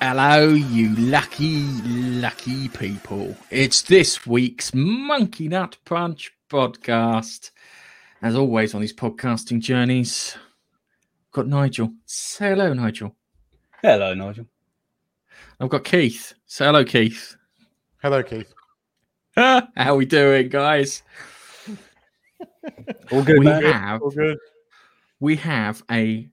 Hello, you lucky, lucky people. It's this week's Monkey Nut Punch podcast. As always on these podcasting journeys, got Nigel. Say hello, Nigel. Hello, Nigel. I've got Keith. Say hello, Keith. Hello, Keith. How we doing, guys? All good, we man. have All good. we have a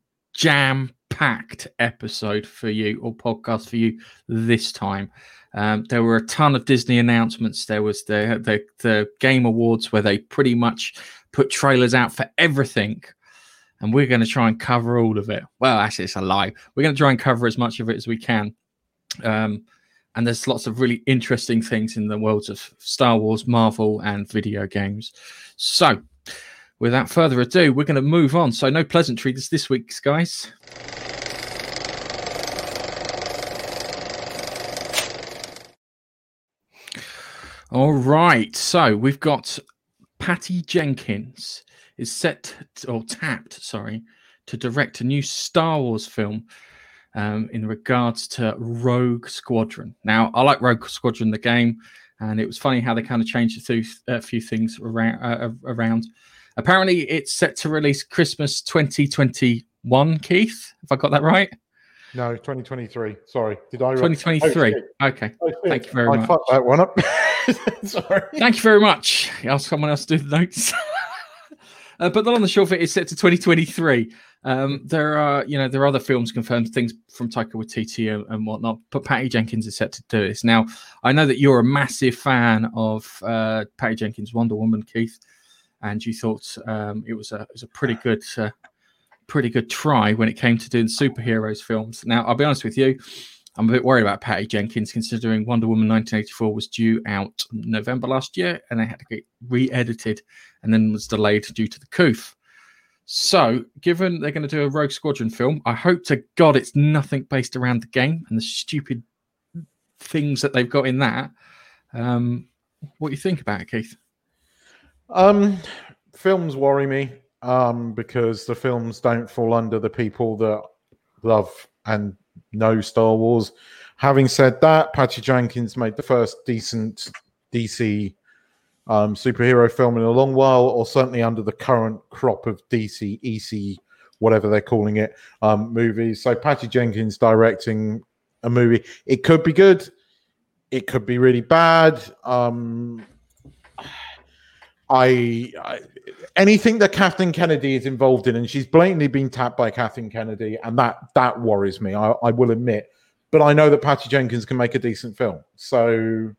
jam-packed episode for you or podcast for you this time. Um, there were a ton of Disney announcements. There was the, the the Game Awards where they pretty much put trailers out for everything, and we're going to try and cover all of it. Well, actually, it's a lie. We're going to try and cover as much of it as we can. Um, and there's lots of really interesting things in the worlds of Star Wars, Marvel, and video games. So, without further ado, we're going to move on. So, no pleasantries this week's guys. All right. So, we've got Patty Jenkins is set t- or tapped, sorry, to direct a new Star Wars film um, in regards to Rogue Squadron. Now, I like Rogue Squadron, the game, and it was funny how they kind of changed a few, a few things around, uh, around. Apparently, it's set to release Christmas 2021, Keith, if I got that right. No, 2023. Sorry. Did I? 2023. Oh, Okay. Oh. Thank you very I much. fucked that one up. Sorry. Thank you very much. Ask someone else to do the notes. uh, but long and the of it is set to 2023. Um, there are, you know, there are other films confirmed, things from Taika Waititi and, and whatnot. But Patty Jenkins is set to do this. Now, I know that you're a massive fan of uh, Patty Jenkins' Wonder Woman, Keith, and you thought um, it was a it was a pretty good, uh, pretty good try when it came to doing superheroes films. Now, I'll be honest with you. I'm a bit worried about Patty Jenkins, considering Wonder Woman 1984 was due out November last year, and they had to get re-edited, and then was delayed due to the coof. So, given they're going to do a Rogue Squadron film, I hope to God it's nothing based around the game and the stupid things that they've got in that. Um, what do you think about it, Keith? Um, films worry me um, because the films don't fall under the people that love and know Star Wars. Having said that, Patty Jenkins made the first decent DC um, superhero film in a long while, or certainly under the current crop of DC, EC, whatever they're calling it, um, movies. So Patty Jenkins directing a movie, it could be good, it could be really bad. Um, I, I anything that Kathleen Kennedy is involved in, and she's blatantly been tapped by Kathleen Kennedy, and that that worries me. I, I will admit, but I know that Patty Jenkins can make a decent film, so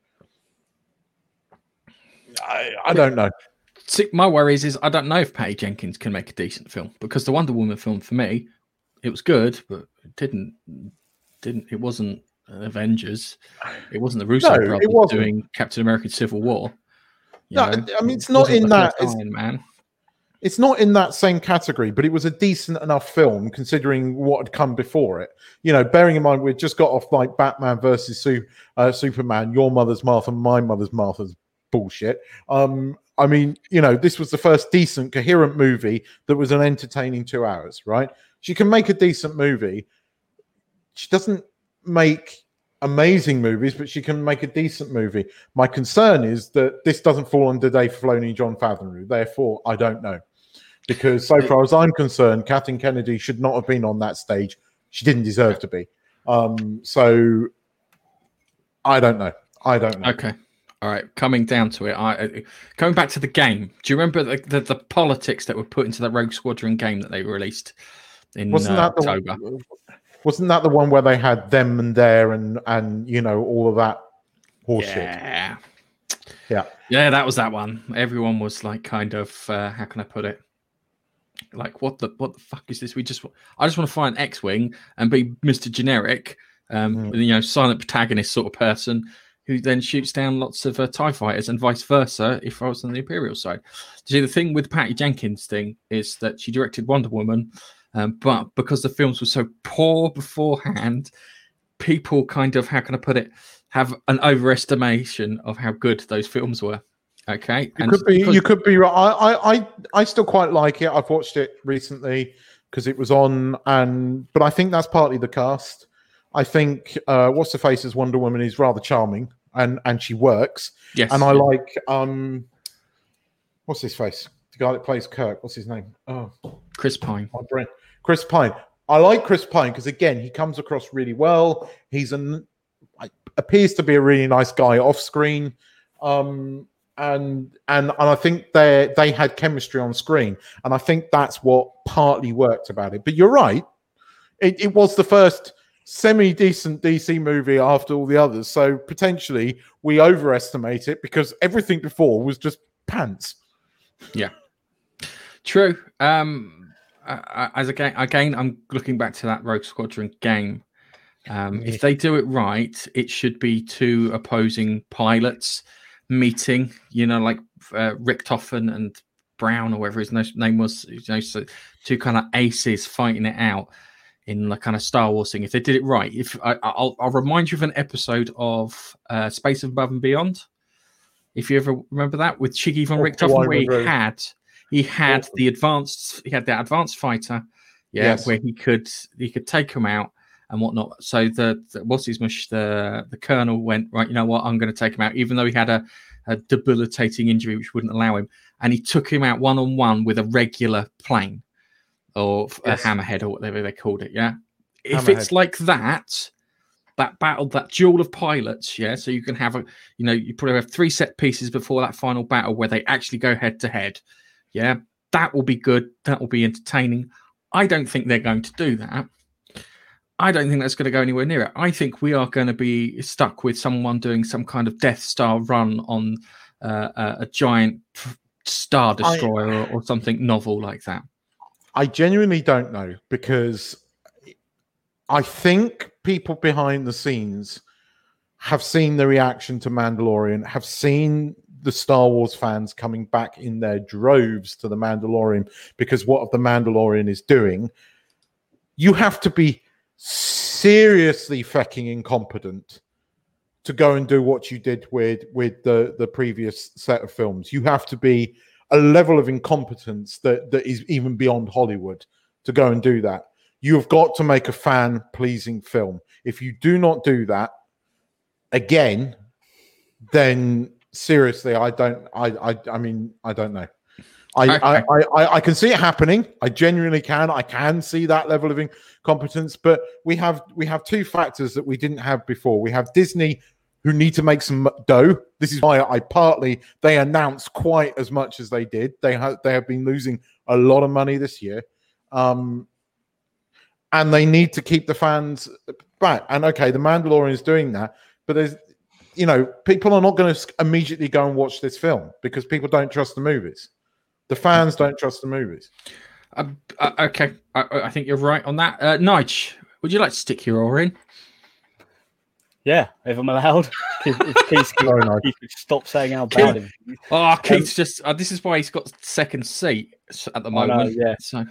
I, I don't know. See, my worries is I don't know if Patty Jenkins can make a decent film because the Wonder Woman film for me, it was good, but it didn't didn't it wasn't Avengers. It wasn't the Russo No, brothers doing Captain America: Civil War. No, know, I mean, it's not wasn't in that- it's- Iron Man. It's not in that same category, but it was a decent enough film considering what had come before it. You know, bearing in mind we'd just got off like Batman versus Su- uh, Superman, your mother's Martha, my mother's Martha's bullshit. Um, I mean, you know, this was the first decent, coherent movie that was an entertaining two hours, right? She can make a decent movie. She doesn't make amazing movies, but she can make a decent movie. My concern is that this doesn't fall under Dave Filoni Jon Favreau. Therefore, I don't know. Because so far as I'm concerned, Kathleen Kennedy should not have been on that stage. She didn't deserve to be. Um, so I don't know. I don't know. Okay. All right. Coming down to it, I uh, going back to the game. Do you remember the, the, the politics that were put into the Rogue Squadron game that they released in Wasn't uh, that the October? one, wasn't that the one where they had them and there and and you know all of that horseshit? Yeah. Yeah. Yeah, that was that one. Everyone was like kind of uh, how can I put it? Like what the what the fuck is this? We just I just want to find X-wing and be Mr. Generic, um, Mm. you know, silent protagonist sort of person who then shoots down lots of uh, Tie fighters and vice versa. If I was on the Imperial side, see the thing with Patty Jenkins thing is that she directed Wonder Woman, um, but because the films were so poor beforehand, people kind of how can I put it have an overestimation of how good those films were. Okay, You could be. You could be right. I, I, I, I still quite like it. I've watched it recently because it was on, and but I think that's partly the cast. I think uh, what's the face as Wonder Woman is rather charming and and she works. Yes. And I like um, what's his face? The guy that plays Kirk. What's his name? Oh, Chris Pine. my brain. Chris Pine. I like Chris Pine because again, he comes across really well. He's an appears to be a really nice guy off screen. Um, and and and I think they they had chemistry on screen, and I think that's what partly worked about it. But you're right, it, it was the first semi decent DC movie after all the others, so potentially we overestimate it because everything before was just pants. Yeah, true. Um, uh, as again, again, I'm looking back to that Rogue Squadron game. Um, if they do it right, it should be two opposing pilots meeting. You know, like uh, Richthofen and Brown or whatever his name was. You know, so two kind of aces fighting it out in the kind of Star Wars thing. If they did it right, if I, I'll, I'll remind you of an episode of uh, Space Above and Beyond. If you ever remember that with Chiggy von Richthofen, where he had he had the advanced he had the advanced fighter, yeah, Yes. where he could he could take him out and whatnot. So the, the what's his mush the the colonel went right. You know what? I'm going to take him out, even though he had a, a debilitating injury which wouldn't allow him, and he took him out one on one with a regular plane or Yes. a hammerhead or whatever they called it. Yeah, if it's like that. That battle, that duel of pilots, yeah. So you can have a, you know, you probably have three set pieces before that final battle where they actually go head to head. Yeah, that will be good. That will be entertaining. I don't think they're going to do that. I don't think that's going to go anywhere near it. I think we are going to be stuck with someone doing some kind of Death Star run on uh, a, a giant Star Destroyer or, or something novel like that. I genuinely don't know because I think people behind the scenes have seen the reaction to Mandalorian, have seen the Star Wars fans coming back in their droves to the Mandalorian because what the Mandalorian is doing. You have to be seriously fucking incompetent to go and do what you did with with the the previous set of films. You have to be a level of incompetence that that is even beyond Hollywood to go and do that. You have got to make a fan pleasing film. If you do not do that, again, then seriously, I don't. I I, I mean, I don't know. I, I, Okay. I, I, I can see it happening. I genuinely can. I can see that level of incompetence. But we have we have two factors that we didn't have before. We have Disney who need to make some dough. This is why I partly they announced quite as much as they did. They have they have been losing a lot of money this year, um, and they need to keep the fans back. And okay, the Mandalorian is doing that, but there's you know people are not going to immediately go and watch this film because people don't trust the movies. The fans don't trust the movies. Uh, uh, okay, I, I think you're right on that. Uh, Nige, would you like to stick your oar in? Yeah, if I'm allowed. if, if Keith, could, Very nice. Keith stop saying how bad it is. Oh, Keith's just. Uh, this is why he's got second seat at the I know, moment. yeah. So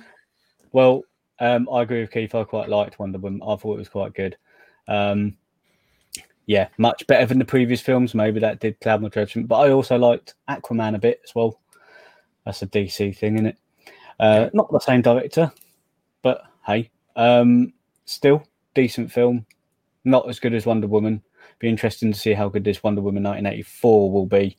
Well, um, I agree with Keith. I quite liked Wonder Woman. I thought it was quite good. Um, yeah, much better than the previous films. Maybe that did cloud my judgment. But I also liked Aquaman a bit as well. That's a DC thing, isn't it? Uh, not the same director, but hey, um, still decent film. Not as good as Wonder Woman. Be interesting to see how good this Wonder Woman 1984 will be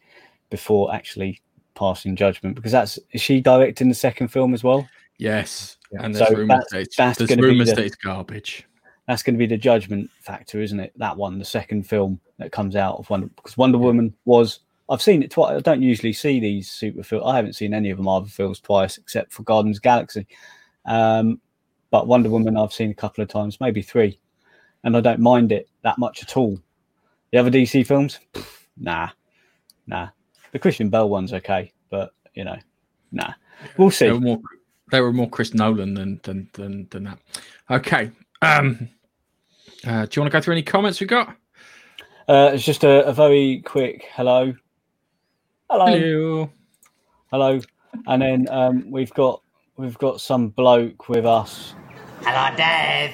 before actually passing judgment. Because that's is she directing the second film as well? yes, Yeah. and there's So rumors that's- that it's, that's there's gonna be rumors the- that it's garbage. That's going to be the judgment factor, isn't it? That one, the second film that comes out of Wonder, because Wonder Woman was. I've seen it twice. I don't usually see these super films. I haven't seen any of the Marvel films twice, except for Guardians the Galaxy. Um, but Wonder Woman, I've seen a couple of times, maybe three, and I don't mind it that much at all. The other DC films, Pff, nah, nah. The Christian Bale one's okay, but you know, nah. We'll see. They were more. They were more Chris Nolan than than than, than that. Okay. Um. Uh, do you want to go through any comments we got? Uh, it's just a, a very quick hello. Hello. Hello. Hello. And then um, we've got we've got some bloke with us. Hello, Dave.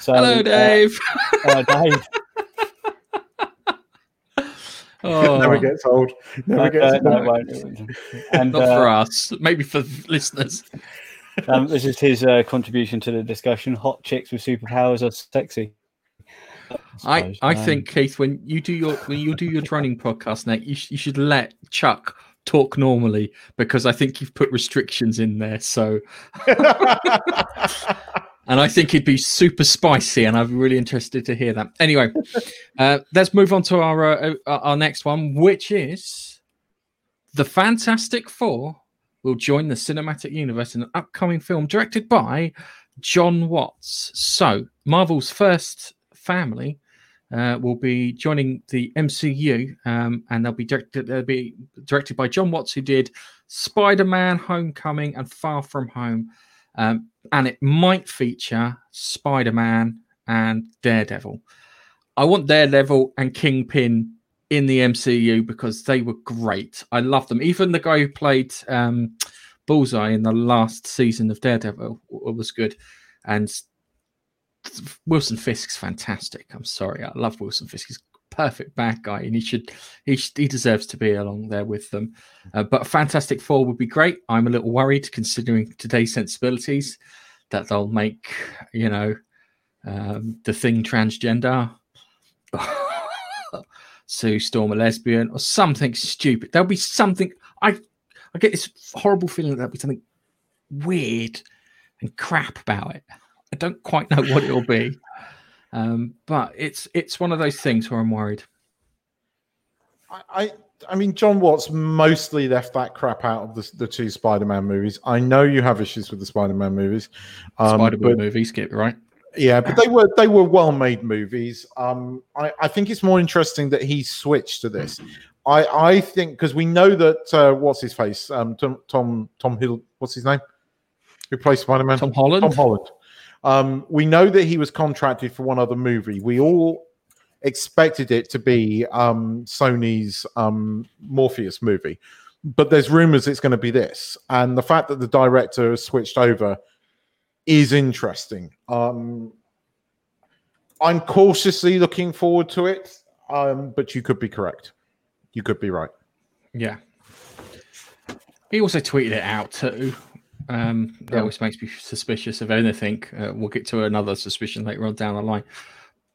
So, Hello, uh, Dave. uh, Dave. oh, Never gets old. Never Uh, gets uh, no, old. it won't. And not for uh, us. Maybe for listeners. Um, this is his uh, contribution to the discussion. Hot chicks with superpowers are sexy. I. I Um, think Keith, when you do your when you do your droning podcast now, you, sh- you should let Chuck talk normally because I think you've put restrictions in there. So, and I think it'd be super spicy, and I'm really interested to hear that. Anyway, uh, let's move on to our uh, uh, our next one, which is the Fantastic Four will join the cinematic universe in an upcoming film directed by John Watts. So, Marvel's first family uh, will be joining the MCU, um, and they'll be directed. They'll be directed by John Watts, who did Spider-Man: Homecoming and Far From Home, um, and it might feature Spider-Man and Daredevil. I want Daredevil and Kingpin in the MCU because they were great. I love them. Even the guy who played um, Bullseye in the last season of Daredevil was good, and Wilson Fisk's fantastic. I'm sorry, I love Wilson Fisk. He's a perfect bad guy, and he should he sh- he deserves to be along there with them. Uh, but Fantastic Four would be great. I'm a little worried considering today's sensibilities that they'll make you know um, the thing transgender. Sue Storm a lesbian or something stupid. There'll be something. I I get this horrible feeling that there'll be something weird and crap about it. I don't quite know what it'll be, um, but it's it's one of those things where I'm worried. I, I I mean, John Watts mostly left that crap out of the, the two Spider-Man movies. I know you have issues with the Spider-Man movies, um, Spider-Man but- movie, skip right? Yeah, but they were they were well made movies. Um, I, I think it's more interesting that he switched to this. I I think because we know that uh, what's his face um Tom Tom Tom Hill what's his name who plays Spider Man Tom Holland. Tom Holland. Um, we know that he was contracted for one other movie. We all expected it to be um, Sony's um, Morbius movie, but there's rumors it's going to be this. And the fact that the director has switched over is interesting. Um, I'm cautiously looking forward to it, um, but you could be correct. You could be right. Yeah. He also tweeted it out too. Um, that Yeah. always makes me suspicious of anything. Uh, we'll get to another suspicion later on down the line,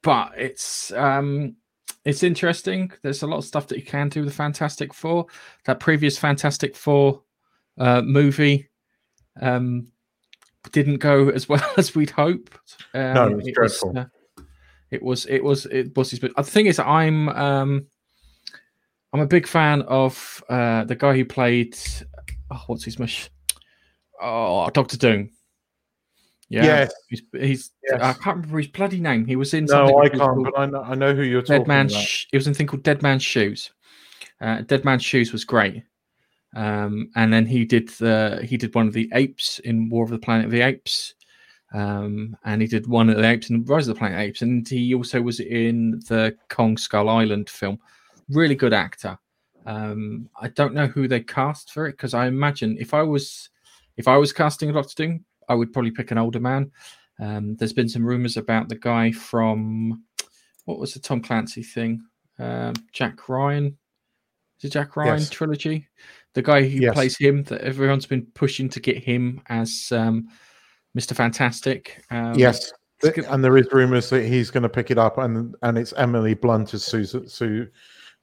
but it's um, it's interesting. There's a lot of stuff that you can do with the Fantastic Four. That previous Fantastic Four uh, movie um, didn't go as well as we'd hoped. Um, No, it was dreadful. uh, it was. It was. It was. But the thing is, I'm. Um, I'm a big fan of uh, the guy who played. Oh, what's his mush? Oh, Doctor Doom. Yeah, Yes. he's. he's Yes. I can't remember his bloody name. He was in. something No, I can't, but I know, I know who you're talking Dead Man's. about. Sh- it was in thing called Dead Man's Shoes. Uh, Dead Man's Shoes was great. Um, and then he did the he did one of the apes in War of the Planet of the Apes. Um, and he did one of the apes in Rise of the Planet of the Apes, and he also was in the Kong Skull Island film. Really good actor. Um, I don't know who they cast for it because I imagine if I was if I was casting a Doctor Doom, I would probably pick an older man. Um, there's been some rumors about the guy from what was the Tom Clancy thing? Um, Jack Ryan. Is it Jack Ryan Yes. trilogy? The guy who Yes. plays him that everyone's been pushing to get him as um, Mr. Fantastic. Um, yes, and there is rumors that he's going to pick it up, and and it's Emily Blunt as Susan Sue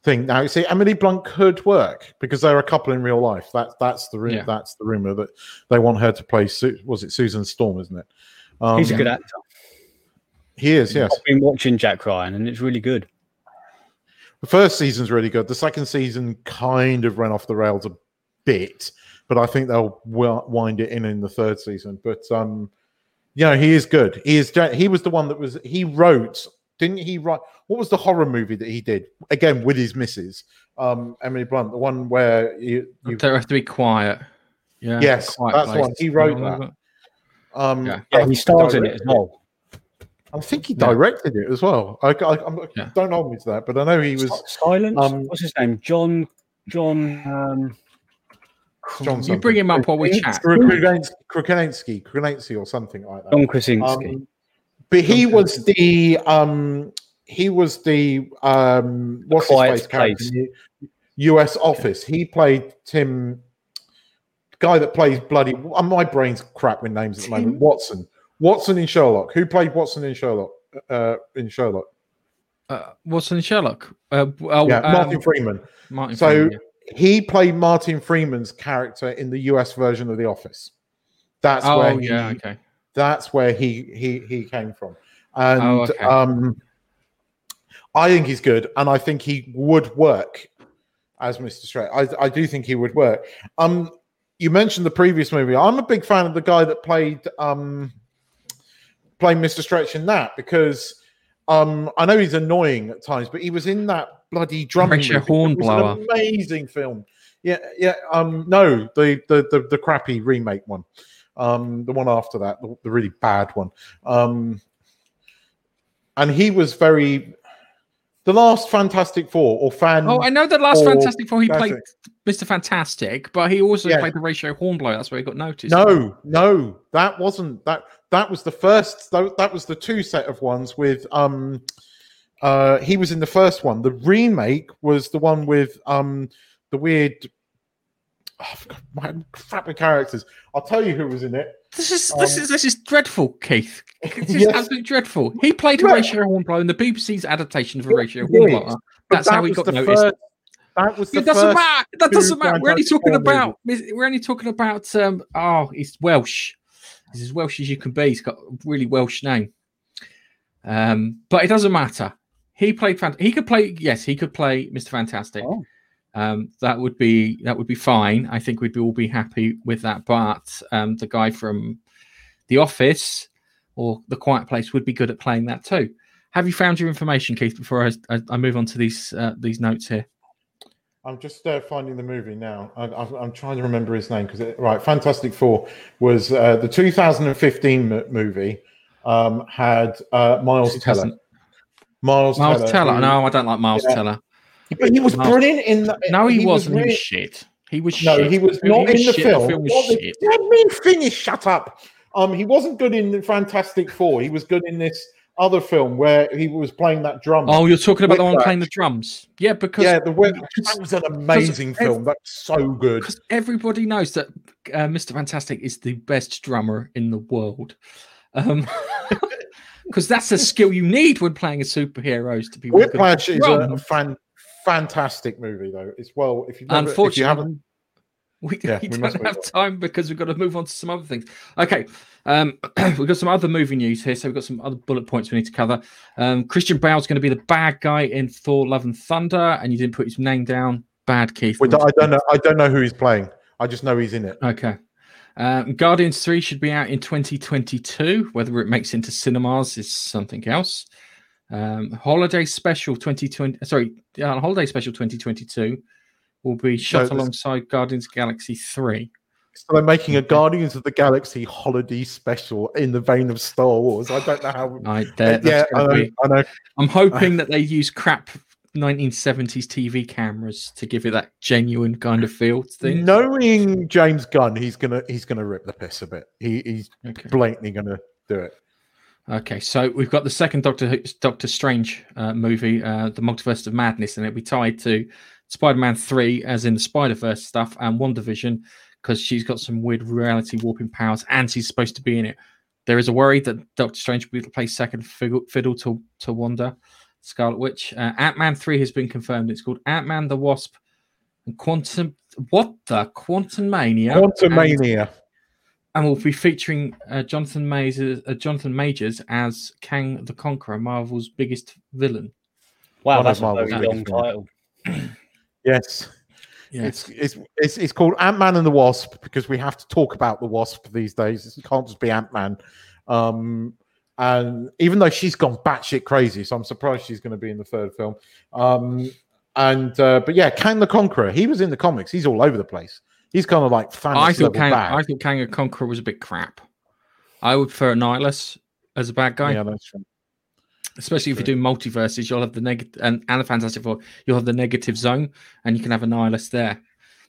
thing. Now, you see, Emily Blunt could work because they're a couple in real life. That's that's the ru- Yeah. that's the rumor that they want her to play. Su- was it Susan Storm? Isn't it? Um, He's a good actor. He is. Yes. I've been watching Jack Ryan, and it's really good. The first season's really good. The second season kind of ran off the rails a bit, but I think they'll wind it in in the third season. But um, you know, he is good. He is. He was the one that was. He wrote. Didn't he write? What was the horror movie that he did again with his missus, um, Emily Blunt? The one where you, you They have to be quiet. Yeah. Yes, Quiet that's the one. He wrote that. um, Yeah. Yeah, he think stars in it as well. I think he Yeah. directed it as well. I, I, I'm, Yeah. don't hold me to that, but I know he was. Si- Silence. um, What's his name? John. John. Um, John You bring him up while we chat. Krasinski, Krasinski or something like that. John Krasinski. Um, but he was the um he was the um what's his face character in the US Office. He played Tim guy that plays bloody. My brain's crap with names at the moment. Watson. Watson in Sherlock. Who played Watson in Sherlock? Uh, in Sherlock. Uh, Watson and Sherlock. Uh, oh, Yeah, um, Martin Freeman. Martin So Freeman, yeah. he played Martin Freeman's character in the US version of The Office. That's Oh where he, yeah, okay. that's where he he he came from. And Oh, okay. um I think he's good and I think he would work as Mr. Straight. I, I do think he would work. Um you mentioned the previous movie. I'm a big fan of the guy that played um played Mr. Stretch in that because um I know he's annoying at times, but he was in that bloody drumming Horatio movie. It was Hornblower. an amazing film. Yeah, yeah. Um, no, the the the, the crappy remake one. Um, the one after that, the, the really bad one. Um, and he was very the last Fantastic Four or fan. Oh, I know the last Fantastic Four he played it. Mr. Fantastic, but he also Yeah. played the Ratio Hornblower. That's where he got noticed. no, no, that wasn't that. That was the first. That, was the two set of ones with. Um, uh, he was in the first one. The remake was the one with um the weird. Oh, my crap with characters. I'll tell you who was in it. This is this Um, is this is dreadful, Keith. This is Yes. absolutely dreadful. He played Yeah. Horatio Hornblower in the BBC's adaptation of Horatio Hornblower. That's that how he got noticed. First, that was the It doesn't first. matter. That doesn't matter. We're only talking about. We're only talking about. Um. Oh, he's Welsh. He's as Welsh as you can be. He's got a really Welsh name. Um. But it doesn't matter. He played. Fant- he could play. Yes, he could play Mr. Fantastic. Oh. Um. That would be. That would be fine. I think we'd be all be happy with that. But um, the guy from The Office or The Quiet Place would be good at playing that too. Have you found your information, Keith? Before I, I, I move on to these uh, these notes here. I'm just uh, finding the movie now. I, I, I'm trying to remember his name because right, Fantastic Four was uh, the 2015 m- movie. Um, had uh, Miles Teller. 2000 Miles, Miles Teller. who- No, I don't like Miles Yeah. Teller. but he was Miles- brilliant in. The, No, he, was wasn't. He was really- shit. He was No, shit. he was He not was in the shit. film. The film was shit. Let me finish. Shut up. Um, he wasn't good in Fantastic Four. He was good in this other film where he was playing that drum. Oh, you're talking about the one Whiplash. playing the drums. Yeah, because yeah, the Whip- because- that was an amazing ev- film. That's so good. because everybody knows that uh, Mr. Fantastic is the best drummer in the world. Um, because that's a skill you need when playing a superheroes to be really good at Whiplash is a, fan, fantastic movie, though. It's well, if you never, if you Unfortunately, haven't, we, Yeah, we we don't have time because we've got to move on to some other things. Okay, um, we've got some other movie news here, so we've got some other bullet points we need to cover. Um, Christian Bale's going to be the bad guy in Thor: Love and Thunder, and you didn't put his name down. Bad, Keith. I don't know. I don't know who he's playing. I just know he's in it. Okay. Um, Guardians 3 should be out in 2022. Whether it makes it into cinemas is something else. Um, holiday special 2020, sorry, uh, holiday special 2022 will be shot this- alongside Guardians of the Galaxy 3. So they're making a Guardians of the Galaxy holiday special in the vein of Star Wars. I don't know how. I, that- yeah, that's I know, be- I know. I'm hoping that they use crap 1970s TV cameras to give it that genuine kind of feel to things. Knowing James Gunn, he's gonna he's gonna rip the piss a bit. He, he's Okay. blatantly gonna do it. Okay, so we've got the second Doctor Doctor Strange uh, movie, uh, the Multiverse of Madness, and it'll be tied to Spider-Man Three, as in the Spider Verse stuff, and WandaVision, because she's got some weird reality warping powers, and she's supposed to be in it. There is a worry that Doctor Strange will play second fiddle, fiddle to to Wanda, Scarlet Witch. Uh, Ant Man Three has been confirmed. It's called Ant Man the Wasp and Quantum. What the Quantum Mania? Quantum Mania. and we'll be featuring uh, Jonathan Majors, uh, Jonathan Majors as Kang the Conqueror, Marvel's biggest villain. Wow, One that's of a very long title. Yes. Yes, It's, it's it's it's called Ant Man and the Wasp because we have to talk about the Wasp these days. It can't just be Ant Man. Um, and even though she's gone batshit crazy, so I'm surprised she's going to be in the third film. Um, and uh, but yeah, Kang the Conqueror, he was in the comics. He's all over the place. He's kind of like Thanos I thought level Kang, bad. I thought Kang the Conqueror was a bit crap. I would prefer Nihilus as a bad guy, yeah, that's true. Especially if you true. do multiverses. You'll have the negative and, and the Fantastic Four. You'll have the negative zone, and you can have a nihilist there.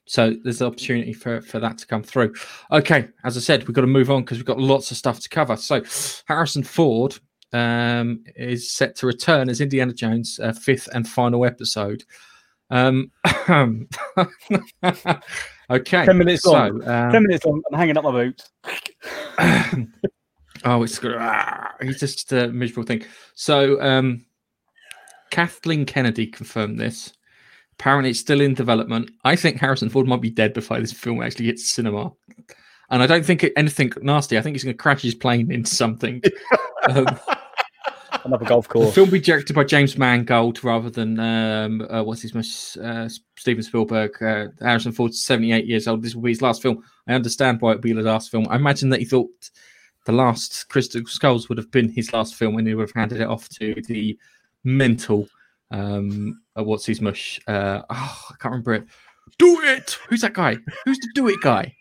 So there's an opportunity for for that to come through. Okay, as I said, we've got to move on because we've got lots of stuff to cover. So Harrison Ford um, is set to return as Indiana Jones' uh, fifth and final episode. Um, Okay. Ten minutes so, long. um, Ten minutes long. I'm hanging up my boots. oh, it's. Ah, he's just a miserable thing. So, um, Kathleen Kennedy confirmed this. Apparently, it's still in development. I think Harrison Ford might be dead before this film actually hits cinema. And I don't think it, anything nasty. I think he's going to crash his plane into something. um, Another golf the course. film be directed by James Mangold rather than um, uh, what's his most uh, Steven Spielberg. Uh, Harrison Ford, seventy-eight years old. This will be his last film. I understand why it would be his last film. I imagine that he thought the last Crystal Skulls would have been his last film, and he would have handed it off to the mental. Um, uh, what's his mush? Uh, oh, I can't remember it. Do it. Who's that guy? Who's the do it guy?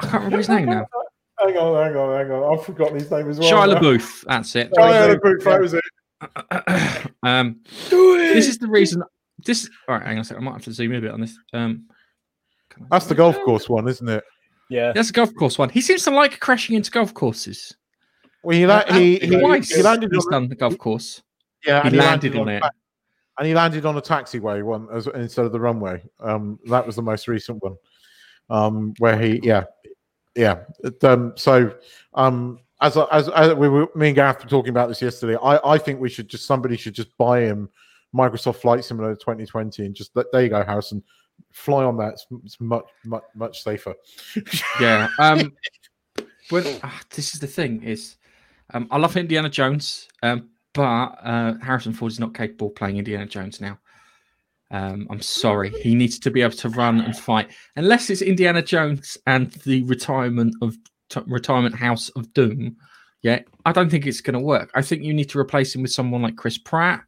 I can't remember his name now. Hang on, hang on, hang on. I've forgotten his name as well. Shia now. LaBeouf. That's it. Yeah, LaBeouf, that was it. um, Do it. this is the reason. This all right. Hang on a second. I might have to zoom in a bit on this. Um, That's the golf course one, isn't it? Yeah. That's a golf course one. He seems to like crashing into golf courses. Well, he, la- he, he, Twice he landed he's on, done the golf course. yeah, he and landed on a it. ta- and he landed on a taxiway one as, instead of the runway. Um, that was the most recent one. Um, where he, yeah, yeah. It, um, so, um, as as, as we were, me and Gareth were talking about this yesterday, I I think we should just somebody should just buy him Microsoft Flight Simulator 2020 and just let there you go, Harrison. Fly on that. It's, it's much much much safer. Yeah. Um, when, ah, this is the thing is, um, I love Indiana Jones, um, but uh, Harrison Ford is not capable of playing Indiana Jones now. Um, I'm sorry. He needs to be able to run and fight, unless it's Indiana Jones and the retirement of t- retirement House of Doom. Yeah, I don't think it's going to work. I think you need to replace him with someone like Chris Pratt,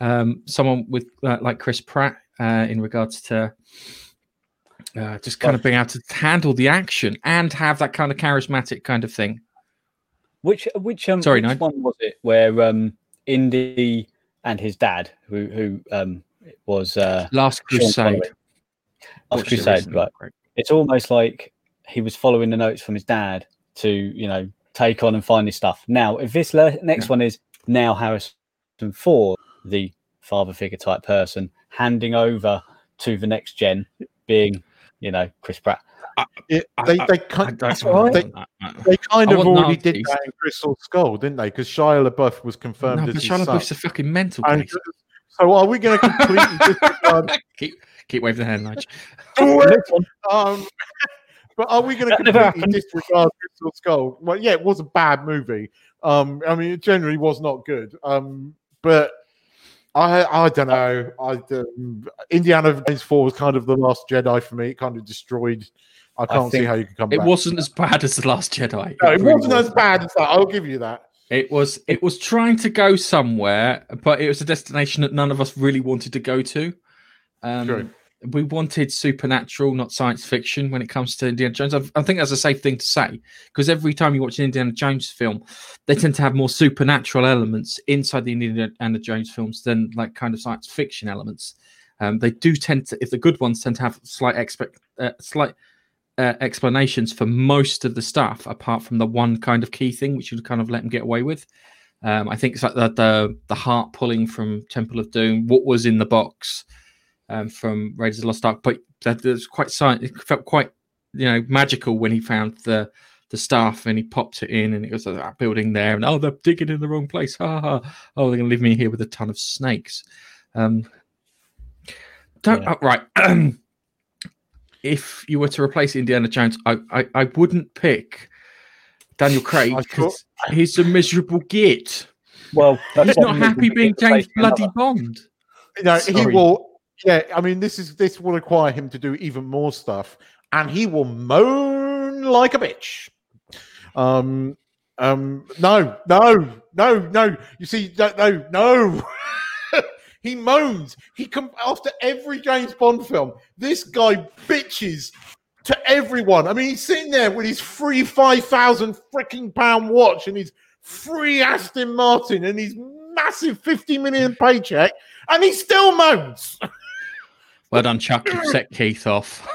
um, someone with uh, like Chris Pratt uh, in regards to uh, just kind of being able to handle the action and have that kind of charismatic kind of thing. Which which um Sorry, which one was it where um Indy and his dad who who um was uh Last Crusade. Last Crusade, right. Great. It's almost like he was following the notes from his dad to, you know, take on and find this stuff. Now, if this le- next Yeah. one is now Harrison Ford, the father figure type person, handing over to the next gen, being, you know, Chris Pratt. It, I- they I- they I kind don't all right. know. I- I- they kind I of want already did Nazis. that in Crystal Skull, didn't they? Because Shia LaBeouf was confirmed No, as but his Shia son. LaBeouf's a fucking mental And case. so are we going to completely keep keep waving the hand, Nigel. Um, but are we going to That never completely happened. disregard Crystal Skull? Well, yeah, it was a bad movie. Um, I mean, it generally was not good. Um, but I I don't know. I um, Indiana Jones Four was kind of the last Jedi for me. It kind of destroyed. I can't see how you can come back. It back. wasn't as bad as the Last Jedi. No, it really wasn't as bad as that. I'll give you that. It was. It was trying to go somewhere, but it was a destination that none of us really wanted to go to. Um, True. We wanted supernatural, not science fiction, when it comes to Indiana Jones. I, I think that's a safe thing to say because every time you watch an Indiana Jones film, they tend to have more supernatural elements inside the Indiana Jones films than like kind of science fiction elements. Um, they do tend to, if the good ones tend to have slight expect, uh, slight uh, explanations for most of the stuff, apart from the one kind of key thing which you kind of let them get away with. Um, I think it's like the, the the heart pulling from Temple of Doom, what was in the box um, from Raiders of the Lost Ark, but that was quite science. It felt quite you know magical when he found the the staff and he popped it in and it was like that building there and oh they're digging in the wrong place ha ha oh they're gonna leave me here with a ton of snakes um don't Yeah. oh, right if you were to replace Indiana Jones I I, I wouldn't pick Daniel Craig because he's a miserable git Well, that's he's not we- we happy being to face James another. bloody Bond No, he Sorry. will. Yeah, I mean, this is this will require him to do even more stuff, and he will moan like a bitch. Um, um, no, no, no, no. You see, no, no, no. he moans. He come after every James Bond film. This guy bitches to everyone. I mean, he's sitting there with his free five thousand freaking pound watch and his free Aston Martin and his massive fifty million paycheck, and he still moans. well done Chuck You've set Keith off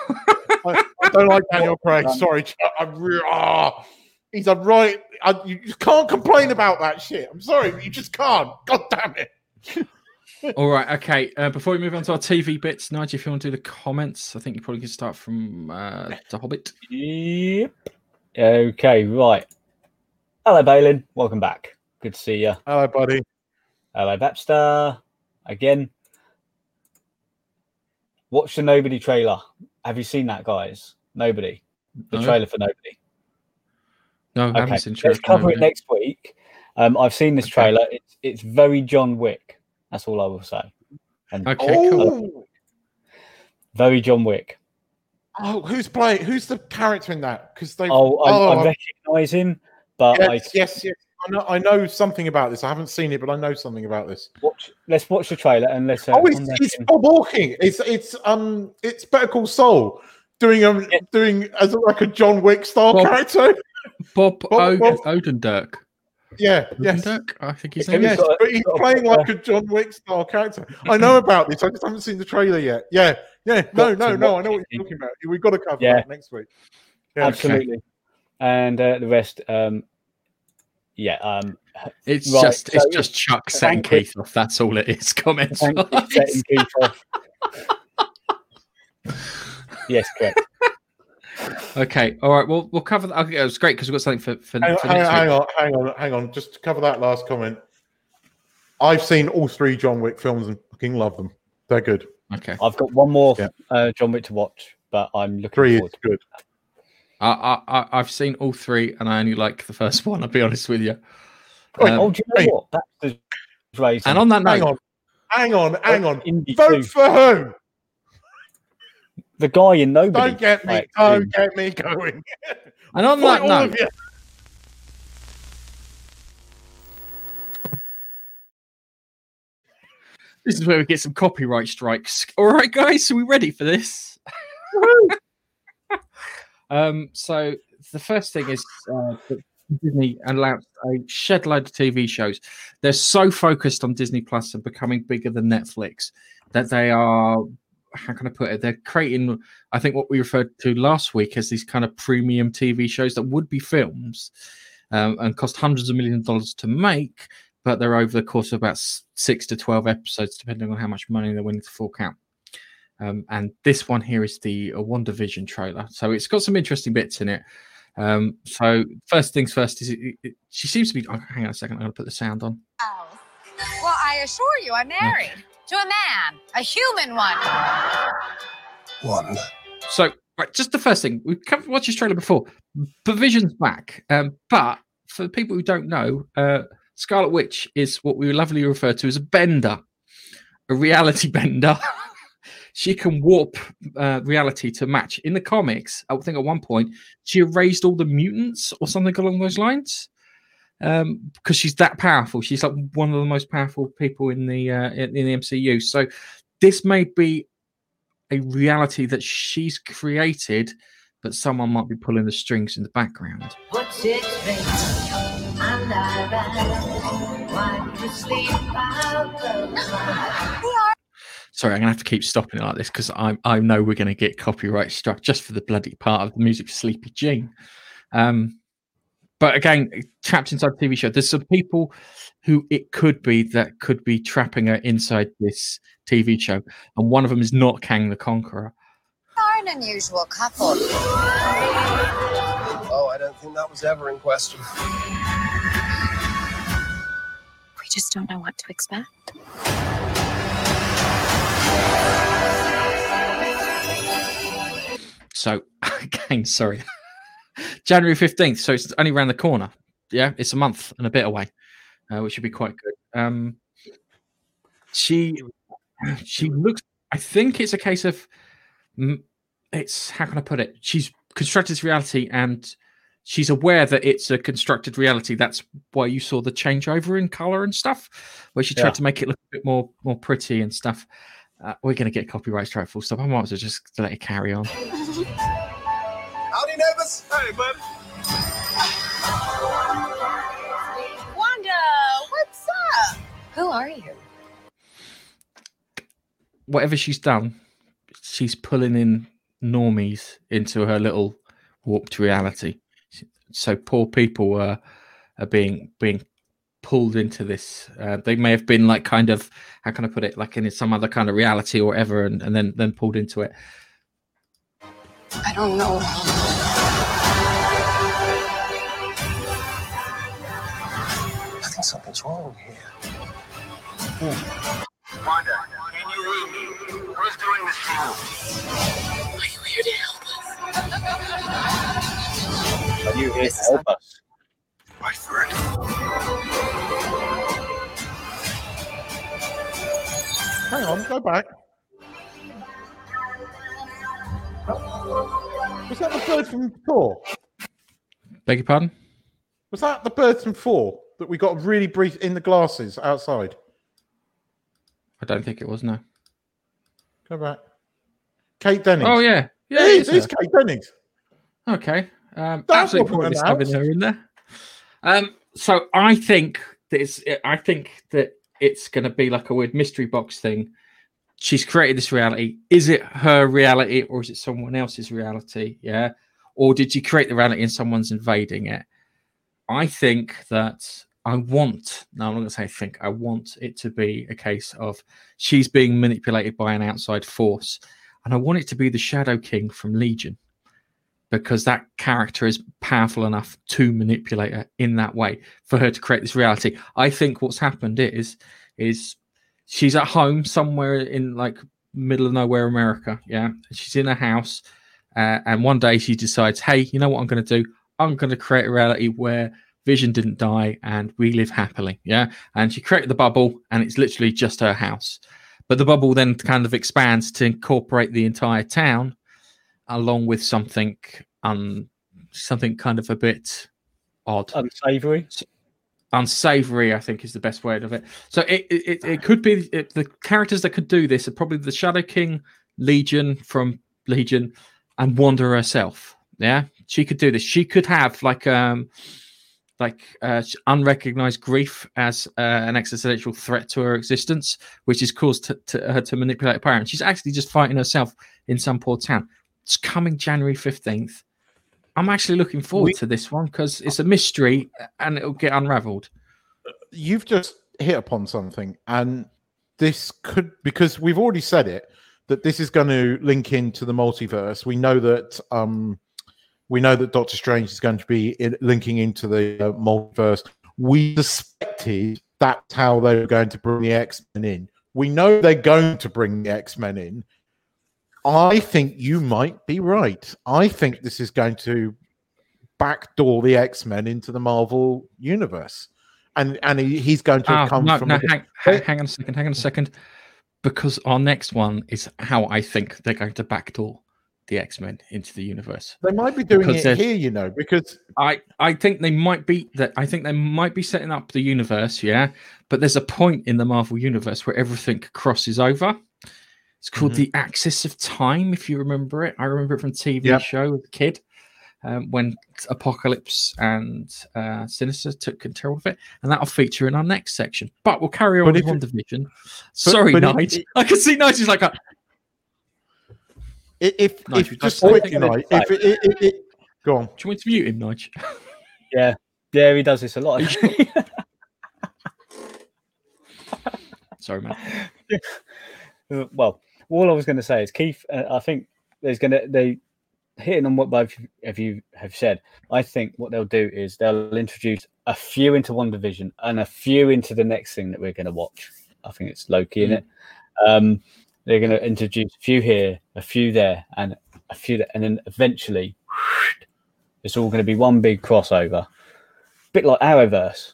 I, I don't like Daniel Craig. Sorry, Chuck. I'm re- ah, he's a right. I, you just can't complain about that shit. I'm sorry, but you just can't. God damn it. All right, okay. Uh, before we move on to our TV bits, Nigel, if you want to do the comments, I think you probably can start from uh, The Hobbit. Yep. Okay, right. Hello, Balin. Welcome back. Good to see you. Hello, buddy. Hello, Babster. Again. Watch the Nobody trailer. Have you seen that, guys? Nobody. The No. trailer for Nobody. No, I Okay, haven't seen let's cover it next week. Um, I've seen this Okay. trailer. It's it's very John Wick. That's all I will say. And Okay, cool. Very John Wick. oh, who's playing? Who's the character in that? Because they. Oh, I, oh, I recognise him, but yes, I yes, yes. I know, I know something about this. I haven't seen it, but I know something about this. watch. Let's watch the trailer and let's. Uh, oh, it's, come it's. Bob Hawking. It's it's um it's Better Call Saul doing um Yeah. doing as a, like a John Wick style Bob- character. Bob, Bob- o- Bob- Odenkirk. Yeah, yes. Odenkirk, I think his Yeah, name he's. Yes, got a- but he's a playing like a John Wick style character. I know about this. I just haven't seen the trailer yet. Yeah, yeah. No, no, no. I know what you're talking about. We've got to cover Yeah. that next week. Yeah. Absolutely. And uh, the rest, um, yeah. Um, It's Right, just it's just Chuck setting Keith off. That's all it is. Comments. thank setting Keith off. yes, correct. okay, all right. Well, we'll cover that. Okay, it was great because we've got something for for, Hang, for hang, next hang week. on, hang on, hang on. Just to cover that last comment. I've seen all three John Wick films and fucking love them. They're good. Okay, I've got one more Yeah. uh, John Wick to watch, but I'm looking Three is forward. to good. I, I I I've seen all three, and I only like the first one. I'll be honest with you. Wait, Um, oh, do you know what? That's the raising. and on that Hang note, on, hang on, hang on. Indie Vote too. for who? the guy in Nobody. Don't get me. Like, Don't get me going. and on Fight that note, this is where we get some copyright strikes. All right, guys, are we ready for this? um, so the first thing is uh, Disney announced a shed load of TV shows. They're so focused on Disney Plus and becoming bigger than Netflix that they are. How can I put it? They're creating, I think, what we referred to last week as these kind of premium TV shows that would be films um, and cost hundreds of millions of dollars to make, but they're over the course of about six to 12 episodes, depending on how much money they're willing to fork out. Um, and this one here is the uh, WandaVision trailer. So it's got some interesting bits in it. Um, so, first things first is it, it- she seems to be. Oh, hang on a second, I'm going to put the sound on. house. Well, I assure you, I'm married to a man, a human one. One. So, right, just the first thing we've covered, watched this trailer before. Provision's back, um, but for people who don't know, uh, Scarlet Witch is what we lovingly refer to as a bender, a reality bender. She can warp uh, reality to match. In the comics, I think at one point she erased all the mutants or something along those lines. Um, because she's that powerful, she's like one of the most powerful people in the uh, in, in the MCU. So, this may be a reality that she's created, but someone might be pulling the strings in the background. Sorry, I'm gonna have to keep stopping it like this because I I know we're gonna get copyright struck just for the bloody part of the music for Sleepy Jean. Um, but again, trapped inside the TV show. There's some people who it could be that could be trapping her inside this TV show, and one of them is not Kang the Conqueror. are an unusual couple. Oh, I don't think that was ever in question. We just don't know what to expect. So again, sorry. January 15th. So it's only around the corner. Yeah, it's a month and a bit away, uh, which should be quite good. Um she she looks I think it's a case of it's how can I put it? She's constructed this reality and she's aware that it's a constructed reality. That's why you saw the changeover in color and stuff, where she tried Yeah. to make it look a bit more more pretty and stuff. Uh, we're going to get copyright strike full stop. I might as well just let it carry on. Howdy, neighbors. Hey, bud. Wanda, what's up? Who are you? whatever she's done, she's pulling in normies into her little warped reality. So poor people are are being being pulled into this. Uh, they may have been like kind of how can I put it, like in some other kind of reality or whatever, and, and then then pulled into it. I don't know. I think something's wrong here. Hmm. Wanda, can you hear me? Who's doing this to you? Are you here to help us? Are you here to help us? Wait for it. Hang on, go back. Was that the bird from Thor? Beg your pardon? Was that the bird from Thor that we got really brief in the glasses outside? I don't think it was no. Go back. Kate Dennings. Oh yeah, yeah. It is, it is. Kate Dennings. Okay. Um, That's absolutely pointless having her in there. Um, so I think that it's, I think that it's going to be like a weird mystery box thing. She's created this reality. Is it her reality or is it someone else's reality? Yeah. Or did she create the reality and someone's invading it? I think that I want, no, I'm not going to say I think, I want it to be a case of she's being manipulated by an outside force. And I want it to be the Shadow King from Legion because that character is powerful enough to manipulate her in that way for her to create this reality. I think what's happened is is she's at home somewhere in like middle of nowhere America. Yeah, she's in a house, uh, and one day she decides, hey, you know what I'm going to do? I'm going to create a reality where Vision didn't die and we live happily. Yeah, and she created the bubble, and it's literally just her house. But the bubble then kind of expands to incorporate the entire town along with something um something kind of a bit odd Unsavory. unsavory i think is the best word of it so it it, it- could be it, the characters that could do this are probably the shadow king legion from legion and wanda herself yeah she could do this she could have like um like uh, unrecognized grief as uh, an existential threat to her existence, which is caused to, to her to manipulate power. And she's actually just fighting herself in some poor town. It's coming January 15th. I'm actually looking forward We- to this one because it's a mystery and it'll get unraveled. You've just hit upon something, and this could because we've already said it that this is going to link into the multiverse. We know that um, we know that Doctor Strange is going to be in, linking into the uh, multiverse. We suspected that's how they were going to bring the X Men in. We know they're going to bring the X Men in. I think you might be right. I think this is going to backdoor the X Men into the Marvel universe, and and he, he's going to Ah, come no, from. no, a- hang, hang, hang on a second, hang on a second. Because our next one is how I think they're going to backdoor the X Men into the universe. they might be doing because it here, you know, because I I think they might be that I think they might be setting up the universe, yeah. But there's a point in the Marvel universe where everything crosses over. It's called Mhm. the axis of time, if you remember it. I remember it from TV Yep. show as a kid. Um, when Apocalypse and uh, Sinister took control of it, and that'll feature in our next section. But we'll carry on But with if it- WandaVision. Sorry, but if Nige. it- I can see Nigel's like, uh, i- if No, if you just quickly, anything. Nige, if it, it, it, it- go on. do you want to mute him, Nige? Yeah, yeah, he does this a lot. Sorry, man. Well, all I was going to say is Keith. Uh, I think there's going to they hitting on what both of you have said. I think what they'll do is they'll introduce a few into WandaVision and a few into the next thing that we're going to watch. I think it's Loki in it. Um, they're going to introduce a few here, a few there, and a few, there, and then eventually it's all going to be one big crossover, bit like Arrowverse.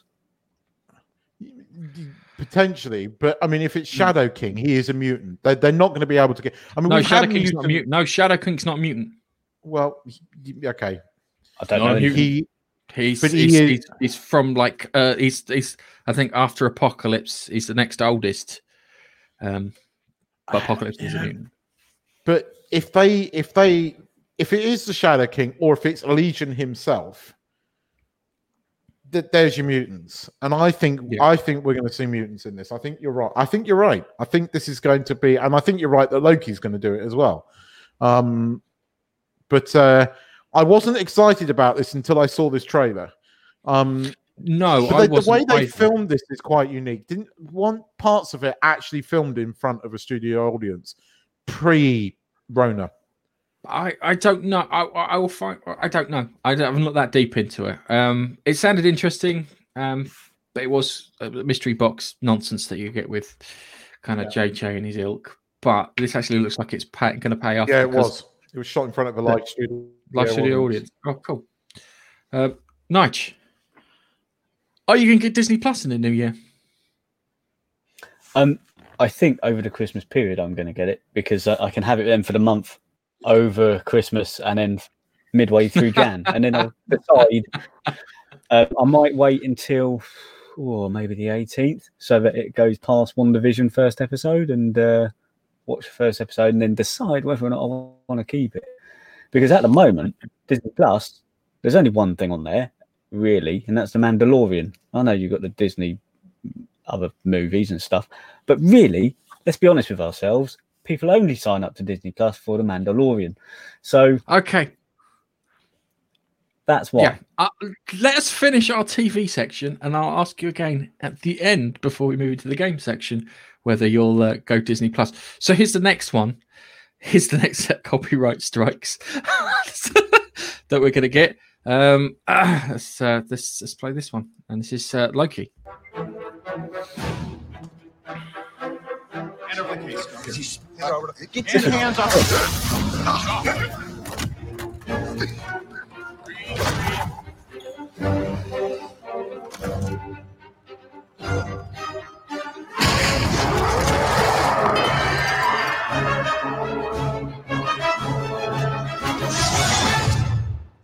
Potentially, but I mean, if it's Shadow King, he is a mutant. They're, they're not going to be able to get. I mean, No, Shadow had King's not a mutant- mutant. No, Shadow King's not a mutant. Well, y- okay, I don't No, know. you- he He's But he he's, is- he's, he's from like uh he's he's I think after Apocalypse he's the next oldest. Um but Apocalypse is a mutant. But if they, if they, if it is the Shadow King, or if it's Legion himself, that there's your mutants. And I think, Yeah. I think we're going to see mutants in this. I think you're right. I think you're right. I think this is going to be, and I think you're right that Loki's going to do it as well. Um, but uh, I wasn't excited about this until I saw this trailer. Um, No, I they- the way they either. filmed this is quite unique. Didn't want parts of it actually filmed in front of a studio audience pre Rona. I, I don't know. I, I I will find. I don't know. I haven't looked that deep into it. Um, it sounded interesting. Um, but it was a mystery box nonsense that you get with kind of JJ and his ilk. But this actually looks like it's pay, going to pay off. Yeah, it was. It was shot in front of a live studio. live studio audience. Oh, cool. Uh, Nige, are you going to get Disney Plus in the new year? Um, I think over the Christmas period, I'm going to get it because I, I can have it then for the month over Christmas and then midway through Jan, and then I'll decide. Uh, I might wait until, or maybe the 18th, so that it goes past WandaVision first episode and uh, watch the first episode, and then decide whether or not I want to keep it. Because at the moment, Disney Plus, there's only one thing on there, really, and that's the Mandalorian. I know you've got the Disney other movies and stuff. But really, let's be honest with ourselves. People only sign up to Disney Plus for the Mandalorian. So Okay. that's why. Yeah. Uh, let us finish our TV section, and I'll ask you again at the end before we move into the game section whether you'll uh, go Disney Plus. So here's the next one. Here's the next set of copyright strikes that we're going to get. Um, ah, let's, uh, let's let's play this one, and this is uh, Loki. Get your hands off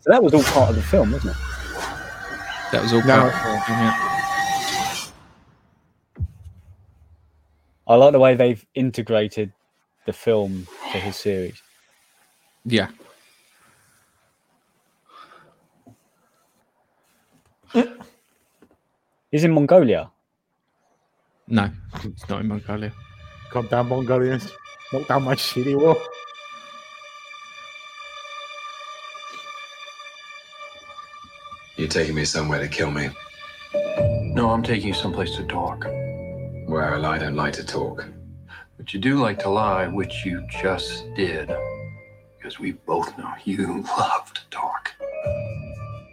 So that was all part of the film, wasn't it? That was all. No. part of the- yeah. I like the way they've integrated the film to his series. yeah. He's in Mongolia. No, it's not in Mongolia. Calm down, Mongolians. Knock down my shitty wall. You're taking me somewhere to kill me. No, I'm taking you someplace to talk. Well, I don't like to talk. But you do like to lie, which you just did. Because we both know you love to talk.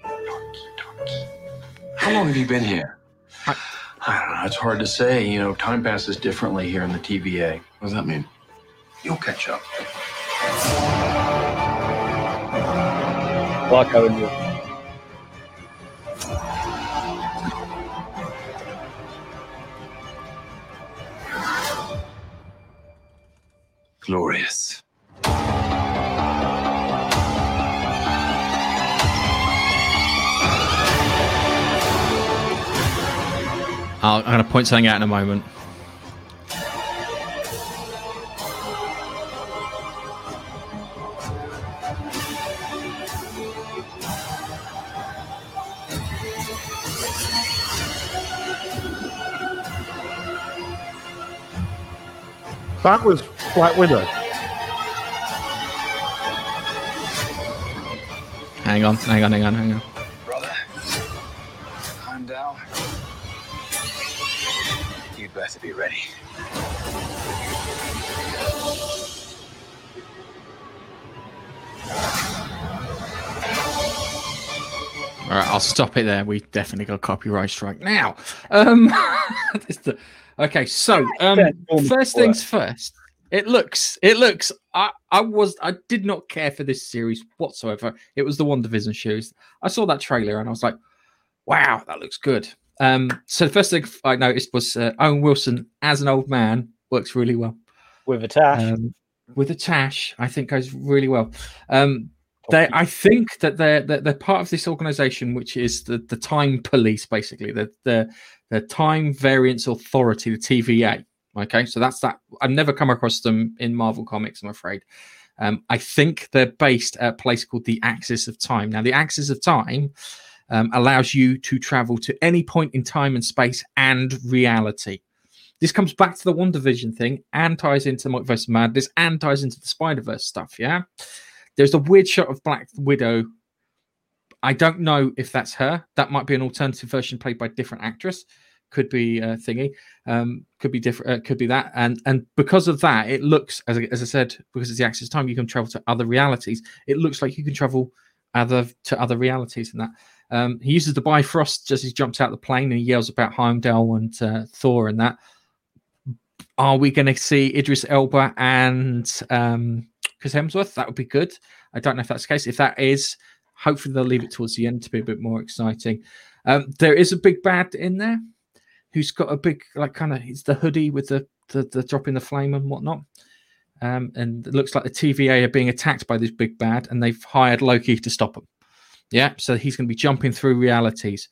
Talky, talky. How long have you been here? I don't know. It's hard to say. You know, time passes differently here in the TVA. What does that mean? You'll catch up. Barco and you. Glorious. I'll, I'm going to point something out in a moment. That was Black Widow. Hang on, hang on, hang on, hang on. Brother, I'm down. You'd better be ready. All right, I'll stop it there. We definitely got a copyright strike now. Um, the- okay, so um, first things first. It looks, it looks. I, I was, I did not care for this series whatsoever. It was the WandaVision shoes. I saw that trailer and I was like, wow, that looks good. Um, so the first thing I noticed was uh, Owen Wilson as an old man works really well. With a tash. Um, with a tash, I think goes really well. Um, they, I think that they're, they're they're part of this organization, which is the the Time Police, basically the the the Time Variance Authority, the TVA. Okay, so that's that. I've never come across them in Marvel Comics, I'm afraid. Um, I think they're based at a place called the Axis of Time. Now, the Axis of Time um, allows you to travel to any point in time and space and reality. This comes back to the WandaVision thing and ties into Multiverse of Madness and ties into the Spider Verse stuff. Yeah, there's a weird shot of Black Widow I don't know if that's her. That might be an alternative version played by a different actress. Could be thingy. Um, could be different. Uh, could be that. And and because of that, it looks as I, as I said, because it's the access time, you can travel to other realities. It looks like you can travel other to other realities and that. Um, he uses the Bifrost as he jumps out the plane and he yells about Heimdall and uh, Thor and that. Are we going to see Idris Elba and um, Chris Hemsworth? That would be good. I don't know if that's the case. If that is, hopefully they'll leave it towards the end to be a bit more exciting. Um, there is a big bad in there who's got a big, like, kind of, it's the hoodie with the, the, the drop in the flame and whatnot. Um, and it looks like the TVA are being attacked by this big bad, and they've hired Loki to stop them. Yeah, so he's going to be jumping through realities.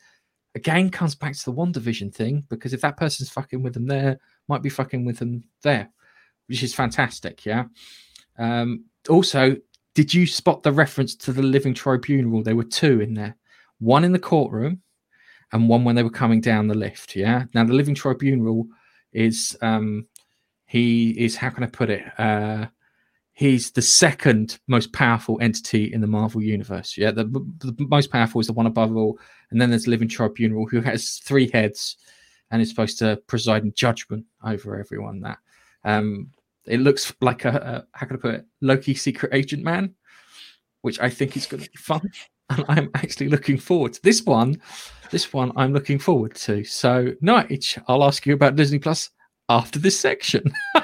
Again, comes back to the WandaVision thing because if that person's fucking with them there, might be fucking with them there, which is fantastic. Yeah. Um, also, did you spot the reference to the Living Tribunal? There were two in there, one in the courtroom, and one when they were coming down the lift. Yeah. Now the Living Tribunal is um, he is how can I put it? Uh, he's the second most powerful entity in the Marvel universe. Yeah, the, the most powerful is the one above all, and then there's Living Tribunal, who has three heads and is supposed to preside in judgment over everyone. That um, it looks like a, a how can I put it? Loki secret agent man, which I think is going to be fun, and I'm actually looking forward to this one. This one I'm looking forward to. So, Nige, I'll ask you about Disney Plus after this section.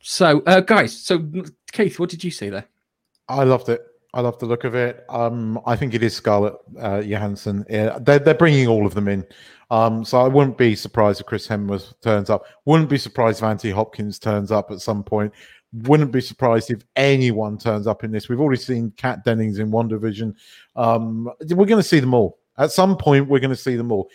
so, uh, guys, so Keith, what did you see there? I loved it. I love the look of it. Um, I think it is Scarlett uh, Johansson. Yeah, they're they're bringing all of them in. Um, so I wouldn't be surprised if Chris Hemsworth turns up. Wouldn't be surprised if Anthony Hopkins turns up at some point. Wouldn't be surprised if anyone turns up in this. We've already seen Kat Dennings in WandaVision. Um, we're going to see them all at some point. We're going to see them all.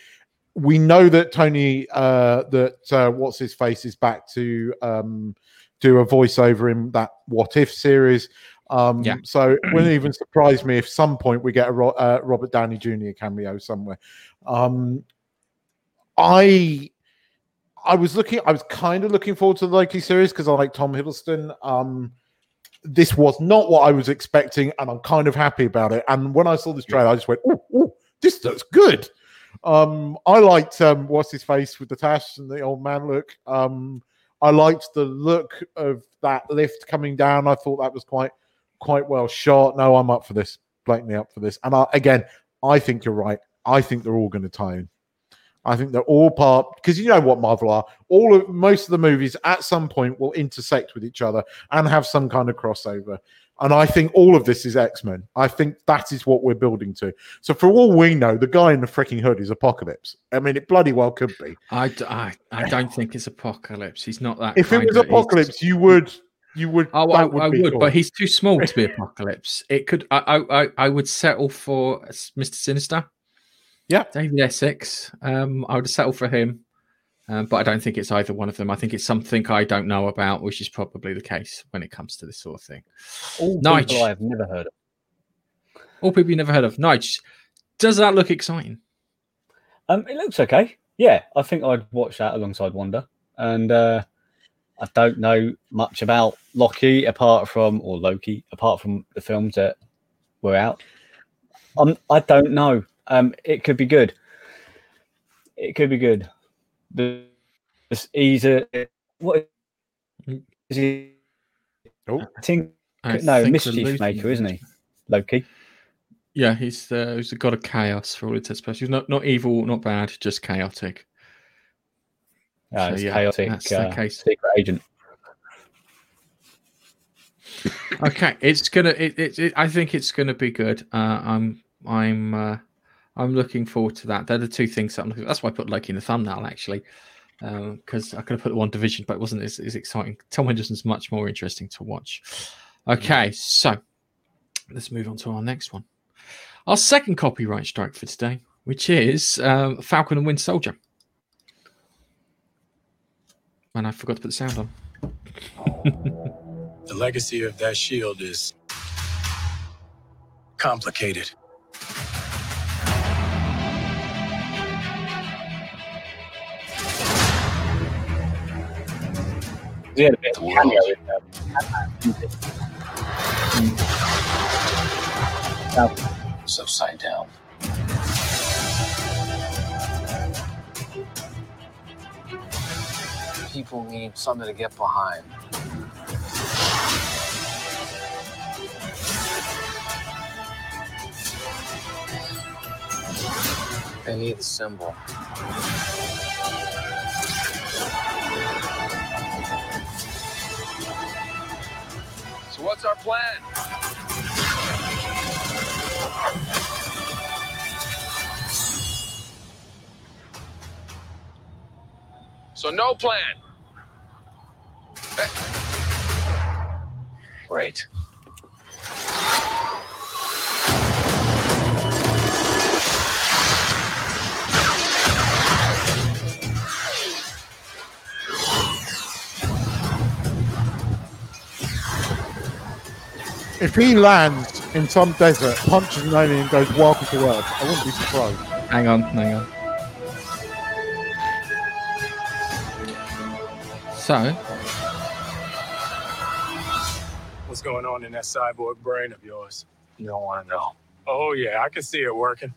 We know that Tony, uh, that uh, what's his face is back to um, do a voiceover in that What If series. Um, Yeah. So it wouldn't even surprise me if some point we get a uh, Robert Downey Jr. cameo somewhere. Um, I I was looking, I was kind of looking forward to the Loki series because I like Tom Hiddleston. Um, this was not what I was expecting, and I'm kind of happy about it. And when I saw this trailer, I just went, "Oh, this looks good." Um, I liked um, what's his face with the tash and the old man look. Um, I liked the look of that lift coming down. I thought that was quite quite well shot. No, I'm up for this, blatantly up for this. And I, again, I think you're right. I think they're all going to tie in. I think they're all part because you know what Marvel are. All of most of the movies at some point will intersect with each other and have some kind of crossover. And I think all of this is X Men. I think that is what we're building to. So for all we know, the guy in the freaking hood is Apocalypse. I mean, it bloody well could be. I I don't think it's Apocalypse. He's not that. If it was Apocalypse, you would, you would. Oh, I, that I would, cool. but he's too small to be Apocalypse. It could. I, I, I, I would settle for Mister Sinister. Yeah, David Essex. Um, I would settle for him, um, but I don't think it's either one of them. I think it's something I don't know about, which is probably the case when it comes to this sort of thing. All Nige. people I have never heard of. All people you never heard of. Nige, does that look exciting? Um, it looks okay. Yeah, I think I'd watch that alongside Wonder. And uh, I don't know much about Loki apart from or Loki apart from the films that were out. Um, I don't know. Um, it could be good. It could be good. The this he's a what is he? Oh, I think I no think mischief maker, isn't he? Loki. Yeah, he's the he's the god of chaos for all intents and purposes. He's not not evil, not bad, just chaotic. Uh, So, yeah, chaotic that's the uh, case. secret agent. okay it's gonna it, it, it i think it's gonna be good uh i'm i'm uh i'm looking forward to that. They're the two things that i'm looking that's why i put loki in the thumbnail actually because i could have put the WandaVision but it wasn't as, as exciting. Tom henderson's much more interesting to watch. Okay so let's move on to our next one. Our second copyright strike for today which is um, falcon and winter soldier. And i forgot to put the sound on. The legacy of that shield is complicated. He had a bit of a cameo in. It's upside down. People need something to get behind. They need a symbol. What's our plan? So no plan. Great. If he lands in some desert, punches an alien, and goes welcome to Earth, I wouldn't be surprised. Hang on, hang on. So, What's going on in that cyborg brain of yours? You don't want to know. Oh, yeah, I can see it working.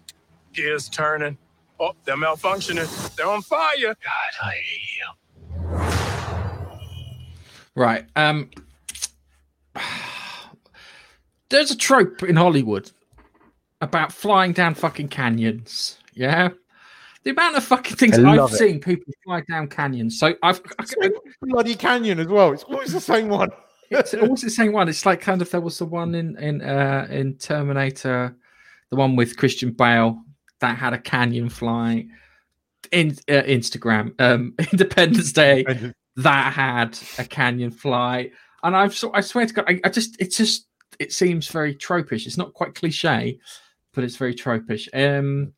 Gears turning. Oh, they're malfunctioning. They're on fire. God, I hate you. right. Um, there's a trope in Hollywood about flying down fucking canyons. Yeah. The amount of fucking things I I've it. seen people fly down canyons. So I've Bloody canyon as well. It's always the same one. it's always the same one. It's like kind of there was the one in in uh in Terminator, the one with Christian Bale that had a canyon fly. In uh, Instagram, um, Independence Day that had a canyon fly, and I've so I swear to God, I, I just it's just it seems very tropish. It's not quite cliche, but it's very tropish. Um,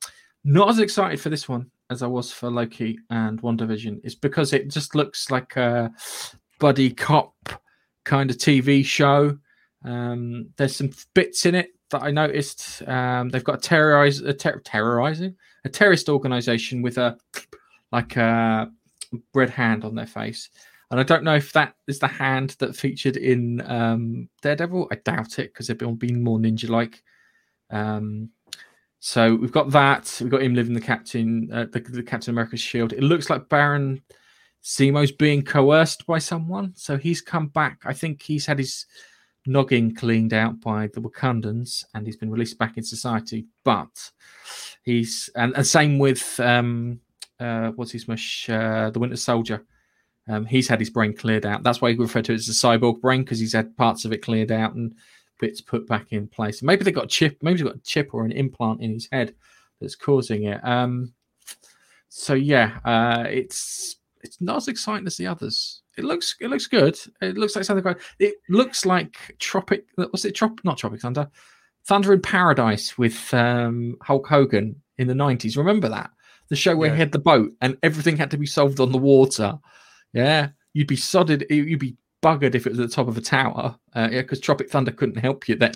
not as excited for this one as I was for Loki and WandaVision. It's because it just looks like a buddy cop kind of TV show. Um, there's some bits in it that I noticed. Um, they've got a terrorize a ter- terrorizing a terrorist organization with a like a red hand on their face. And I don't know if that is the hand that featured in um, Daredevil. I doubt it because they've been, more ninja like. Um, so we've got that. We've got him living the Captain, uh, the, the Captain America's shield. It looks like Baron Zemo's being coerced by someone. So he's come back. I think he's had his noggin cleaned out by the Wakandans and he's been released back in society. But he's and, and same with um uh what's his mush uh the Winter Soldier. Um, he's had his brain cleared out. That's why he referred to it as a cyborg brain because he's had parts of it cleared out and bits put back in place. Maybe they got a chip. Maybe he's got a chip or an implant in his head that's causing it. Um, so yeah, uh, it's it's not as exciting as the others. It looks it looks good. It looks like something great. It looks like Tropic. Was it Trop? Not Tropic Thunder. Thunder in Paradise with um, Hulk Hogan in the nineties. Remember that the show where he had the boat and everything had to be solved on the water. Yeah, you'd be sodded. You'd be buggered if it was at the top of a tower. Uh, yeah, because Tropic Thunder couldn't help you then.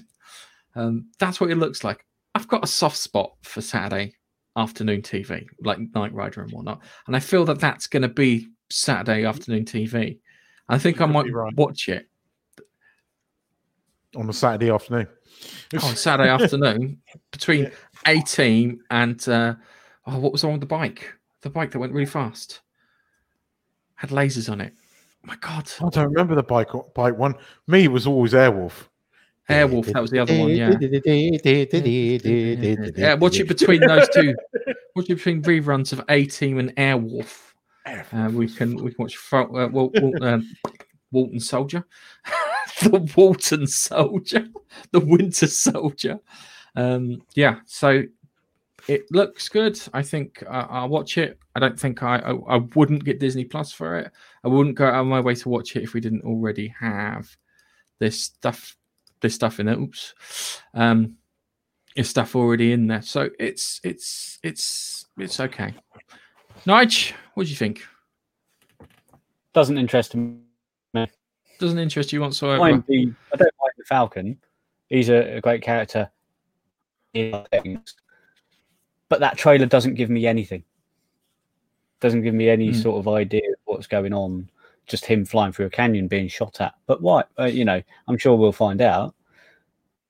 Um, that's what it looks like. I've got a soft spot for Saturday afternoon TV, like Knight Rider and whatnot, and I feel that that's going to be Saturday afternoon TV. I think I might watch it on a Saturday afternoon. on Saturday afternoon between 18 and uh, oh, what was on with the bike? The bike that went really fast had lasers on it. Oh my god! I don't remember the bike bike one. Me, it was always Airwolf. Airwolf, that was the other one. Yeah. Yeah, watch it between those two. Watch it between reruns of A Team and Airwolf. Uh, we can we can watch Fo- uh, Wal- Wal- uh, Walton Soldier, the Walton Soldier, the Winter Soldier. Um, yeah, so it looks good. I think uh, I'll watch it. I don't think I, I I wouldn't get Disney Plus for it. I wouldn't go out of my way to watch it if we didn't already have this stuff this stuff in it. Oops. Um, is stuff already in there. So it's it's it's it's okay. Nige, what do you think? Doesn't interest me. Doesn't interest you whatsoever. Mind the, I don't like the Falcon. He's a, a great character. things. But that trailer doesn't give me anything. Doesn't give me any Hmm. sort of idea of what's going on. Just him flying through a canyon being shot at. But why? Uh, you know, I'm sure we'll find out.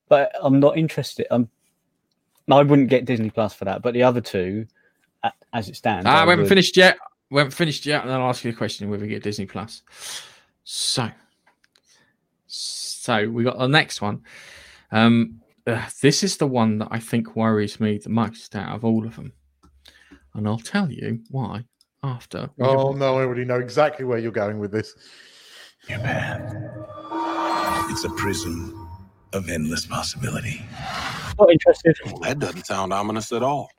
But I'm not interested. I'm I wouldn't get Disney Plus for that, but the other two, as it stands, Ah, I we haven't would. finished yet. We haven't finished yet, and I'll ask you a question whether we get Disney Plus. So, so we got the next one. Um, uh, this is the one that I think worries me the most out of all of them, and I'll tell you why after. Oh no, I already know exactly where you're going with this. Your man. It's a prison of endless possibility. Not interested. That doesn't sound ominous at all.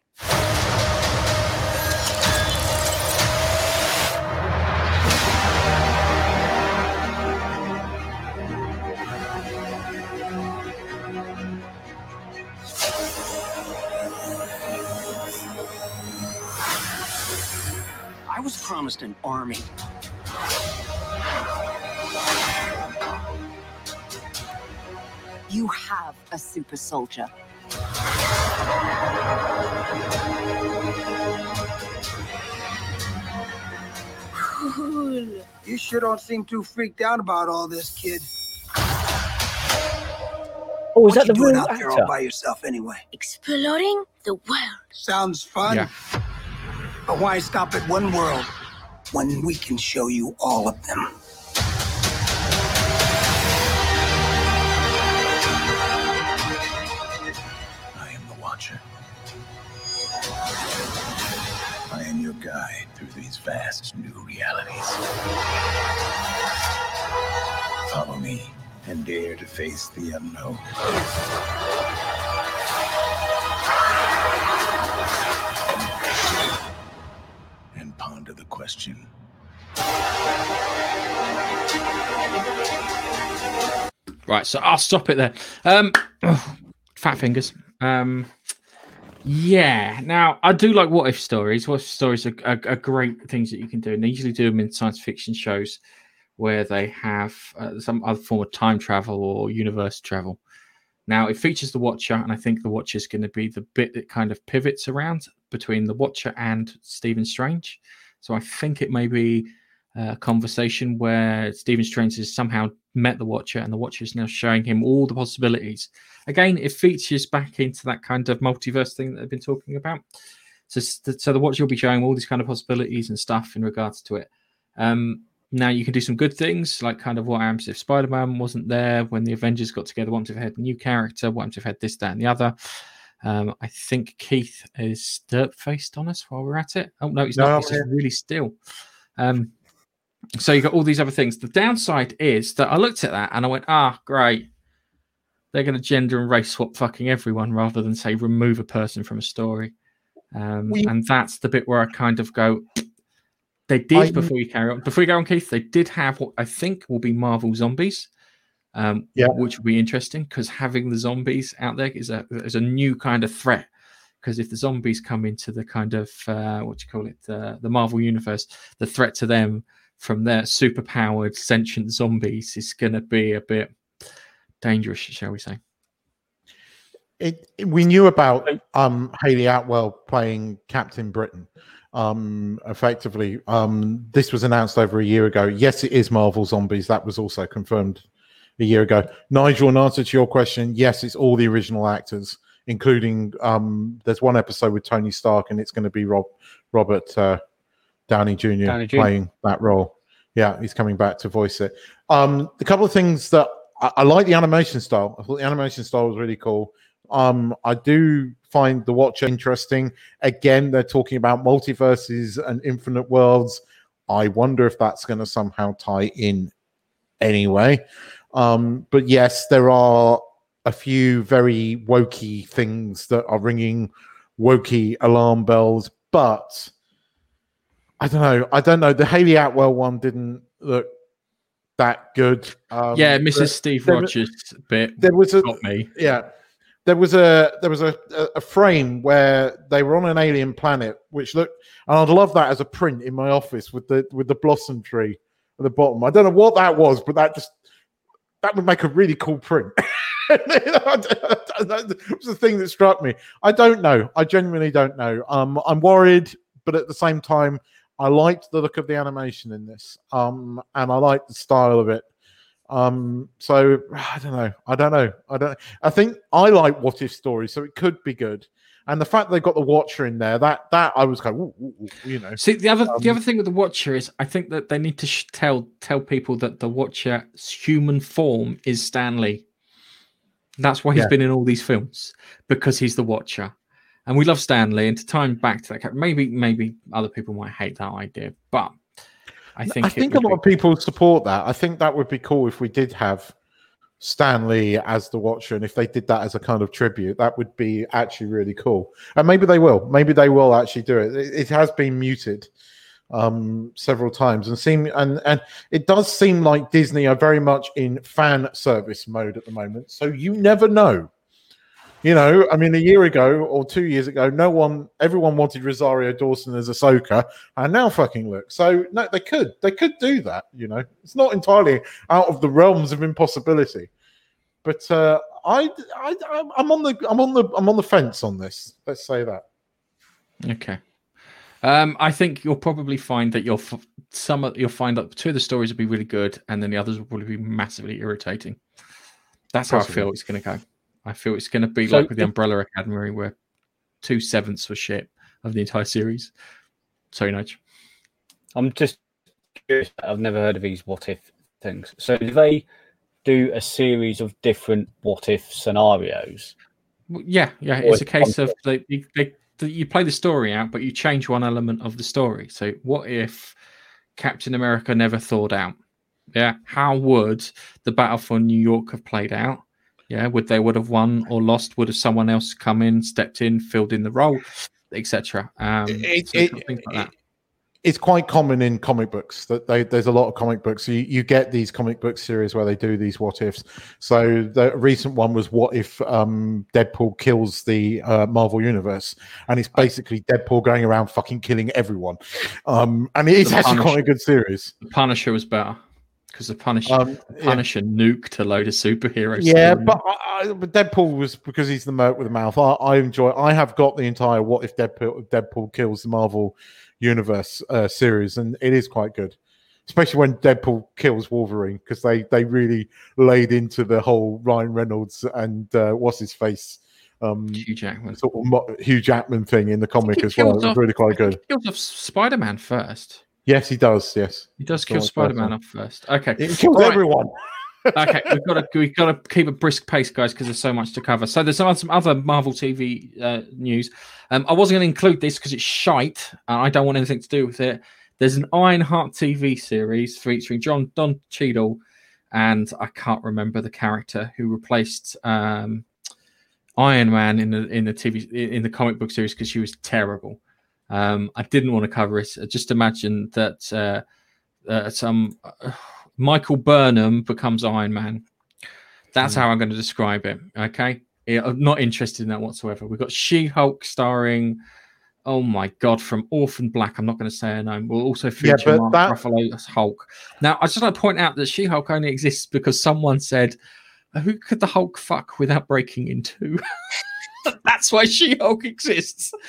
Promised an army. You have a super soldier. Cool. You sure don't seem too freaked out about all this, kid. Oh, is What that you the doing real out there all by yourself anyway? Exploring the world. Sounds fun. Yeah. But why stop at one world when we can show you all of them? I am the Watcher. I am your guide through these vast new realities. Follow me and dare to face the unknown. Question Right, so I'll stop it there. Um, fat fingers. Um, yeah. Now I do like what if stories. What if stories are, are, are great things that you can do, and they usually do them in science fiction shows where they have uh, some other form of time travel or universe travel. Now it features the Watcher, and I think the Watcher is going to be the bit that kind of pivots around between the Watcher and Stephen Strange. So I think it may be a conversation where Stephen Strange has somehow met the Watcher, and the Watcher is now showing him all the possibilities. Again, it features back into that kind of multiverse thing that I've been talking about. So, so the Watcher will be showing all these kind of possibilities and stuff in regards to it. Um, now you can do some good things, like kind of what happens if Spider-Man wasn't there when the Avengers got together. Happens if they had a new character? Happens if they had this, that, and the other? Um, I think Keith is derp faced on us while we're at it. Oh no, he's No, not. He's really still. Um, so you've got all these other things. The downside is that I looked at that and I went, ah, great. They're going to gender and race swap fucking everyone rather than say remove a person from a story. Um, We- and that's the bit where I kind of go, they did I- before you carry on. Before you go on, Keith, they did have what I think will be Marvel zombies, um, Yeah. which would be interesting because having the zombies out there is a is a new kind of threat. Because if the zombies come into the kind of uh, what do you call it, uh, the Marvel universe, the threat to them from their superpowered sentient zombies is going to be a bit dangerous, shall we say? it, we knew about um Hayley Atwell playing Captain Britain. Um, effectively, um, this was announced over a year ago. Yes, it is Marvel Zombies. That was also confirmed a year ago. Nigel, in answer to your question, yes, it's all the original actors, including um, there's one episode with Tony Stark, and it's going to be Rob Robert uh, Downey Jr. Downey Jr.. playing that role. Yeah, he's coming back to voice it. Um, a couple of things that I, I like the animation style. I thought the animation style was really cool. Um, I do find the Watcher interesting. Again, they're talking about multiverses and infinite worlds. I wonder if that's going to somehow tie in anyway. Um, but yes, there are a few very wokey things that are ringing wokey alarm bells, but I don't know. I don't know. The Hayley Atwell one didn't look that good. Um, yeah, Mrs. Steve there- Rogers bit there was a got me. yeah there was a there was a, a, frame where they were on an alien planet which looked and i'd love that as a print in my office with the with the blossom tree at the bottom i don't know what that was but that just that would make a really cool print that was the thing that struck me i don't know i genuinely don't know um i'm worried but at the same time i liked the look of the animation in this um and i liked the style of it Um, so I don't know. I don't know. I don't. I think I like what if stories, so it could be good. And the fact they've got the Watcher in there, that that I was kind of, ooh, ooh, ooh, you know. See, the other the Um, other thing with the Watcher is, I think that they need to sh- tell tell people that the Watcher's human form is Stan Lee. That's why he's Yeah. been in all these films because he's the Watcher, and we love Stan Lee. And to time back to that, maybe maybe other people might hate that idea, but I think I think a lot of people support that. I think that would be cool if we did have Stan Lee as the Watcher, and if they did that as a kind of tribute, that would be actually really cool. And maybe they will. Maybe they will actually do it. It, it has been muted um several times and seem and and it does seem like disney are very much in fan service mode at the moment so you never know you know i mean a year ago or two years ago no one everyone wanted rosario dawson as Ahsoka, and now fucking look so no they could they could do that you know it's not entirely out of the realms of impossibility but uh i i I'm- on the i'm on the i'm on the fence on this let's say that Okay. Um, I think you'll probably find that you'll f- some of, you'll find that two of the stories will be really good, and then the others will probably be massively irritating. That's how I feel it's going to go. I feel it's going to be So like with the Umbrella Academy, where two sevenths were shit of the entire series. Sorry, Nige. I'm just curious. I've never heard of these what if things. So do they do a series of different what if scenarios? Yeah, yeah. It's a case of they, they, they, you play the story out, but you change one element of the story. So, what if Captain America never thawed out? Yeah, how would the battle for New York have played out? Yeah, would they would have won or lost? Would have someone else come in, stepped in, filled in the role, etc. Um, It- so it- like it's quite common in comic books that they, there's a lot of comic books. You, you get these comic book series where they do these what ifs. So the recent one was what if um, Deadpool kills the uh, Marvel universe, and it's basically Deadpool going around fucking killing everyone. Um, and it is actually quite a good series. The Punisher was better because the Punisher, Um, yeah. Punisher nuked a load of superheroes. Yeah, but, I, I, but Deadpool was because he's the merc with the mouth. I, I enjoy. I have got the entire "What if Deadpool, Deadpool kills the Marvel Universe" uh, series, and it is quite good, especially when Deadpool kills Wolverine because they they really laid into the whole Ryan Reynolds and uh, what's his face. Um, Hugh Jackman. sort of Hugh Jackman thing in the comic as well. It was really quite good. He kills off Spider Man first. Yes, he does. Yes, He does kill Spider Man off first. Okay. He kills Right. everyone. okay, we've got to we've got to keep a brisk pace, guys, because there's so much to cover. So there's some, some other Marvel TV uh, news. Um, I wasn't going to include this because it's shite, and I don't want anything to do with it. There's an Ironheart TV series featuring John Don Cheadle, and I can't remember the character who replaced um, Iron Man in the in the TV in the comic book series because she was terrible. Um, I didn't want to cover it. I just imagine that uh, uh, some uh, Michael Burnham becomes Iron Man. That's how I'm going to describe it. Okay, Yeah, I'm not interested in that whatsoever. We've got She Hulk starring. Oh my god, from Orphan Black. I'm not going to say her name. We'll also feature but Mark that- Ruffalo as Hulk. Now, I just want to point out that She Hulk only exists because someone said, "Who could the Hulk fuck without breaking into?" That's why She Hulk exists.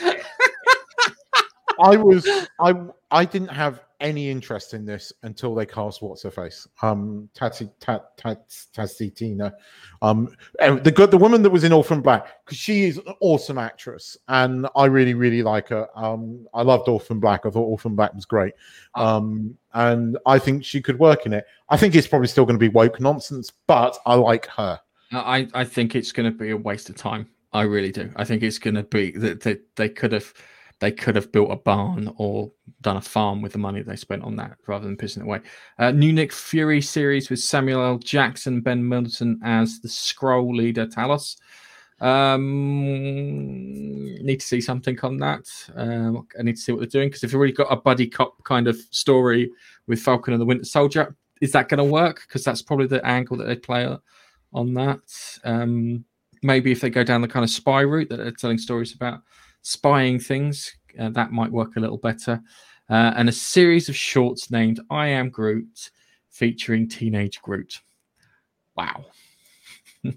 I was I I didn't have any interest in this until they cast what's her face, um, Tati Tat Tat Tatitina, um, the good the woman that was in Orphan Black because she is an awesome actress and I really really like her. Um, I loved Orphan Black. I thought Orphan Black was great, um, and I think she could work in it. I think it's probably still going to be woke nonsense, but I like her. I, I think it's going to be a waste of time. I really do. I think it's going to be that they, they could have they could have built a barn or done a farm with the money they spent on that rather than pissing it away. Uh, new Nick Fury series with Samuel L. Jackson, Ben Middleton as the Skrull leader Talos. Um, need to see something on that. Um, I need to see what they're doing because if you've already got a buddy cop kind of story with Falcon and the Winter Soldier, is that going to work? Because that's probably the angle that they play on- that. Um, maybe if they go down the kind of spy route that they're telling stories about spying things, uh, that might work a little better. Uh, and a series of shorts named I Am Groot featuring Teenage Groot. Wow.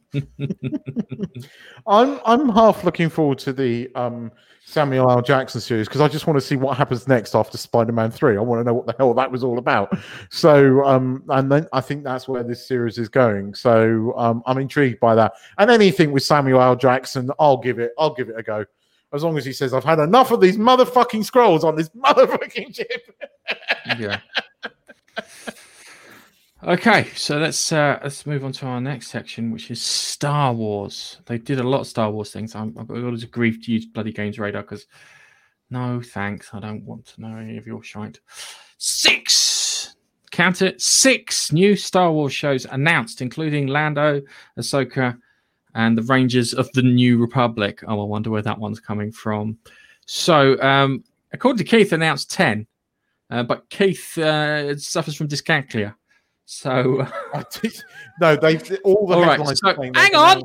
I'm I'm half looking forward to the um, Samuel L. Jackson series because I just want to see what happens next after Spider-Man Three. I want to know what the hell that was all about. So, um, and then I think that's where this series is going. So, um, I'm intrigued by that. And anything with Samuel L. Jackson, I'll give it. I'll give it a go. As long as he says, "I've had enough of these motherfucking scrolls on this motherfucking ship." yeah. Okay, so let's uh, let's move on to our next section, which is Star Wars. They did a lot of Star Wars things. I'm, I've got all grief to use bloody Games Radar because no thanks, I don't want to know any of your shite. Six, count it, six new Star Wars shows announced, including Lando, Ahsoka, and the Rangers of the New Republic. Oh, I wonder where that one's coming from. So, um, according to Keith, announced ten, uh, but Keith uh, suffers from dyscalculia. So no, they've all the All right, so hang on.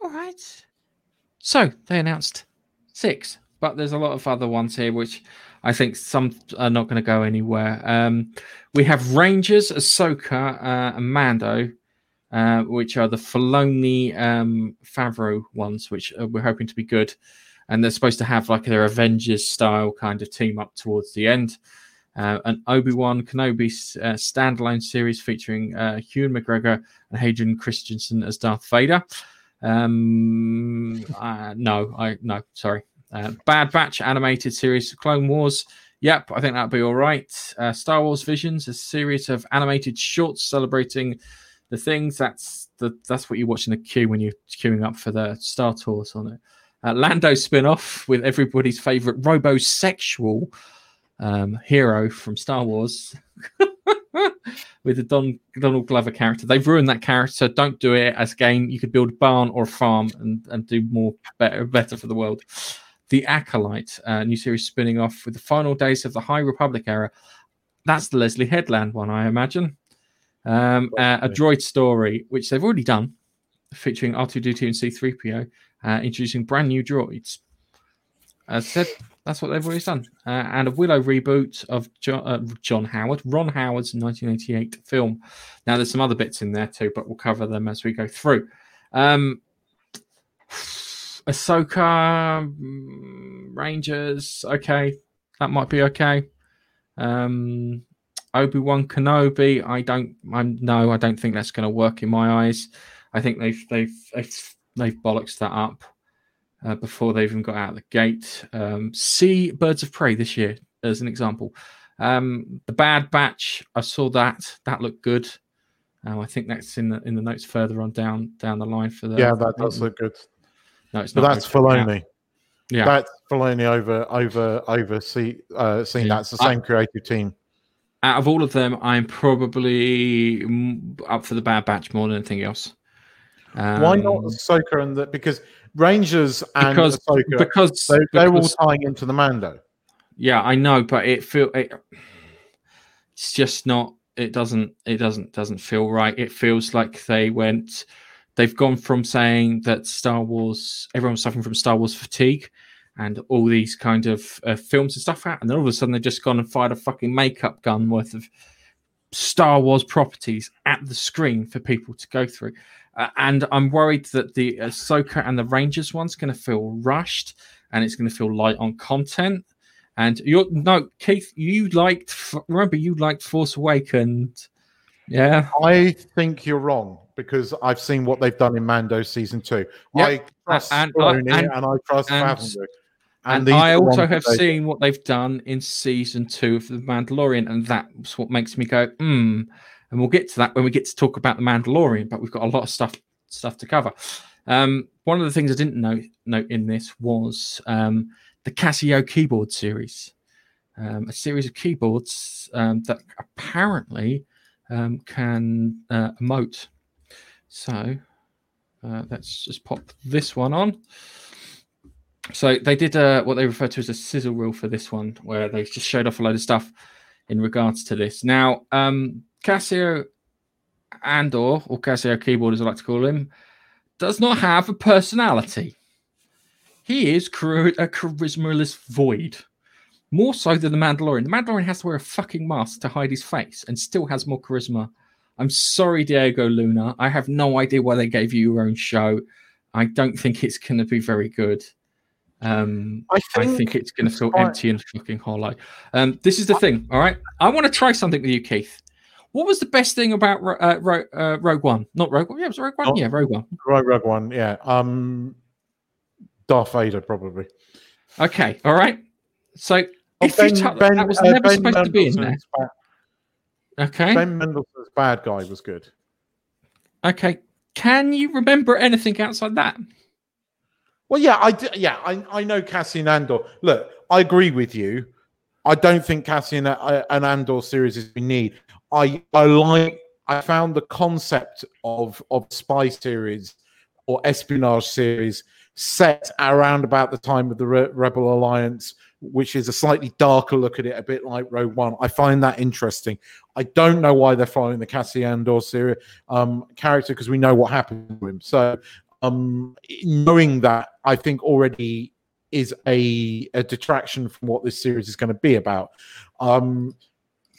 All right. So they announced six, but there's a lot of other ones here, which I think some are not going to go anywhere. Um, we have Rangers, Ahsoka, uh, and Mando, uh, which are the Filoni um, Favreau ones, which uh, we're hoping to be good. And they're supposed to have like their Avengers style kind of team up towards the end. Uh, an Obi Wan Kenobi uh, standalone series featuring uh, Ewan McGregor and Hayden Christensen as Darth Vader. Um, uh, no, I no, sorry. Uh, Bad Batch animated series, Clone Wars. Yep, I think that'd be all right. Uh, Star Wars Visions, a series of animated shorts celebrating the things that's the that's what you watch in the queue when you're queuing up for the Star Tours on it. Uh, Lando spin-off with everybody's favorite robosexual um, hero from Star Wars with the Don Donald Glover character. They've ruined that character. Don't do it as a game. You could build a barn or a farm and, and do more better better for the world. The Acolyte, uh, new series spinning off with the final days of the High Republic era. That's the Leslie Headland one, I imagine. Um, uh, a droid story, which they've already done, featuring R2D2 and C3PO, uh, introducing brand new droids. As I said, that's what they've always done. Uh, and a Willow reboot of John, uh, John Howard, Ron Howard's 1988 film. Now, there's some other bits in there too, but we'll cover them as we go through. Um, Ahsoka, mm, Rangers, okay, that might be okay. Um, Obi Wan Kenobi, I don't, I'm no, I don't think that's going to work in my eyes. I think they've they've they've, they've bollocks that up uh, before they even got out of the gate. Um, see Birds of Prey this year as an example. Um, the Bad Batch, I saw that. That looked good. Um, I think that's in the in the notes further on down down the line for the. Yeah, that does look good. No, it's But not. that's. Filoni. Yeah. that's Filoni over over over see uh, seeing Yeah. that's the I- same creative team. Out of all of them, I'm probably up for the Bad Batch more than anything else. Um, Why not Ahsoka and the because Rangers and Because- Ahsoka because- they, they're all tying into the Mando. Yeah, I know, but it feel it, it's just not. It doesn't. It doesn't doesn't feel right. It feels like they went. They've gone from saying that Star Wars, everyone's suffering from Star Wars fatigue, and all these kind of uh, films and stuff out, and then all of a sudden they've just gone and fired a fucking makeup gun worth of Star Wars properties at the screen for people to go through. Uh, and I'm worried that the Ahsoka and the Rangers one's going to feel rushed, and it's going to feel light on content. And you're no Keith, you liked. Remember, you liked Force Awakened. Yeah, I think you're wrong because I've seen what they've done in Mando season two. Yep. I trust And- Filoni and- and, I trust and- Favreau. And, these I also have seen what they've done in season two of The Mandalorian, and that's what makes me go, hmm. And we'll get to that when we get to talk about The Mandalorian, but we've got a lot of stuff stuff to cover. Um, one of the things I didn't note, note in this was um, the Casio keyboard series, um, a series of keyboards um, that apparently um, can uh, emote. So uh, let's just pop this one on. So they did uh, what they refer to as a sizzle reel for this one, where they just showed off a load of stuff in regards to this. Now, um, Casio Andor, or Casio Keyboard as I like to call him, does not have a personality. He is a charismaless void, more so than the Mandalorian. The Mandalorian has to wear a fucking mask to hide his face and still has more charisma I'm sorry, Diego Luna. I have no idea why they gave you your own show. I don't think it's going to be very good. Um, I I think, think it's going to feel empty and fucking hollow. Um, this is the thing, all right? I want to try something with you, Keith. What was the best thing about uh, Ro- uh, Rogue One? Not Rogue One. Yeah, it was Rogue One. Not- yeah, Rogue One. Right, Rogue One. Yeah. Um, Darth Vader probably. Okay, all right. So Oh, if you tell- that was uh, never Ben supposed to be in there. Mendelsohn's ba- Okay. Ben Mendelsohn's bad guy was good. Okay. Can you remember anything outside that? Well, yeah, I d- yeah, I, I know Cassian Andor. Look, I agree with you. I don't think Cassian uh, an Andor series is we need. I I like. I found the concept of of spy series or espionage series set around about the time of the Re- Rebel Alliance, which is a slightly darker look at it, a bit like Rogue One. I find that interesting. I don't know why they're following the Cassian Andor series um, character because we know what happened to him. So um knowing that i think already is a, a detraction from what this series is going to be about um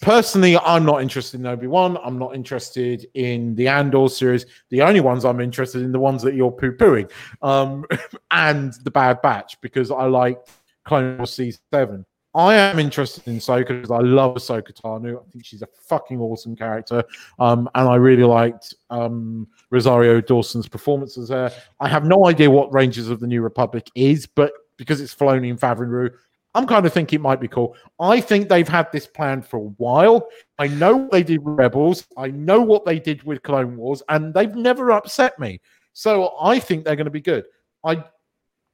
personally i'm not interested in obi-wan i'm not interested in the andor series the only ones i'm interested in the ones that you're poo-pooing um and the bad batch because i like clone wars season 7 I am interested in Ahsoka because I love Ahsoka Tano. I think she's a fucking awesome character, um, and I really liked um, Rosario Dawson's performance as her. I have no idea what Rangers of the New Republic is, but because it's Filoni and Favreau, I'm kind of thinking it might be cool. I think they've had this planned for a while. I know what they did with Rebels. I know what they did with Clone Wars, and they've never upset me. So I think they're going to be good. I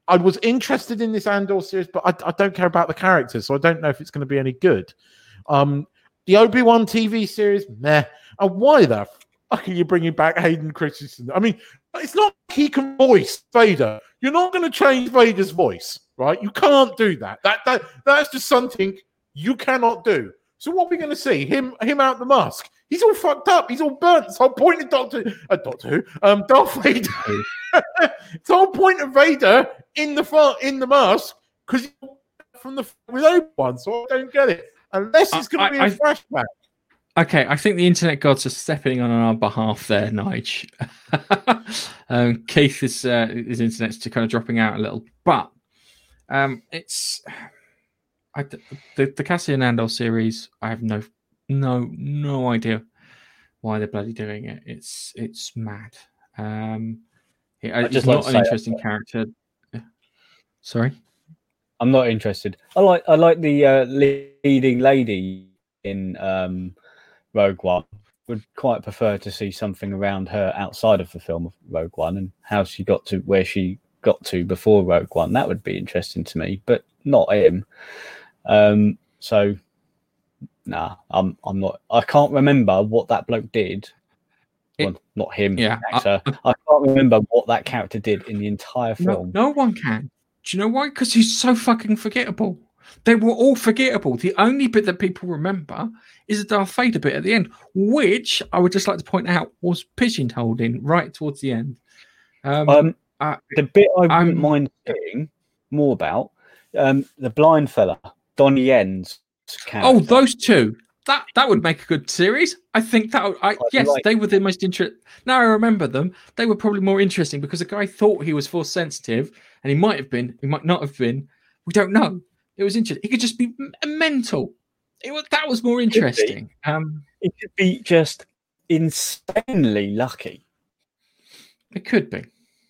I was interested in this Andor series, but I, I don't care about the characters, so I don't know if it's going to be any good. Um, the Obi Wan TV series, meh. And why the fuck are you bringing back Hayden Christensen? I mean, it's not he can voice Vader. You're not going to change Vader's voice, right? You can't do that. That that that's just something you cannot do. So what are we going to see? Him him out the mask. He's all fucked up. He's all burnt. It's the whole point of Doctor uh, Doctor Who, um, Darth Vader. it's whole point of Vader in the in the mask because from the with Obi Wan. So I don't get it unless it's going to be I- a flashback. Okay, I think the internet gods are stepping on our behalf there, Nige. um, Keith is uh, his internet's to kind of dropping out a little, but um, it's I, the the Cassian Andor series. I have no no no idea why they're bloody doing it. It's it's mad. Um, it, just like not an say that- interesting character. Sorry. I'm not interested. I like I like the uh, leading lady in um, Rogue One. Would quite prefer to see something around her outside of the film of Rogue One and how she got to where she got to before Rogue One. That would be interesting to me, but not him. Um, so, nah, I'm I'm not. I can't remember what that bloke did. well, not him. yeah, I- actor. I, can't remember what that character did in the entire film. no one can. Do you know why? Because he's so fucking forgettable. They were all forgettable. The only bit that people remember is the Darth Vader bit at the end, which I would just like to point out was pigeonholed in right towards the end. Um, Um, uh, the bit I wouldn't mind seeing more about um, the blind fella, Donnie Yen's character. oh, those two. That that would make a good series. I think that. would- I, yes, like- they were the most interesting. Now I remember them. They were probably more interesting because the guy thought he was force sensitive, and he might have been. He might not have been. We don't know. It was interesting. He could just be mental. It was, that was more interesting. Um, it could be just insanely lucky. It could be.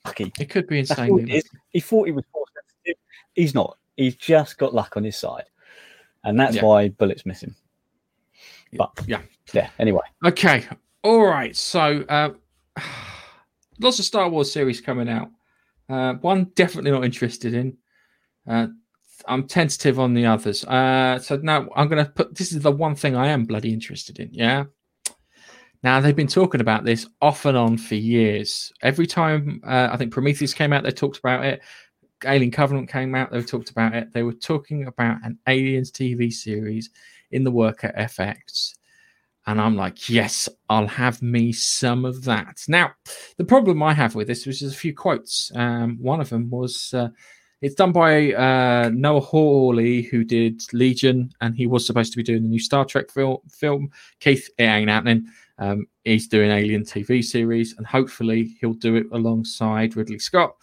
Lucky. It could be insanely. He thought he was force sensitive. He's not. He's just got luck on his side, and that's Yeah. why Bullet's missing. But yeah, yeah. Anyway, Okay. All right. So, uh, lots of Star Wars series coming out. Uh, one definitely not interested in. Uh, I'm tentative on the others. Uh, so now I'm going to put this is the one thing I am bloody interested in. Yeah. Now they've been talking about this off and on for years. Every time uh, I think Prometheus came out, they talked about it. Alien Covenant came out, they talked about it. They were talking about an Aliens TV series in the work at FX. And I'm like, yes, I'll have me some of that. Now, the problem I have with this was just a few quotes. Um, one of them was uh, it's done by uh, Noah Hawley, who did Legion, and he was supposed to be doing the new Star Trek film. film. Keith, it ain't happening. Um, he's doing Alien TV series, and hopefully he'll do it alongside Ridley Scott,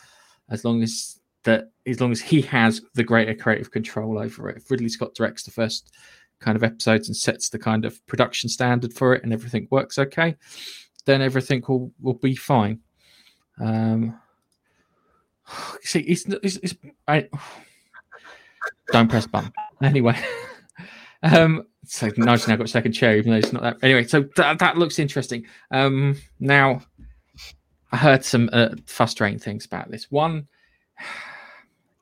as long as that as long as he has the greater creative control over it. If Ridley Scott directs the first kind of episodes and sets the kind of production standard for it, and everything works okay, then everything will will be fine. Um, see, it's, it's, it's I, don't press button. Anyway, um, so nice now got a second chair, even though it's not that. Anyway, so that, that looks interesting. Um, now, I heard some uh, frustrating things about this. One,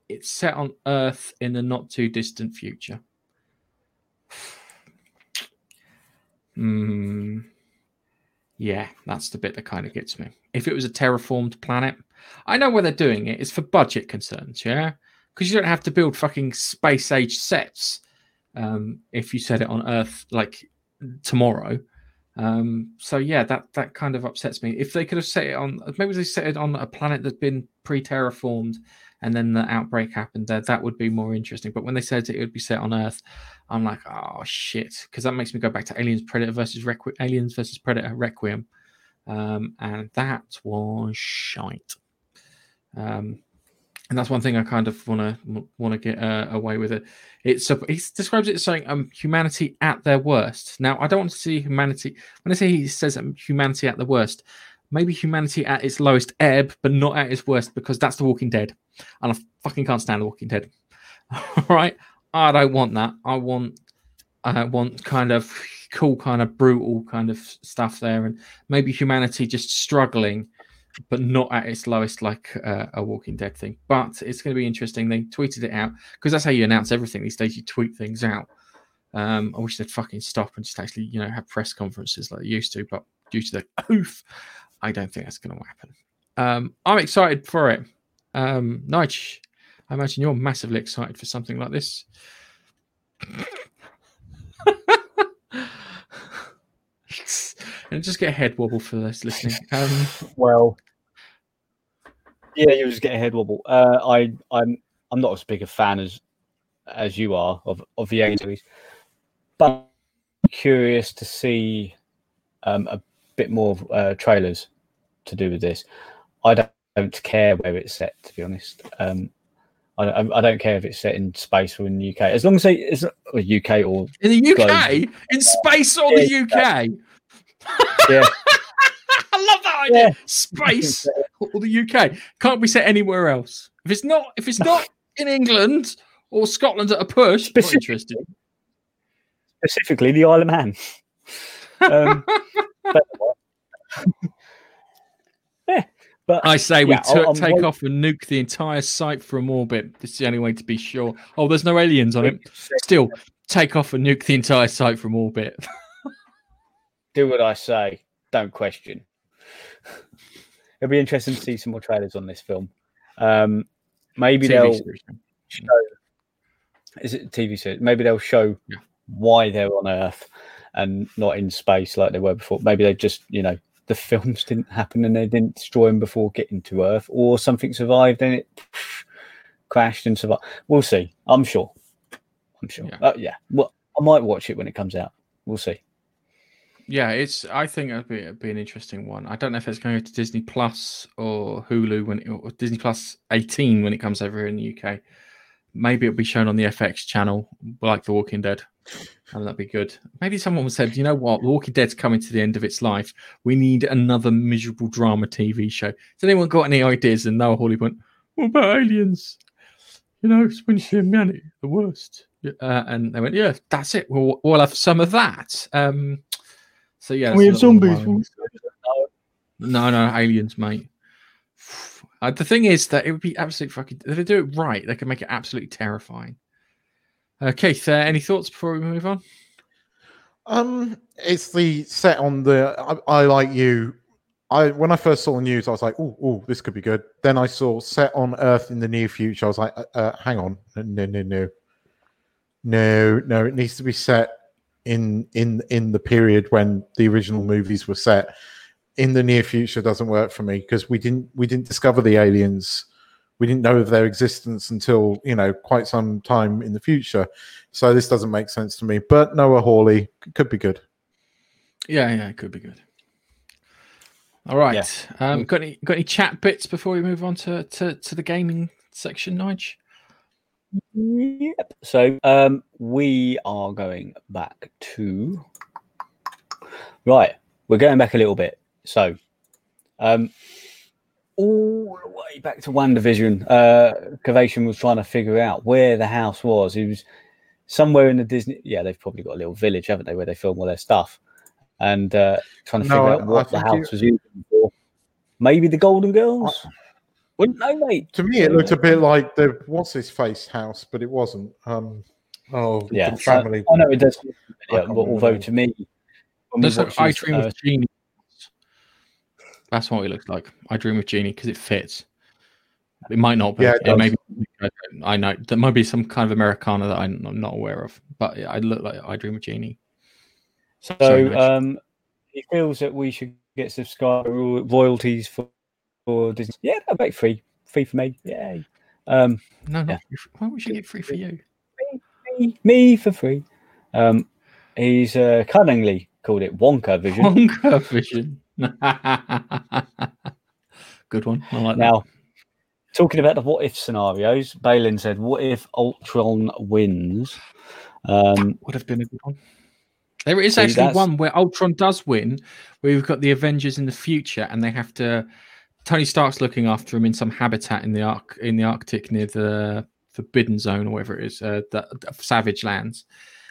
it's set on Earth in the not too distant future. Hmm. Yeah, that's the bit that kind of gets me. If it was a terraformed planet, I know why they're doing it. It's for budget concerns, yeah, because you don't have to build fucking space age sets um, if you set it on Earth like tomorrow. Um, so yeah, that that kind of upsets me. If they could have set it on, maybe they set it on a planet that's been pre-terraformed, and then the outbreak happened there, that would be more interesting. But when they said it would be set on Earth, I'm like, oh shit, because that makes me go back to Aliens Predator versus Requ- Aliens versus Predator Requiem, um, and that was shite. Um, and that's one thing I kind of want to want to get uh, away with it. It's he describes it as saying um, humanity at their worst. Now, I don't want to see humanity. When I say he says um, humanity at the worst, maybe humanity at its lowest ebb, but not at its worst, because that's The Walking Dead, and I fucking can't stand The Walking Dead. All right, I don't want that. I want I want kind of cool, kind of brutal kind of stuff there, and maybe humanity just struggling but not at its lowest like uh, a Walking Dead thing. But it's going to be interesting. They tweeted it out because that's how you announce everything these days. You tweet things out. Um, I wish they'd fucking stop and just actually, you know, have press conferences like they used to. But due to the oof, I don't think that's going to happen. Um, I'm excited for it. Um, Nige, I imagine you're massively excited for something like this. and just get a head wobble for those listening. Um, well, yeah, you just get a head wobble. Uh, I, I'm, I'm not as big a fan as, as you are of of the A series, but I'm curious to see um, a bit more of, uh, trailers to do with this. I don't, don't care where it's set, to be honest. Um, I, I don't care if it's set in space or in the UK, as long as they, it's or UK or in the UK, global. in space or Yeah, the UK. Yeah, I love that idea. Space or the UK can't be set anywhere else. If it's not, if it's not in England or Scotland at a push, not interested. specifically the Isle of Man. Um, but, yeah, but I say we yeah, I'm- take off and nuke the entire site from orbit. This is the only way to be sure. Oh, there's no aliens on it. Still, take off and nuke the entire site from orbit. do what I say. Don't question. It'll be interesting to see some more trailers on this film. Um, maybe TV they'll series. show. Is it TV series? Maybe they'll show why they're on Earth and not in space like they were before. Maybe they just, you know, the films didn't happen and they didn't destroy them before getting to Earth, or something survived and it crashed and survived. We'll see. I'm sure. I'm sure. Yeah. Uh, yeah. Well, I might watch it when it comes out. We'll see. Yeah, it's. I think it'd be, it'd be an interesting one. I don't know if it's going to Disney Plus or Hulu when it, or Disney Plus 18 when it comes over here in the UK. Maybe it'll be shown on the FX channel, like The Walking Dead, and that'd be good. Maybe someone said, you know what, The Walking Dead's coming to the end of its life. We need another miserable drama TV show. Has anyone got any ideas? And Noah Hawley went, "What about aliens? You know, it's when humanity the worst." Uh, and they went, "Yeah, that's it. We'll we'll have some of that." Um, so yeah, we have zombies. No, no, aliens, mate. Uh, the thing is that it would be absolutely fucking. If they do it right, they can make it absolutely terrifying. Uh, Keith, uh, any thoughts before we move on? Um, it's the set on the. I, I like you. I when I first saw the news, I was like, "Oh, oh, this could be good." Then I saw set on Earth in the near future. I was like, uh, uh, "Hang on, no, no, no, no, no! It needs to be set in in in the period when the original movies were set." In the near future doesn't work for me because we didn't we didn't discover the aliens we didn't know of their existence until you know quite some time in the future so this doesn't make sense to me but noah hawley could be good Yeah, yeah, it could be good. All right. Um, got any got any chat bits before we move on to to, to the gaming section, Nige? Yep. So um, we are going back to right. We're going back a little bit. So um, all the way back to WandaVision, uh, Cavation was trying to figure out where the house was. He was somewhere in the Disney. Yeah, they've probably got a little village, haven't they, where they film all their stuff, and uh, trying to No, figure I- out what the house it- was used for. Maybe the Golden Girls. Wouldn't know, mate. To me, it looked a bit like the what's his face house, but it wasn't. Um, oh, Yeah, the so- family. I know it does. I Yeah, can't remember although to me, when we Looks like watched I Dream uh, of Jeannie. That's what it looks like. I Dream of Jeannie because it fits. It might not be. Yeah, it it may be- I know there might be some kind of Americana that I'm I'm not aware of, but I look like I Dream of Jeannie. So Sorry, um, he feels that we should get subscriber royalties for, for Disney. Yeah, that'd be free, free for me. Yay! Um, no, no, yeah. why would you get free for you? me, me for free. Um, he's uh, cunningly called it Wonka Vision. Wonka Vision. Good one. I like that. Now, talking about the what if scenarios, Balin said, "What if Ultron wins?" Um, would have been a good one. There is actually that's- one where Ultron does win, where we've got the Avengers in the future, and they have to. Tony Stark's looking after him in some habitat in the Arc in the Arctic near the Forbidden Zone or whatever it is, uh, the, the Savage Lands,